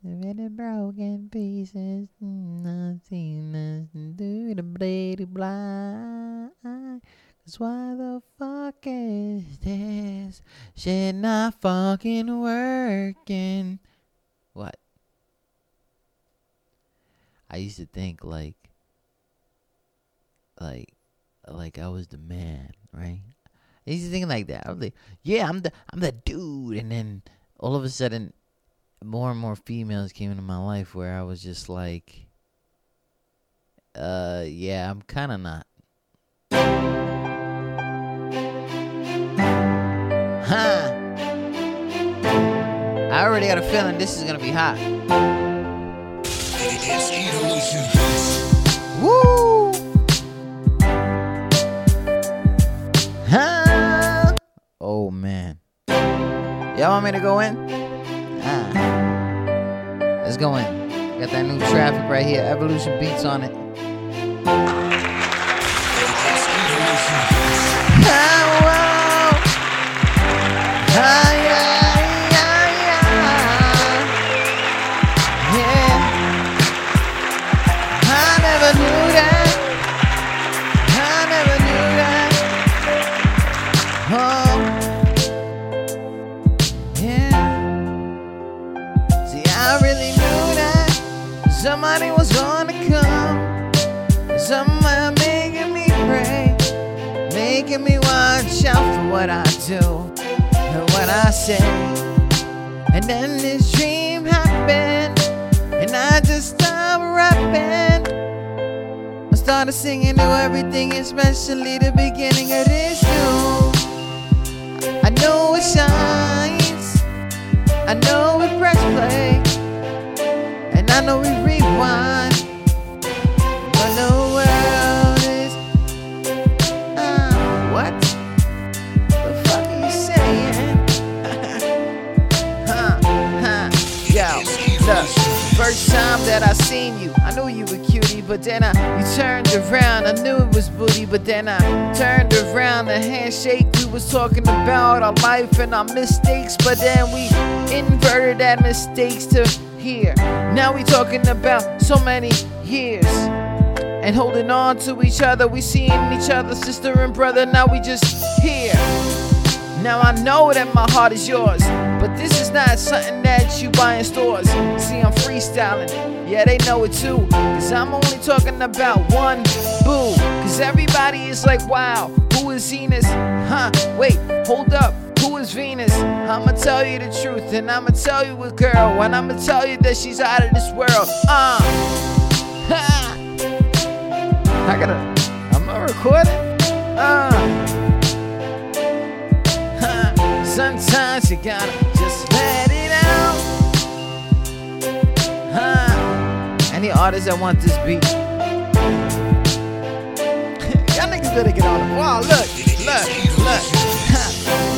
With the broken pieces, nothing else to do the bloody blind. Cause why the fuck is this shit not fucking working? What? I used to think like, like, like I was the man, right? I used to think like that. I was like, yeah, I'm the, I'm the dude, and then all of a sudden, more and more females came into my life where I was just like, uh, yeah, I'm kind of not. Huh. I already got a feeling this is gonna be hot. Woo! Huh? Oh man. Y'all want me to go in? Ah. Let's go in. Got that new traffic right here. Evolution beats on it. Out for what I do and what I say. And then this dream happened, and I just stopped rapping. I started singing to everything, especially the beginning of this tune. I know it shines, I know it press play, and I know we rewind. That I seen you. I knew you were cutie, but then I you turned around. I knew it was booty, but then I turned around. The handshake we was talking about our life and our mistakes, but then we inverted that mistakes to here. Now we talking about so many years and holding on to each other. We seeing each other, sister and brother. Now we just here. Now I know that my heart is yours, but this is not something that you buy in stores. See, I'm freestyling. Yeah, they know it too. Cause I'm only talking about one boo. Cause everybody is like, wow, who is Venus? Huh, wait, hold up. Who is Venus? I'ma tell you the truth, and I'ma tell you a girl, and I'ma tell you that she's out of this world. Uh, ha. I gotta, I'm not recording. Uh, huh. Sometimes you gotta Any artists that want this beat? Y'all niggas better get on it. Wow, look, look, look.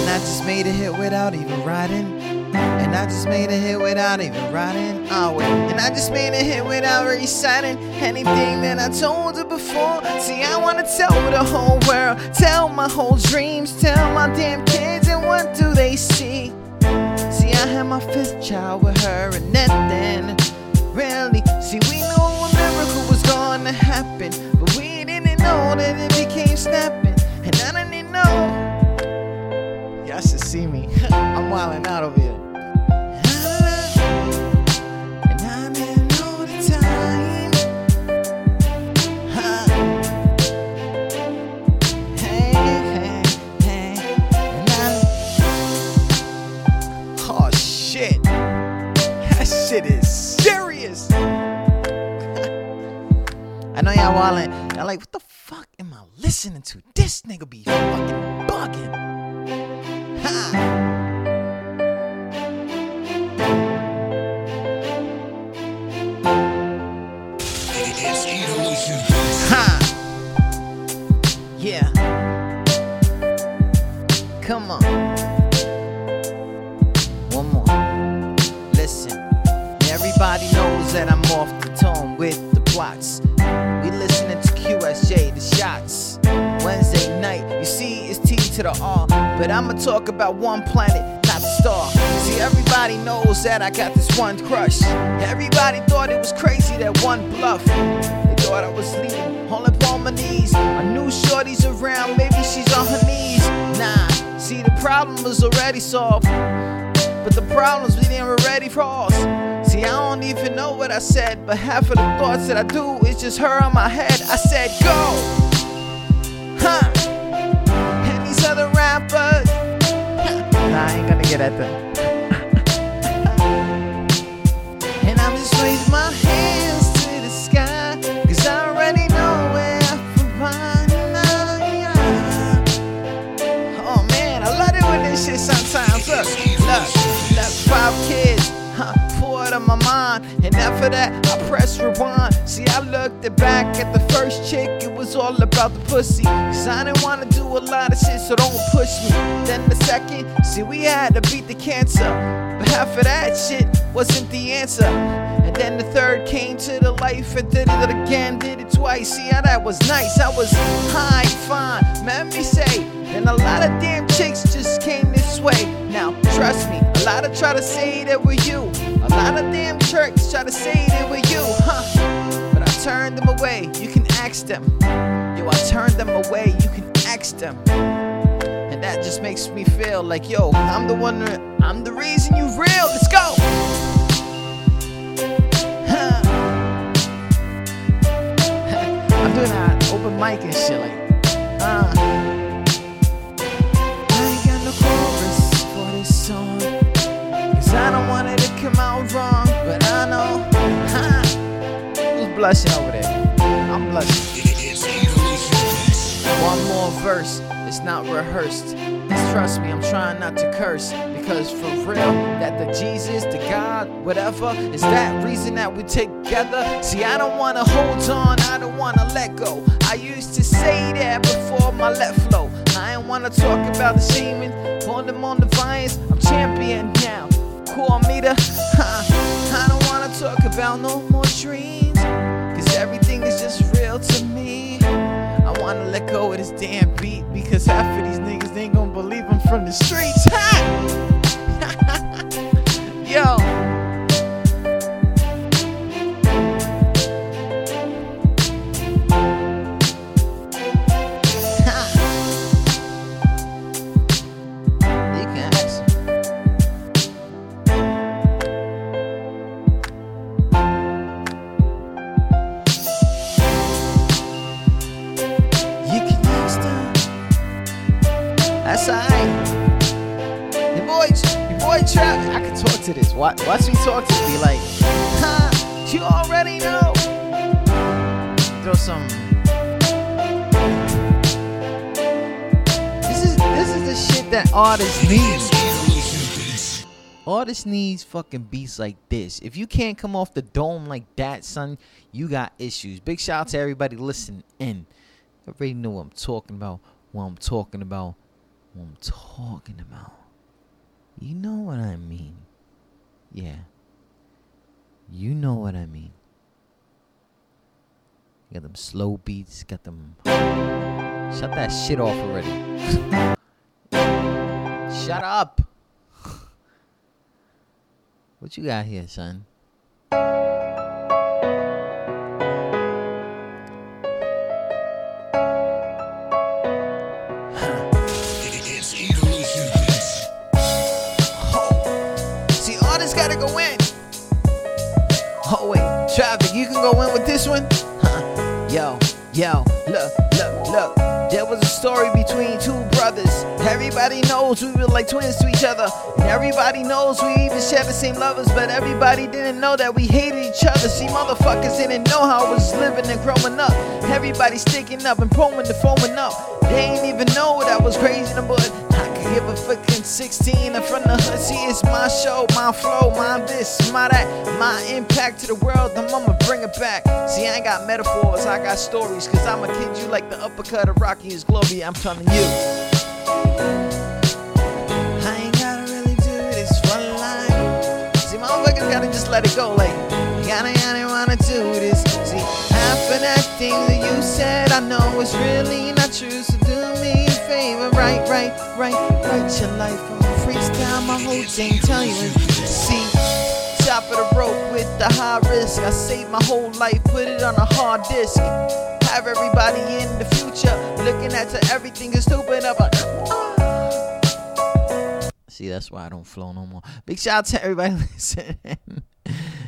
And I just made a hit without even writing. And I just made a hit without even writing. Oh, wait. And I just made a hit without reciting anything that I told her before. See, I wanna tell the whole world, tell my whole dreams, tell my damn kids, and what do they see? See, I had my fifth child with her, and then really, snapping, and I know. Y'all should see me. I'm wilding out over here. Oh shit. Is serious. I know y'all wildin'. Y'all like, what the listening to? This nigga be fucking bugging. Ha. Come on. One more. Listen. Everybody knows that I'm off to the R. But I'ma talk about one planet, not star. See, everybody knows that I got this one crush. Everybody thought it was crazy, that one bluff. They thought I was leaving, all up on my knees. I knew shorty's around, maybe she's on her knees. Nah, see, the problem was already solved. But the problems we didn't already cross. See, I don't even know what I said, but half of the thoughts that I do is just her on my head. I said, go! Nah, I ain't gonna get at them. And after that, I press rewind. See, I looked it back at the first chick, it was all about the pussy. Cause I didn't wanna do a lot of shit, so don't push me. Then the second, see, we had to beat the cancer. But half of that shit wasn't the answer. And then the third came to the life and did it again, did it twice. See how that was nice. I was high, fine. Let me say, and a lot of damn chicks just came this way. Now, trust me, a lot of try to say that we're you. A lot of damn jerks try to say that we're you, huh? But I turned them away. You can ask them. Yo, I turned them away. You can ask them. And that just makes me feel like, yo, I'm the one, I'm the reason you real. Let's go. Huh. I'm doing that open mic and shit like, uh. I don't want it to come out wrong. But I know, huh? Who's blushing over there? I'm blushing. One more verse, it's not rehearsed. Just trust me, I'm trying not to curse. Because for real, that the Jesus, the God, whatever, is that reason that we together. See, I don't wanna hold on, I don't wanna let go. I used to say that before my let flow. I ain't wanna talk about the semen, on them on the vines. I'm champion now. Call me the, huh? I don't wanna talk about no more dreams. Cause everything is just real to me. I wanna let go of this damn beat because half of these niggas ain't gonna believe I'm from the streets. Ha! I can talk to this. Watch, watch me talk to. Be like, huh? You already know. Throw some. This is this is the shit that artists need. Artists needs fucking beats like this. If you can't come off the dome like that, son, you got issues. Big shout out to everybody listening in. Already know what I'm talking about. What I'm talking about. What I'm talking about. You know what I mean. Yeah. You know what I mean. You got them slow beats, got them. Shut that shit off already. Shut up. What you got here, son? You can go in with this one. Huh. Yo, yo, look, look, look. There was a story between two brothers. Everybody knows we were like twins to each other. And everybody knows we even shared the same lovers. But everybody didn't know that we hated each other. See, motherfuckers didn't know how I was living and growing up. Everybody sticking up and pulling the foaming up. They ain't even know that I was crazy, but I could give a fucking 16 in front of the hood. See, it's my show, my flow, my this, my that, my impact to the world. I'm I'ma bring it back. See, I ain't got metaphors, I got stories. Cause I'ma kid you like the uppercut of Rocky is Glory. I'm telling you. I ain't gotta just let it go. Like, gotta, gotta wanna do this. See, half of that thing that you said, I know it's really not true. So do me favor, right, right, right, write your life on freestyle. My whole thing, tell you, see. Top of the rope with the high risk. I saved my whole life, put it on a hard disk. Have everybody in the future looking at to everything is stupid up. See, that's why I don't flow no more. Big shout out to everybody listening.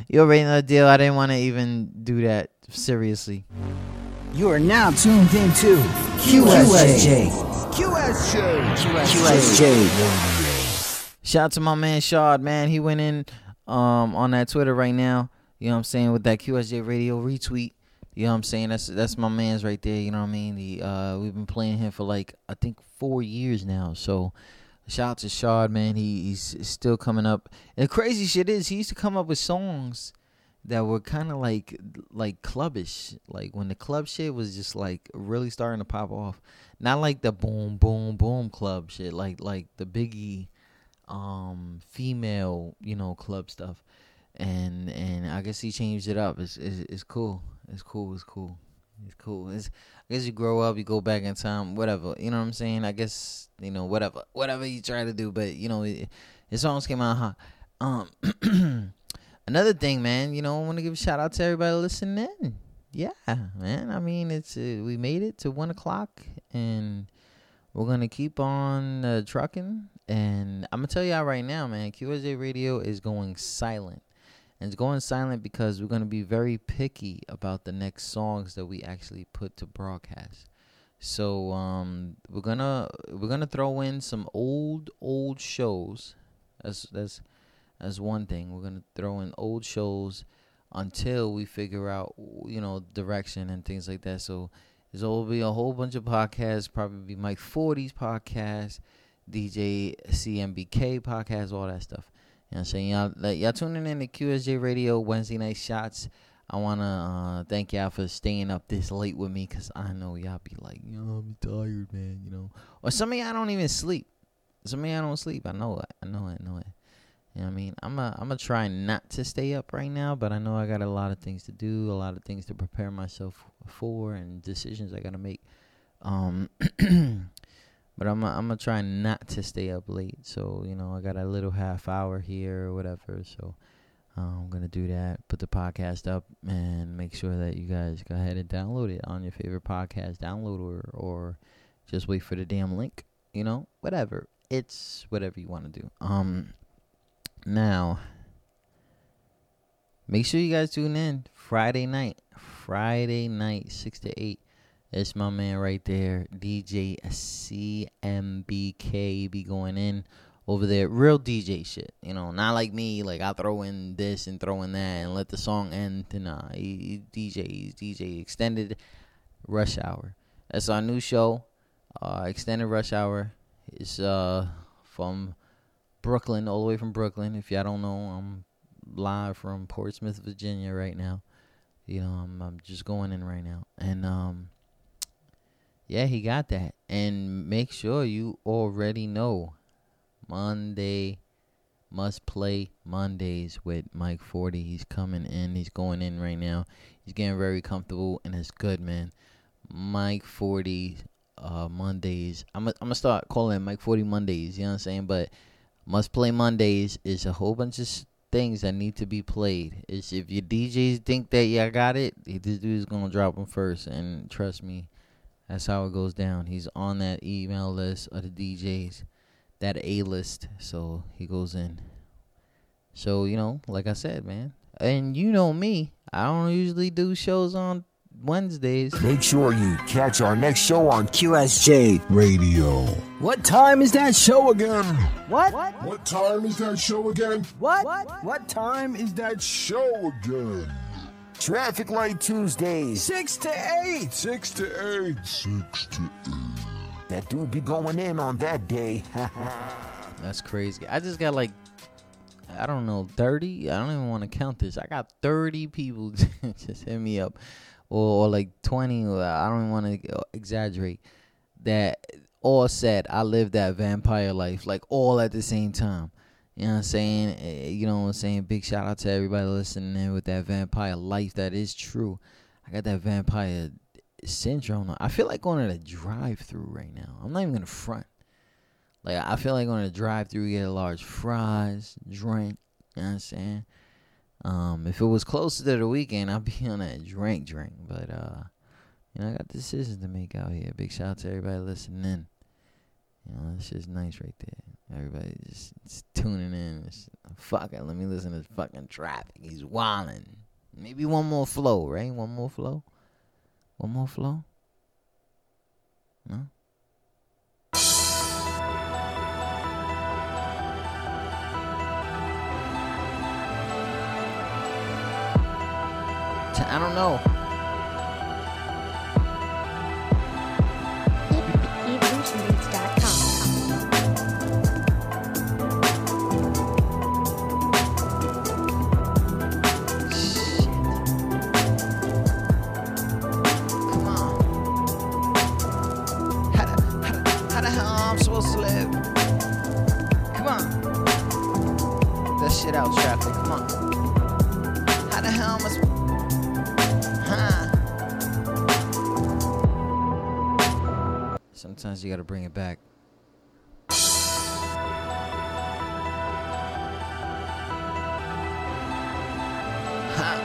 you already know the deal. I didn't want to even do that seriously. You are now tuned into QSJ. QSJ. QSJ. Shout out to my man Shard, man. He went in um on that Twitter right now. You know what I'm saying with that QSJ radio retweet. You know what I'm saying? That's that's my man's right there. You know what I mean? The uh we've been playing him for like I think four years now. So shout out to Shard, man. He, he's still coming up. And the crazy shit is he used to come up with songs that were kind of like like clubbish, like when the club shit was just like really starting to pop off. Not like the boom boom boom club shit, like like the Biggie um female you know club stuff. And and i guess he changed it up. It's it's, it's cool. It's cool. It's cool. It's cool. It's i guess you grow up you go back in time whatever. You know what i'm saying? I guess you know whatever whatever you try to do. But you know it, his songs came out hot. Um another thing man you know i want to give a shout out to everybody listening in yeah man i mean it's uh, we made it to one o'clock and we're gonna keep on uh, trucking, and I'm gonna tell y'all right now, man. QSJ Radio is going silent, and it's going silent because we're gonna be very picky about the next songs that we actually put to broadcast. So um, we're gonna we're gonna throw in some old old shows. That's that's that's one thing. We're gonna throw in old shows until we figure out you know direction and things like that. So there's will be a whole bunch of podcasts, probably be Mike 40's podcast, DJ CMBK podcast, all that stuff. You know I'm saying? Y'all, like, y'all tuning in to QSJ Radio Wednesday Night Shots. I want to uh, thank y'all for staying up this late with me because I know y'all be like, yo, I'm tired, man, you know. Or some of y'all don't even sleep. Some of y'all don't sleep. I know it. I know it. I know it. You know what I mean? I'm a, I'm gonna try not to stay up right now, but I know I got a lot of things to do, a lot of things to prepare myself for, and decisions I gotta make. Um, but I'm I'm gonna try not to stay up late. So you know, I got a little half hour here or whatever. So uh, I'm gonna do that. Put the podcast up and make sure that you guys go ahead and download it on your favorite podcast downloader or just wait for the damn link. You know, whatever. It's whatever you want to do. Um, now make sure you guys tune in Friday night. Friday night, six to eight. It's my man right there, DJ CMBK. Be going in over there, real DJ shit. You know, not like me. Like I throw in this and throw in that and let the song end. Nah, he, he DJ, he's DJ extended rush hour. That's our new show. Uh, extended rush hour. It's uh from Brooklyn, all the way from Brooklyn. If y'all don't know, I'm live from Portsmouth, Virginia right now. You know, I'm I'm just going in right now. And um yeah, he got that. And make sure you already know Monday must play Mondays with Mike 40. He's coming in. He's going in right now. He's getting very comfortable and it's good, man. Mike 40 uh Mondays. I'm I'm gonna start calling Mike 40 Mondays, you know what I'm saying? But must play Mondays is a whole bunch of things that need to be played. It's if your DJs think that yeah, I got it, this dude's gonna drop them first. And trust me, that's how it goes down. He's on that email list of the DJs, that A list. So he goes in. So you know, like I said, man, and you know me, I don't usually do shows on Wednesdays. Make sure you catch our next show on QSJ Radio. What time is that show again? What? What time is that show again? What? What time is that show again? Traffic Light Tuesdays. 6 to 8. 6 to 8. 6 to 8. That dude be going in on that day. That's crazy. I just got like, I don't know, 30? I don't even want to count this. I got 30 people just hit me up. Or, or like 20. or I don't want to exaggerate. That all said, I lived that vampire life, like all at the same time. You know what I'm saying? Eh, You know what I'm saying? Big shout out to everybody listening in with that vampire life. That is true. I got that vampire syndrome. I feel like going to the drive through right now. I'm not even gonna front. Like I feel like going to drive through, get a large fries, drink. You know what I'm saying? Um, if it was closer to the weekend, I'd be on that drink, drink. But uh, you know, I got decisions to make out here. Big shout out to everybody listening in. You know, this shit's nice right there. Everybody just, just tuning in. It's, fuck it, let me listen to this fucking traffic. He's wildin'. Maybe one more flow, right? One more flow. One more flow. No. I don't know. Shit. Out traffic. Come on. Sometimes you gotta bring it back. Huh.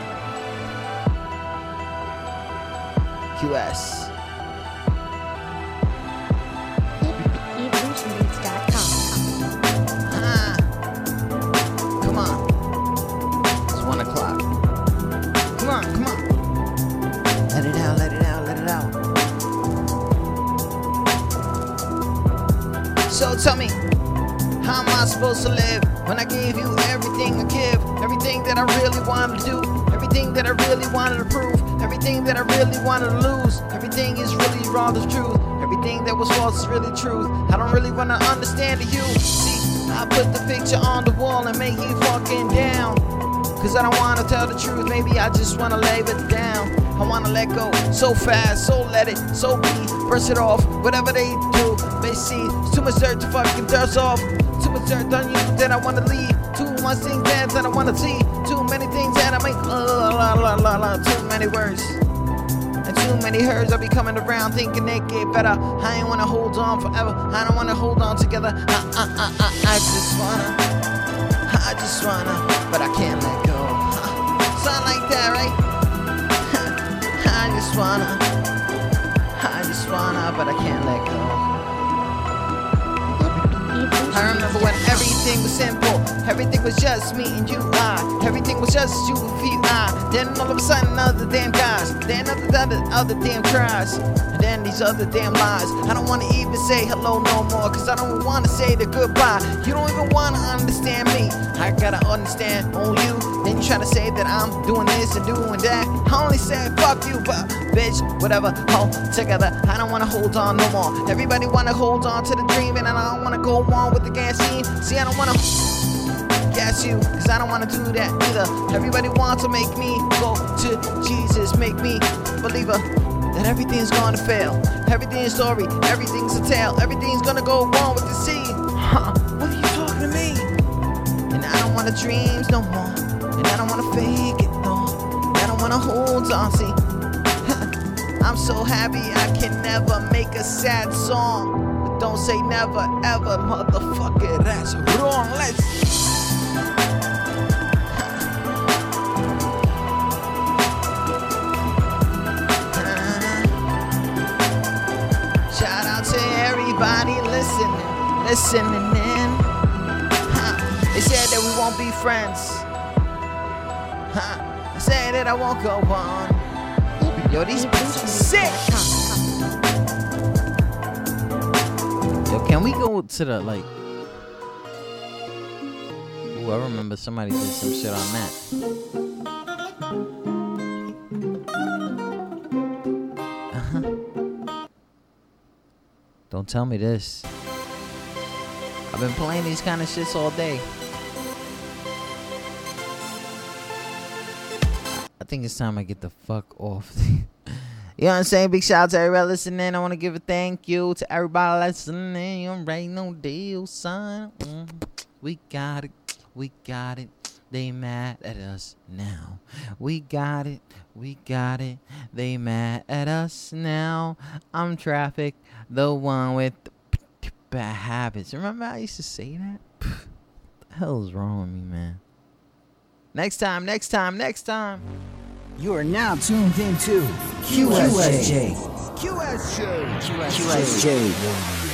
QS. The truth, maybe I just wanna lay it down. I wanna let go so fast, so let it, so be, brush it off, whatever they do. They see, it's too much dirt to fucking dust off. Too much dirt on you that I wanna leave. Too much things that I wanna see. Too many things that I make. Uh, la, la, la, la, too many words. And too many herds I'll be coming around thinking they get better. I ain't wanna hold on forever. I don't wanna hold on together. I, I, I, I, I just wanna. I just wanna, but I can't let go. Something like that, eh? right? I just wanna. I just wanna, but I can't let go. I remember when everything was simple. Everything was just me and you, I. Everything was just you and you, I. Then all of a sudden, other damn guys. Then other, other, other damn tries. And then these other damn lies. I don't wanna even say hello no more. Cause I don't wanna say the goodbye. You don't even wanna understand me. I gotta understand on you. Then you try to say that I'm doing this and doing that. I only said fuck you, but bitch, whatever, hold together. I don't wanna hold on no more. Everybody wanna hold on to the dream, and I don't wanna go on with the gas scene. See, I don't wanna gas you, cause I don't wanna do that either. Everybody wants to make me go to Jesus, make me believer. That everything's gonna fail. Everything's story, everything's a tale. Everything's gonna go wrong with the scene. I dreams no more. And I don't wanna fake it no. I don't wanna hold on. See, I'm so happy I can never make a sad song. But don't say never ever, motherfucker. That's wrong. Let's. Shout out to everybody listening, listening won't be friends. Huh. I said that I won't go on. Yo, these are sick. Yo, can we go to the like? Ooh, I remember somebody did some shit on that. Uh-huh. Don't tell me this. I've been playing these kind of shits all day. Think it's time I get the fuck off. you know what I'm saying? Big shout out to everybody listening. I want to give a thank you to everybody listening. You ain't no deal, son. Mm, we got it. We got it. They mad at us now. We got it. We got it. They mad at us now. I'm traffic, the one with the bad habits. Remember I used to say that? the hell is wrong with me, man? Next time, next time, next time. You are now tuned into QSJ. QSJ. QSJ. QSJ.